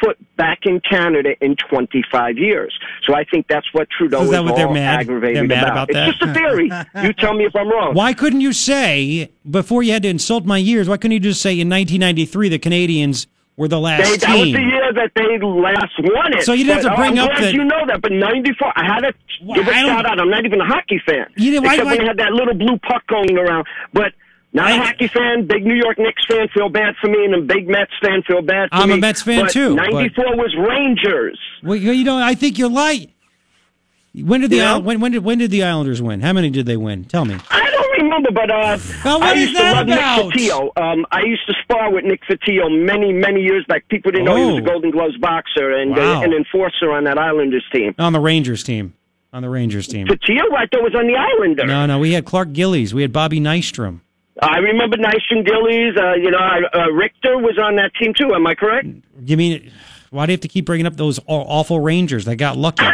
foot back in Canada in 25 years. So I think that's what Trudeau So is is, that what they're all mad- aggravated they're mad about it's that? just a theory. you tell me if I'm wrong. Why couldn't you say before you had to insult my years? Why couldn't you just say in 1993 the Canadians were the last They, that was the year that they last won it. So you didn't have to oh, bring oh, I'm up that- You know that, but '94, I had to give a shout out. I'm not even a hockey fan. You didn't- why- except why- when they had that little blue puck going around. But not a hockey fan. Big New York Knicks fan. Feel bad for me, and a big Mets fan. Feel bad for I'm me. a Mets fan But too, but- '94 was Rangers. Well, you know, I think you're light. When did the Yeah? When, when did when did the Islanders win? How many did they win? Tell me. I don't remember, but uh, I used to love about? Nick Fotiu. Um, I used to spar with Nick Fotiu many, many years back. People didn't know he was a Oh. Golden Gloves boxer and Wow. uh, an enforcer on that Islanders team. On the Rangers team. On the Rangers team. Fotiu, I thought was on the Islanders. No, no, we had Clark Gillies. We had Bobby Nystrom. I remember Gillies. Uh, you know, I- uh, Richter was on that team too. Am I correct? You mean why do you have to keep bringing up those awful Rangers that got lucky?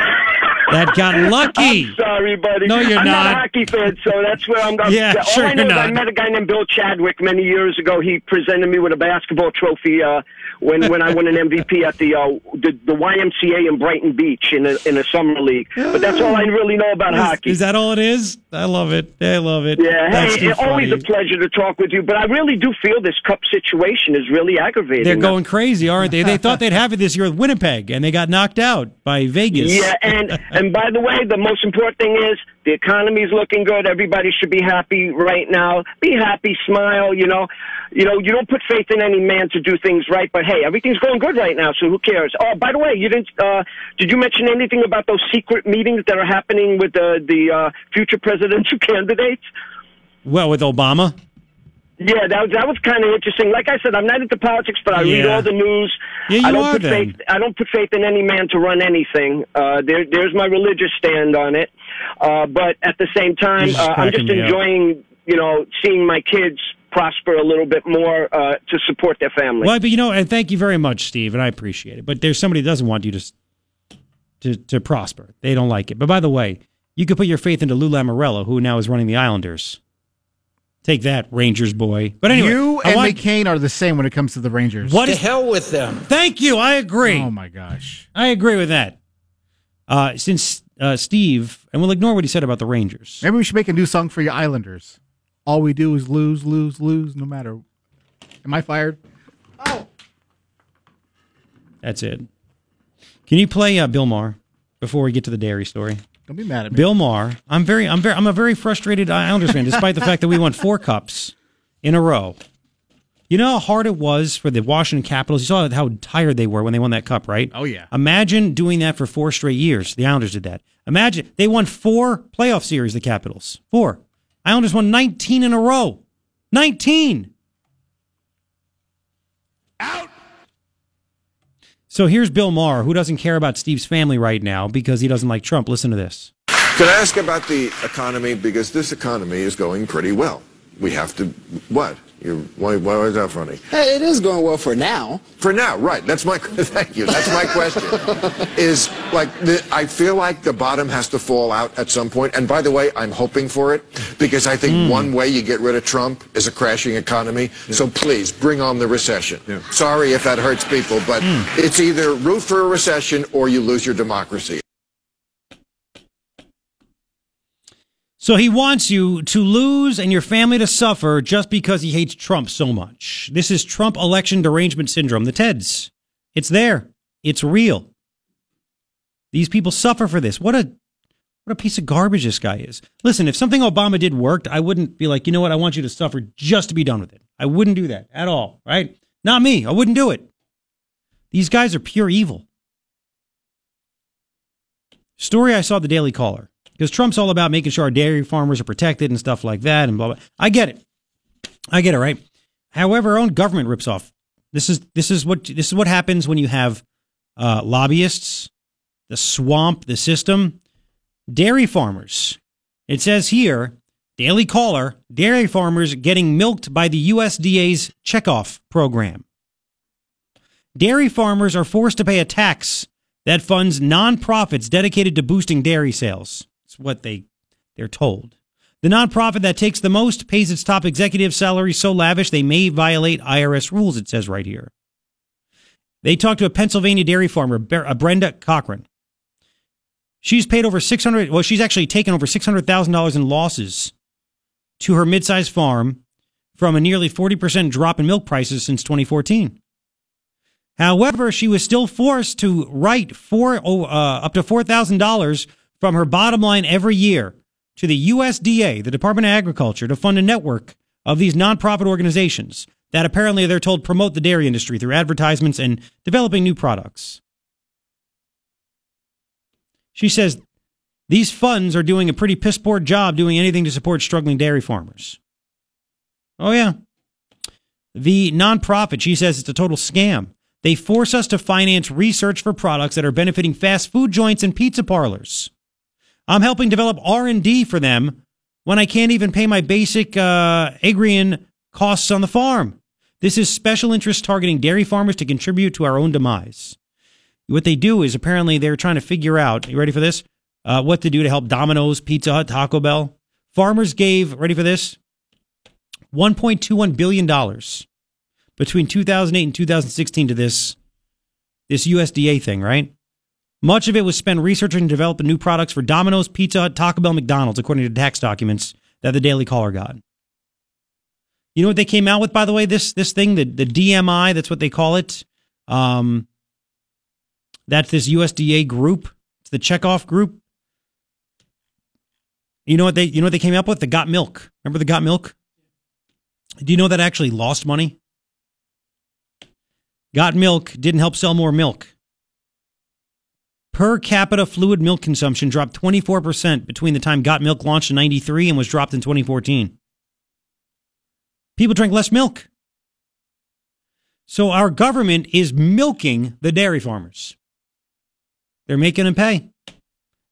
that got lucky. I'm sorry, buddy. No, you're I'm not. a not. hockey fan, so that's where I'm. Yeah, all sure I know you're is I met a guy named Bill Chadwick many years ago. He presented me with a basketball trophy uh, when when I won an MVP at the, uh, the the YMCA in Brighton Beach in a in a summer league. But that's all I really know about Is, hockey. is that all it is? I love it. I love it. yeah, That's hey, always a pleasure to talk with you. But I really do feel this cup situation is really aggravating. They're going crazy, aren't they? They thought they'd have it this year with Winnipeg, and they got knocked out by Vegas. Yeah, and and by the way, the most important thing is the economy's looking good. Everybody should be happy right now. Be happy, smile. You know, you know, you don't put faith in any man to do things right, but hey, everything's going good right now. So who cares? Oh, by the way, you didn't. Uh, did you mention anything about those secret meetings that are happening with the the uh, future presidential candidates? Well, with Obama. Yeah, that was that was kind of interesting. Like I said, I'm not into politics, but I read all the news. Yeah, you I don't are put then. faith. I don't put faith in any man to run anything. Uh, there, there's my religious stand on it. Uh, but at the same time, uh, I'm just me up. enjoying, you know, seeing my kids prosper a little bit more uh, to support their family. Well, but you know, and thank you very much, Steve, and I appreciate it. But there's somebody that doesn't want you to to to prosper. They don't like it. But by the way, you could put your faith into Lou Lamoriello, who now is running the Islanders. Take that, Rangers boy. But anyway, you I and want- McCain are the same when it comes to the Rangers. What is- hell with them. Thank you. I agree. Oh my gosh. I agree with that. Uh, since uh, Steve, and we'll ignore what he said about the Rangers. Maybe we should make a new song for your Islanders. All we do is lose, lose, lose, no matter. Am I fired? Oh. That's it. Can you play uh, Bill Maher before we get to the dairy story? Don't be mad at me. Bill Maher. I'm very, I'm very, I'm a very frustrated Islanders fan, despite the fact that we won four cups in a row. You know how hard it was for the Washington Capitals. You saw how tired they were when they won that cup, right? Oh, yeah. Imagine doing that for four straight years. The Islanders did that. Imagine they won four playoff series. The Capitals four. Islanders won 19 in a row. 19. Out. So here's Bill Maher, who doesn't care about Steve's family right now because he doesn't like Trump. Listen to this. Can I ask about the economy? Because this economy is going pretty well. We have to, what? You're, why, why is that funny? It is going well for now. For now, right. That's my, thank you. That's my question. is like, the, I feel like the bottom has to fall out at some point. And by the way, I'm hoping for it because I think mm. one way you get rid of Trump is a crashing economy. Yeah. So please bring on the recession. Yeah. Sorry if that hurts people, but mm. it's either root for a recession or you lose your democracy. So he wants you to lose and your family to suffer just because he hates Trump so much. This is Trump election derangement syndrome, the TEDS. It's there. It's real. These people suffer for this. What a what a piece of garbage this guy is. Listen, if something Obama did worked, I wouldn't be like, you know what, I want you to suffer just to be done with it. I wouldn't do that at all, right? Not me. I wouldn't do it. These guys are pure evil. Story I saw the Daily Caller because Trump's all about making sure our dairy farmers are protected and stuff like that and blah blah. I get it. I get it, right? However, our own government rips off. This is this is what this is what happens when you have uh, lobbyists, the swamp, the system, dairy farmers. It says here, Daily Caller, dairy farmers getting milked by the USDA's checkoff program. Dairy farmers are forced to pay a tax that funds nonprofits dedicated to boosting dairy sales. It's what they they're told. The nonprofit that takes the most pays its top executive salaries so lavish they may violate IRS rules, it says right here. They talked to a Pennsylvania dairy farmer, Brenda Cochran. She's paid over 600 well she's actually taken over $600,000 in losses to her mid-sized farm from a nearly 40% drop in milk prices since 2014. However, she was still forced to write four, uh, up to $4,000 from her bottom line every year to the USDA, the Department of Agriculture, to fund a network of these nonprofit organizations that apparently they're told promote the dairy industry through advertisements and developing new products. She says these funds are doing a pretty piss poor job doing anything to support struggling dairy farmers. Oh, yeah. The nonprofit, she says it's a total scam. They force us to finance research for products that are benefiting fast food joints and pizza parlors. I'm helping develop R&D for them when I can't even pay my basic uh, agrian costs on the farm. This is special interest targeting dairy farmers to contribute to our own demise. What they do is apparently they're trying to figure out, you ready for this? Uh, what to do to help Domino's, Pizza Hut, Taco Bell. Farmers gave, ready for this? $1.21 billion between 2008 and 2016 to this, this USDA thing, right? Much of it was spent researching and developing new products for Domino's, Pizza Hut, Taco Bell, McDonald's, according to tax documents that the Daily Caller got. You know what they came out with, by the way? This this thing, the, the DMI, that's what they call it. Um, that's this USDA group. It's the checkoff group. You know what they you know what they came up with? The Got Milk. Remember the Got Milk? Do you know that actually lost money? Got Milk didn't help sell more milk. Per capita fluid milk consumption dropped 24% between the time Got Milk launched in 93 and was dropped in 2014. People drink less milk. So our government is milking the dairy farmers. They're making them pay.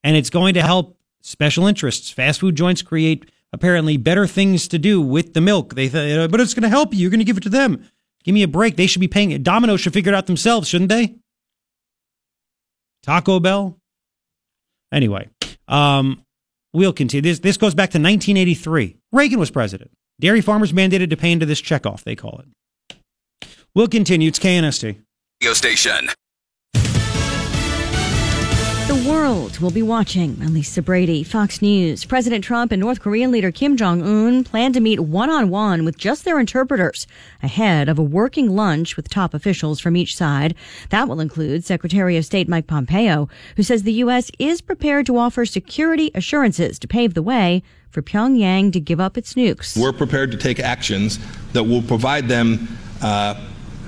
And it's going to help special interests. Fast food joints create apparently better things to do with the milk. They th- uh, but it's going to help you. You're going to give it to them. Give me a break. They should be paying it. Domino's should figure it out themselves, shouldn't they? Taco Bell. Anyway, um, we'll continue. This this goes back to 1983. Reagan was president. Dairy farmers mandated to pay into this checkoff, they call it. We'll continue. It's KNST. Radio station. The world will be watching. I'm Lisa Brady, Fox News. President Trump and North Korean leader Kim Jong un plan to meet one on one with just their interpreters ahead of a working lunch with top officials from each side. That will include Secretary of State Mike Pompeo, who says the U.S. is prepared to offer security assurances to pave the way for Pyongyang to give up its nukes. We're prepared to take actions that will provide them uh,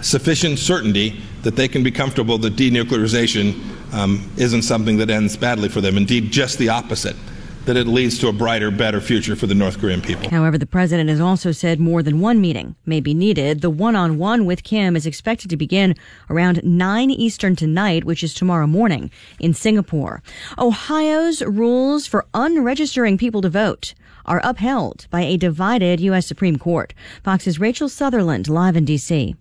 sufficient certainty that they can be comfortable that denuclearization um, isn't something that ends badly for them. Indeed, just the opposite. that it leads to a brighter, better future for the North Korean people. However, the president has also said more than one meeting may be needed. The one on one with Kim is expected to begin around 9 Eastern tonight, which is tomorrow morning in Singapore. Ohio's rules for unregistering people to vote are upheld by a divided U.S. Supreme Court. Fox's Rachel Sutherland live in D.C.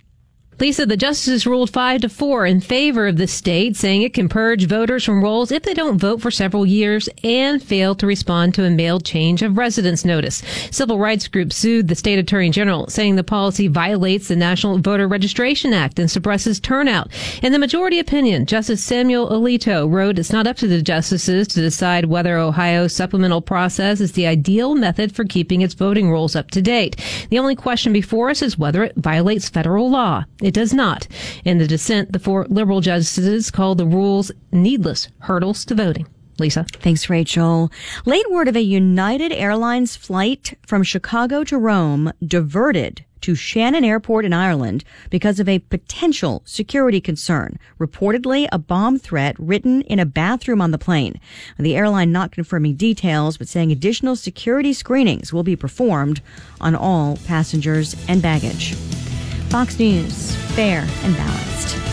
Lisa, the justices ruled five to four in favor of the state, saying it can purge voters from rolls if they don't vote for several years and fail to respond to a mailed change of residence notice. Civil rights groups sued the state attorney general, saying the policy violates the National Voter Registration Act and suppresses turnout. In the majority opinion, Justice Samuel Alito wrote it's not up to the justices to decide whether Ohio's supplemental process is the ideal method for keeping its voting rolls up to date. The only question before us is whether it violates federal law. It does not. In the dissent, the four liberal justices called the rules needless hurdles to voting. Lisa. Thanks, Rachel. Late word of a United Airlines flight from Chicago to Rome diverted to Shannon Airport in Ireland because of a potential security concern. Reportedly, a bomb threat written in a bathroom on the plane. The airline not confirming details, but saying additional security screenings will be performed on all passengers and baggage. Fox News, fair and balanced.